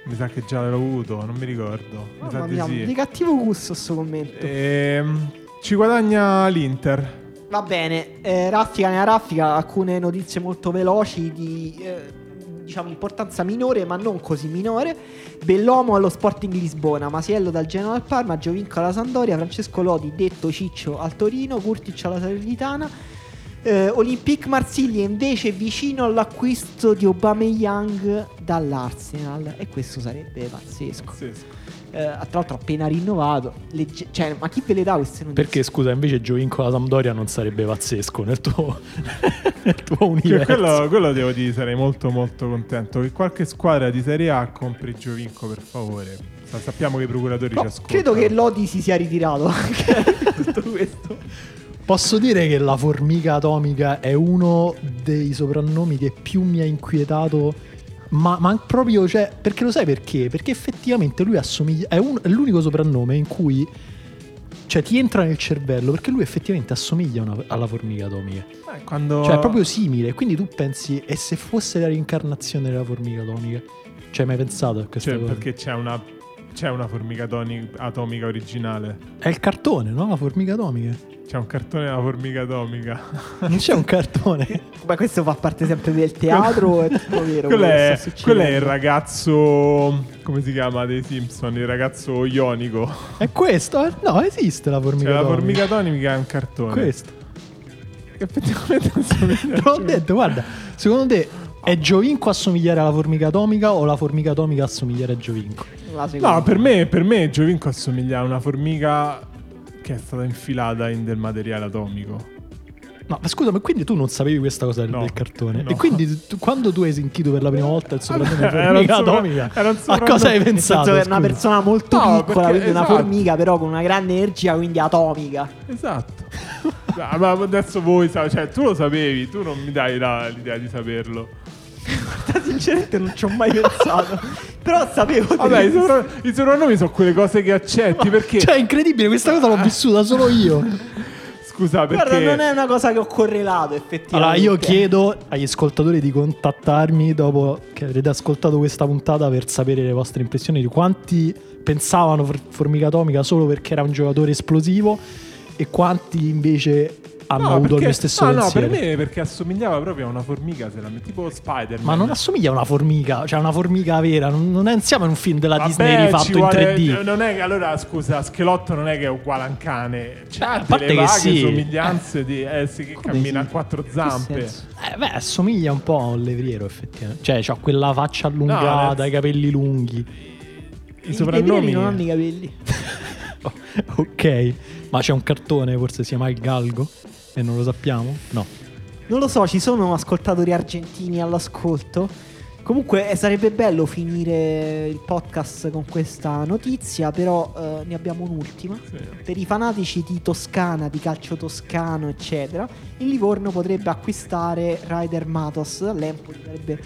Mi sa che già l'ho avuto, non mi ricordo. Mi sa Mamma di mia, sì. di cattivo gusto sto commento. Ehm, ci guadagna l'Inter. Va bene, eh, raffica nella raffica, alcune notizie molto veloci di eh, diciamo importanza minore ma non così minore. Bellomo allo Sporting Lisbona, Masiello dal Genoa al Parma, Giovinco alla Sandoria, Francesco Lodi detto Ciccio al Torino, Curtic alla Salernitana. Eh, Olympique Marsiglia invece vicino all'acquisto di Aubameyang dall'Arsenal e questo sarebbe pazzesco. Pazzesco. Eh, tra l'altro appena rinnovato, legge- cioè, ma chi ve le dà queste notizie? Perché scusa, invece Giovinco alla Sampdoria non sarebbe pazzesco nel tuo, nel tuo universo. quello, quello devo dire, sarei molto molto contento che qualche squadra di Serie A compri Giovinco per favore. Sa- Sappiamo che i procuratori No, ci ascoltano. credo che Lodi si sia ritirato anche tutto questo. Posso dire che la formica atomica è uno dei soprannomi che più mi ha inquietato. Ma, ma proprio, cioè, perché lo sai perché? Perché effettivamente lui assomiglia. È, un- è l'unico soprannome in cui. Cioè, ti entra nel cervello perché lui effettivamente assomiglia una- alla formica atomica. Eh, quando... Cioè, è proprio simile. Quindi tu pensi, e se fosse la reincarnazione della formica atomica? Ci hai mai pensato a questa Cioè, cosa? perché c'è una, c'è una formica atoni- atomica originale. È il cartone, no? La formica atomica. C'è un cartone della formica atomica. Non c'è un cartone. Ma questo fa parte sempre del teatro o è tutto vero? quello, è, quello è il ragazzo. Come si chiama dei Simpson? Il ragazzo ionico. È questo? Eh, No, esiste la formica Cioè, la atomica. formica atomica è un cartone. Questo. Effettivamente assomiglia Te a l'ho detto, guarda, secondo te è Giovinco assomigliare alla formica atomica o la formica atomica assomigliare a Giovinco? La seconda. No, per me, per me Giovinco assomiglia a una formica che è stata infilata in del materiale atomico. No, ma scusa, ma quindi tu non sapevi questa cosa del, No, del cartone? no. E quindi tu- quando tu hai sentito per la prima volta il soprannome era formica sopra- atomica, era a cosa hai pensato? è una persona molto No, piccola, perché- quindi una esatto. formica, però con una grande energia, quindi atomica. Esatto. Ma adesso voi cioè tu lo sapevi, tu non mi dai la- l'idea di saperlo. Sinceramente non ci ho mai pensato. però sapevo Vabbè, i, sopra- i soprannomi sono quelle cose che accetti perché Cioè, è incredibile, questa cosa l'ho vissuta solo io. scusa, perché Guarda, non è una cosa che ho correlato effettivamente. Allora, io chiedo agli ascoltatori di contattarmi dopo che avrete ascoltato questa puntata per sapere le vostre impressioni di quanti pensavano for- Formica Atomica solo perché era un giocatore esplosivo e quanti invece hanno No, avuto il perché- mio stesso no, no, pensiero. per me perché assomigliava proprio a una formica, se la metti tipo Spider-Man. Ma non assomiglia a una formica, cioè una formica vera, non, non è, siamo in un film della Vabbè, Disney rifatto vuole- in 3D. Non è che allora, scusa, Schelotto non è che è uguale a un cane. C'ha Beh, a parte delle che vaghe sì. somiglianze di eh, sì, che Come cammina sì? a quattro zampe. Eh, beh, assomiglia un po' a un levriero, effettivamente. Cioè, ha quella faccia allungata, nel- i capelli lunghi. I I soprannomi non hanno i capelli. ok, ma c'è un cartone, forse si chiama Il Galgo? E non lo sappiamo? No. Non lo so, ci sono ascoltatori argentini all'ascolto. Comunque eh, sarebbe bello finire il podcast con questa notizia, però eh, ne abbiamo un'ultima. Sì. Per i fanatici di Toscana, di calcio toscano, eccetera, il Livorno potrebbe acquistare Ryder Matos. L'Empoli sarebbe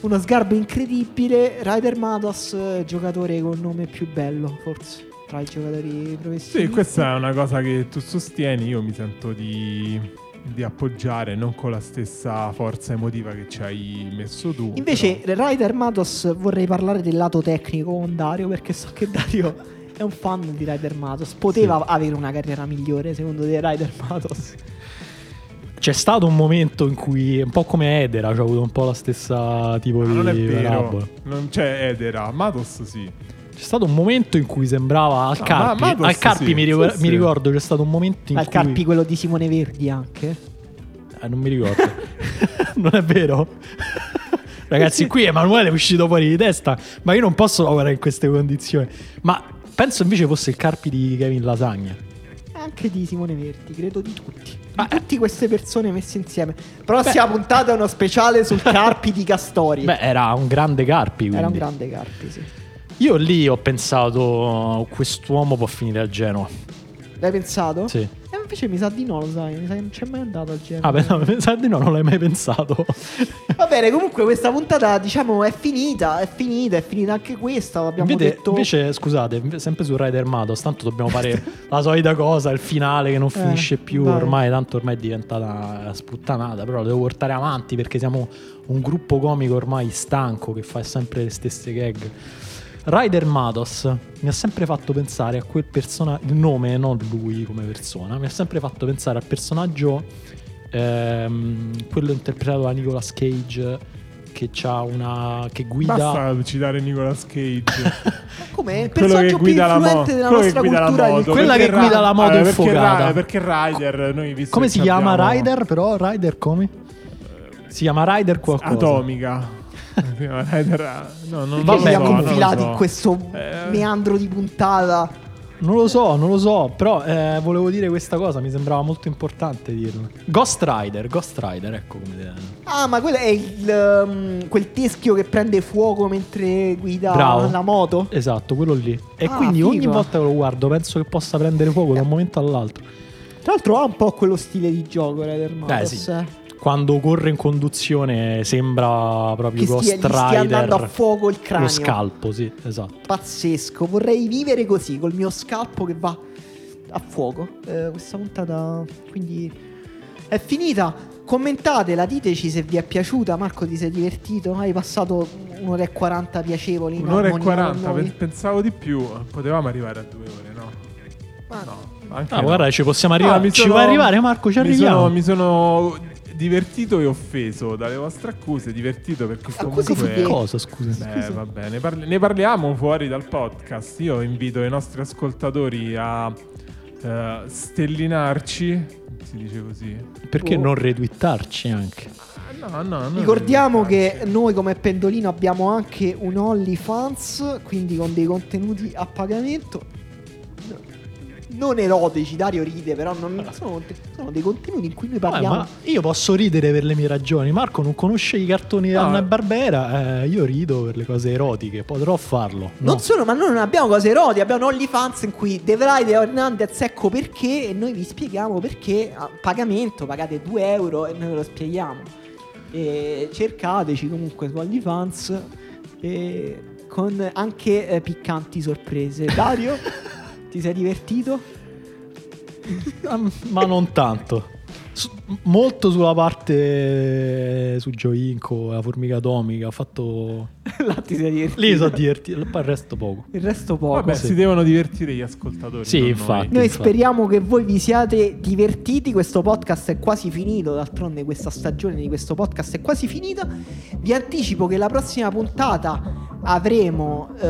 uno sgarbo incredibile. Ryder Matos, giocatore col nome più bello, forse, tra i giocatori professionisti. Sì, questa è una cosa che tu sostieni, io mi sento di, di appoggiare, non con la stessa forza emotiva che ci hai messo tu. Invece, però- Ryder Matos vorrei parlare del lato tecnico con Dario perché so che Dario è un fan di Ryder Matos. Poteva avere una carriera migliore secondo te Ryder Matos? C'è stato un momento in cui, un po' come Edera, c'è avuto un po' la stessa tipo Ma di non è vero, parabola. non c'è Edera, Matos sì. C'è stato un momento in cui sembrava al No, Carpi. ma- Matos al Carpi sì, mi, ricor- sì, mi ricordo c'è stato un momento in Al cui Carpi quello di Simone Verdi anche. Eh, non mi ricordo. non è vero? Ragazzi, qui Emanuele è uscito fuori di testa, ma io non posso lavorare in queste condizioni. Ma penso invece fosse il Carpi di Kevin Lasagna. Anche di Simone Verdi, credo di tutti. Di Ma- eh. tutte queste persone messe insieme. Prossima puntata è uno speciale sul Carpi di Castori. Beh, era un grande Carpi. Era un quindi. grande Carpi, sì. Io lì ho pensato, quest'uomo può finire a Genoa. L'hai pensato? Sì. E invece mi sa di no, lo sai. Mi sa che non c'è mai andato al genere. Ah, beh, no, mi sa di no, non l'hai mai pensato. Va bene, comunque questa puntata, diciamo, è finita. È finita, è finita anche questa. Abbiamo Invece, detto. invece, scusate, sempre su Rider Matos, tanto dobbiamo fare la solita cosa, il finale che non Eh, finisce più vai. ormai, tanto ormai è diventata sputtanata, però lo devo portare avanti perché siamo un gruppo comico ormai stanco che fa sempre le stesse gag. Ryder Matos mi ha sempre fatto pensare a quel personaggio, il nome, non lui come persona, mi ha sempre fatto pensare al personaggio, ehm, quello interpretato da Nicolas Cage, che c'ha una. che guida. Basta citare Nicolas Cage. Come il personaggio più guida la moto. influente della Quello che nostra guida la cultura. moto. Quella perché che guida Ra- la moto eh, perché infuocata. Ra- Perché Rider, noi visto Come si chiama abbiamo- Rider però? Rider come? Si chiama Rider qualcosa. Atomica. Chiama Rider- no, non, non ci lo so, so. in questo Eh. meandro di puntata. Non lo so, non lo so, però eh, volevo dire questa cosa, mi sembrava molto importante dirlo. Ghost Rider, Ghost Rider, ecco come dire. Ah, ma quello è il, um, quel teschio che prende fuoco mentre guida Bravo. la moto? Esatto, quello lì. E Ah, quindi ogni figo. volta che lo guardo penso che possa prendere fuoco da un momento all'altro. Tra l'altro ha un po' quello stile di gioco Rider Matos. Eh, sì. Quando corre in conduzione sembra proprio Che stia, Ghost stia Rider. andando a fuoco il cranio. Lo scalpo, sì, esatto. Pazzesco. Vorrei vivere così, col mio scalpo che va a fuoco. Eh, questa puntata quindi è finita. Commentatela, diteci se vi è piaciuta. Marco, ti sei divertito? Hai passato un'ora e 40 piacevoli. in Un'ora e armonia con 40, noi? pe- pensavo di più. Potevamo arrivare a due ore, no? Ma No, anche Ah, no. guarda, ci possiamo arrivare. ci sono- vuoi arrivare, Marco? Ci mi arriviamo. sono, mi sono divertito e offeso dalle vostre accuse. Divertito perché Accuse comunque... di Cosa, scusa? Beh, va bene, ne, parli- ne parliamo fuori dal podcast. Io invito i nostri ascoltatori a eh, stellinarci. Si dice così? Perché Oh. non retweetarci anche? No, no, non Ricordiamo che noi come Pendolino abbiamo anche un OnlyFans, quindi con dei contenuti a pagamento. Non erotici, Dario ride, però non sono, sono dei contenuti in cui noi parliamo. ma io posso ridere per le mie ragioni. Marco non conosce i cartoni di No. Anna e Barbera. eh, io rido per le cose erotiche. Potrò farlo. No. Non solo, ma noi non abbiamo cose erotiche, abbiamo un OnlyFans in cui De Vrij e Hernandez ecco perché e noi vi spieghiamo perché a pagamento pagate 2 euro e noi ve lo spieghiamo. E cercateci comunque su OnlyFans e con anche eh, piccanti sorprese. Dario, ti sei divertito? Ma non tanto. Su- molto sulla parte su Gioinco, la formica atomica. Ho fatto. Là ti sei divertito. Lì sono divertito. Poi il resto poco. Il resto poco. Vabbè, sì. si devono divertire gli ascoltatori. Sì, infatti. Noi infatti. speriamo che voi vi siate divertiti. Questo podcast è quasi finito. D'altronde, questa stagione di questo podcast è quasi finita. Vi anticipo che la prossima puntata avremo eh,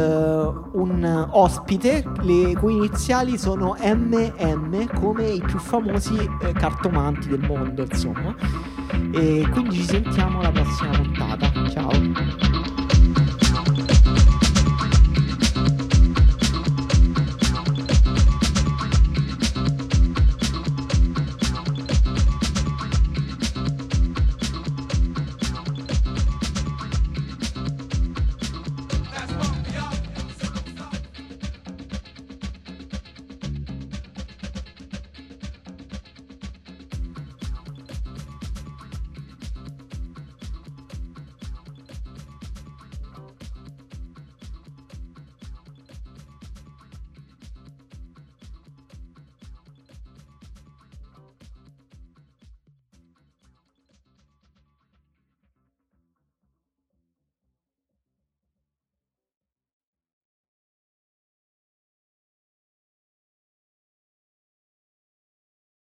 un ospite le cui iniziali sono MM come i più famosi eh, cartomanti del mondo insomma. E quindi ci sentiamo alla prossima puntata. Ciao.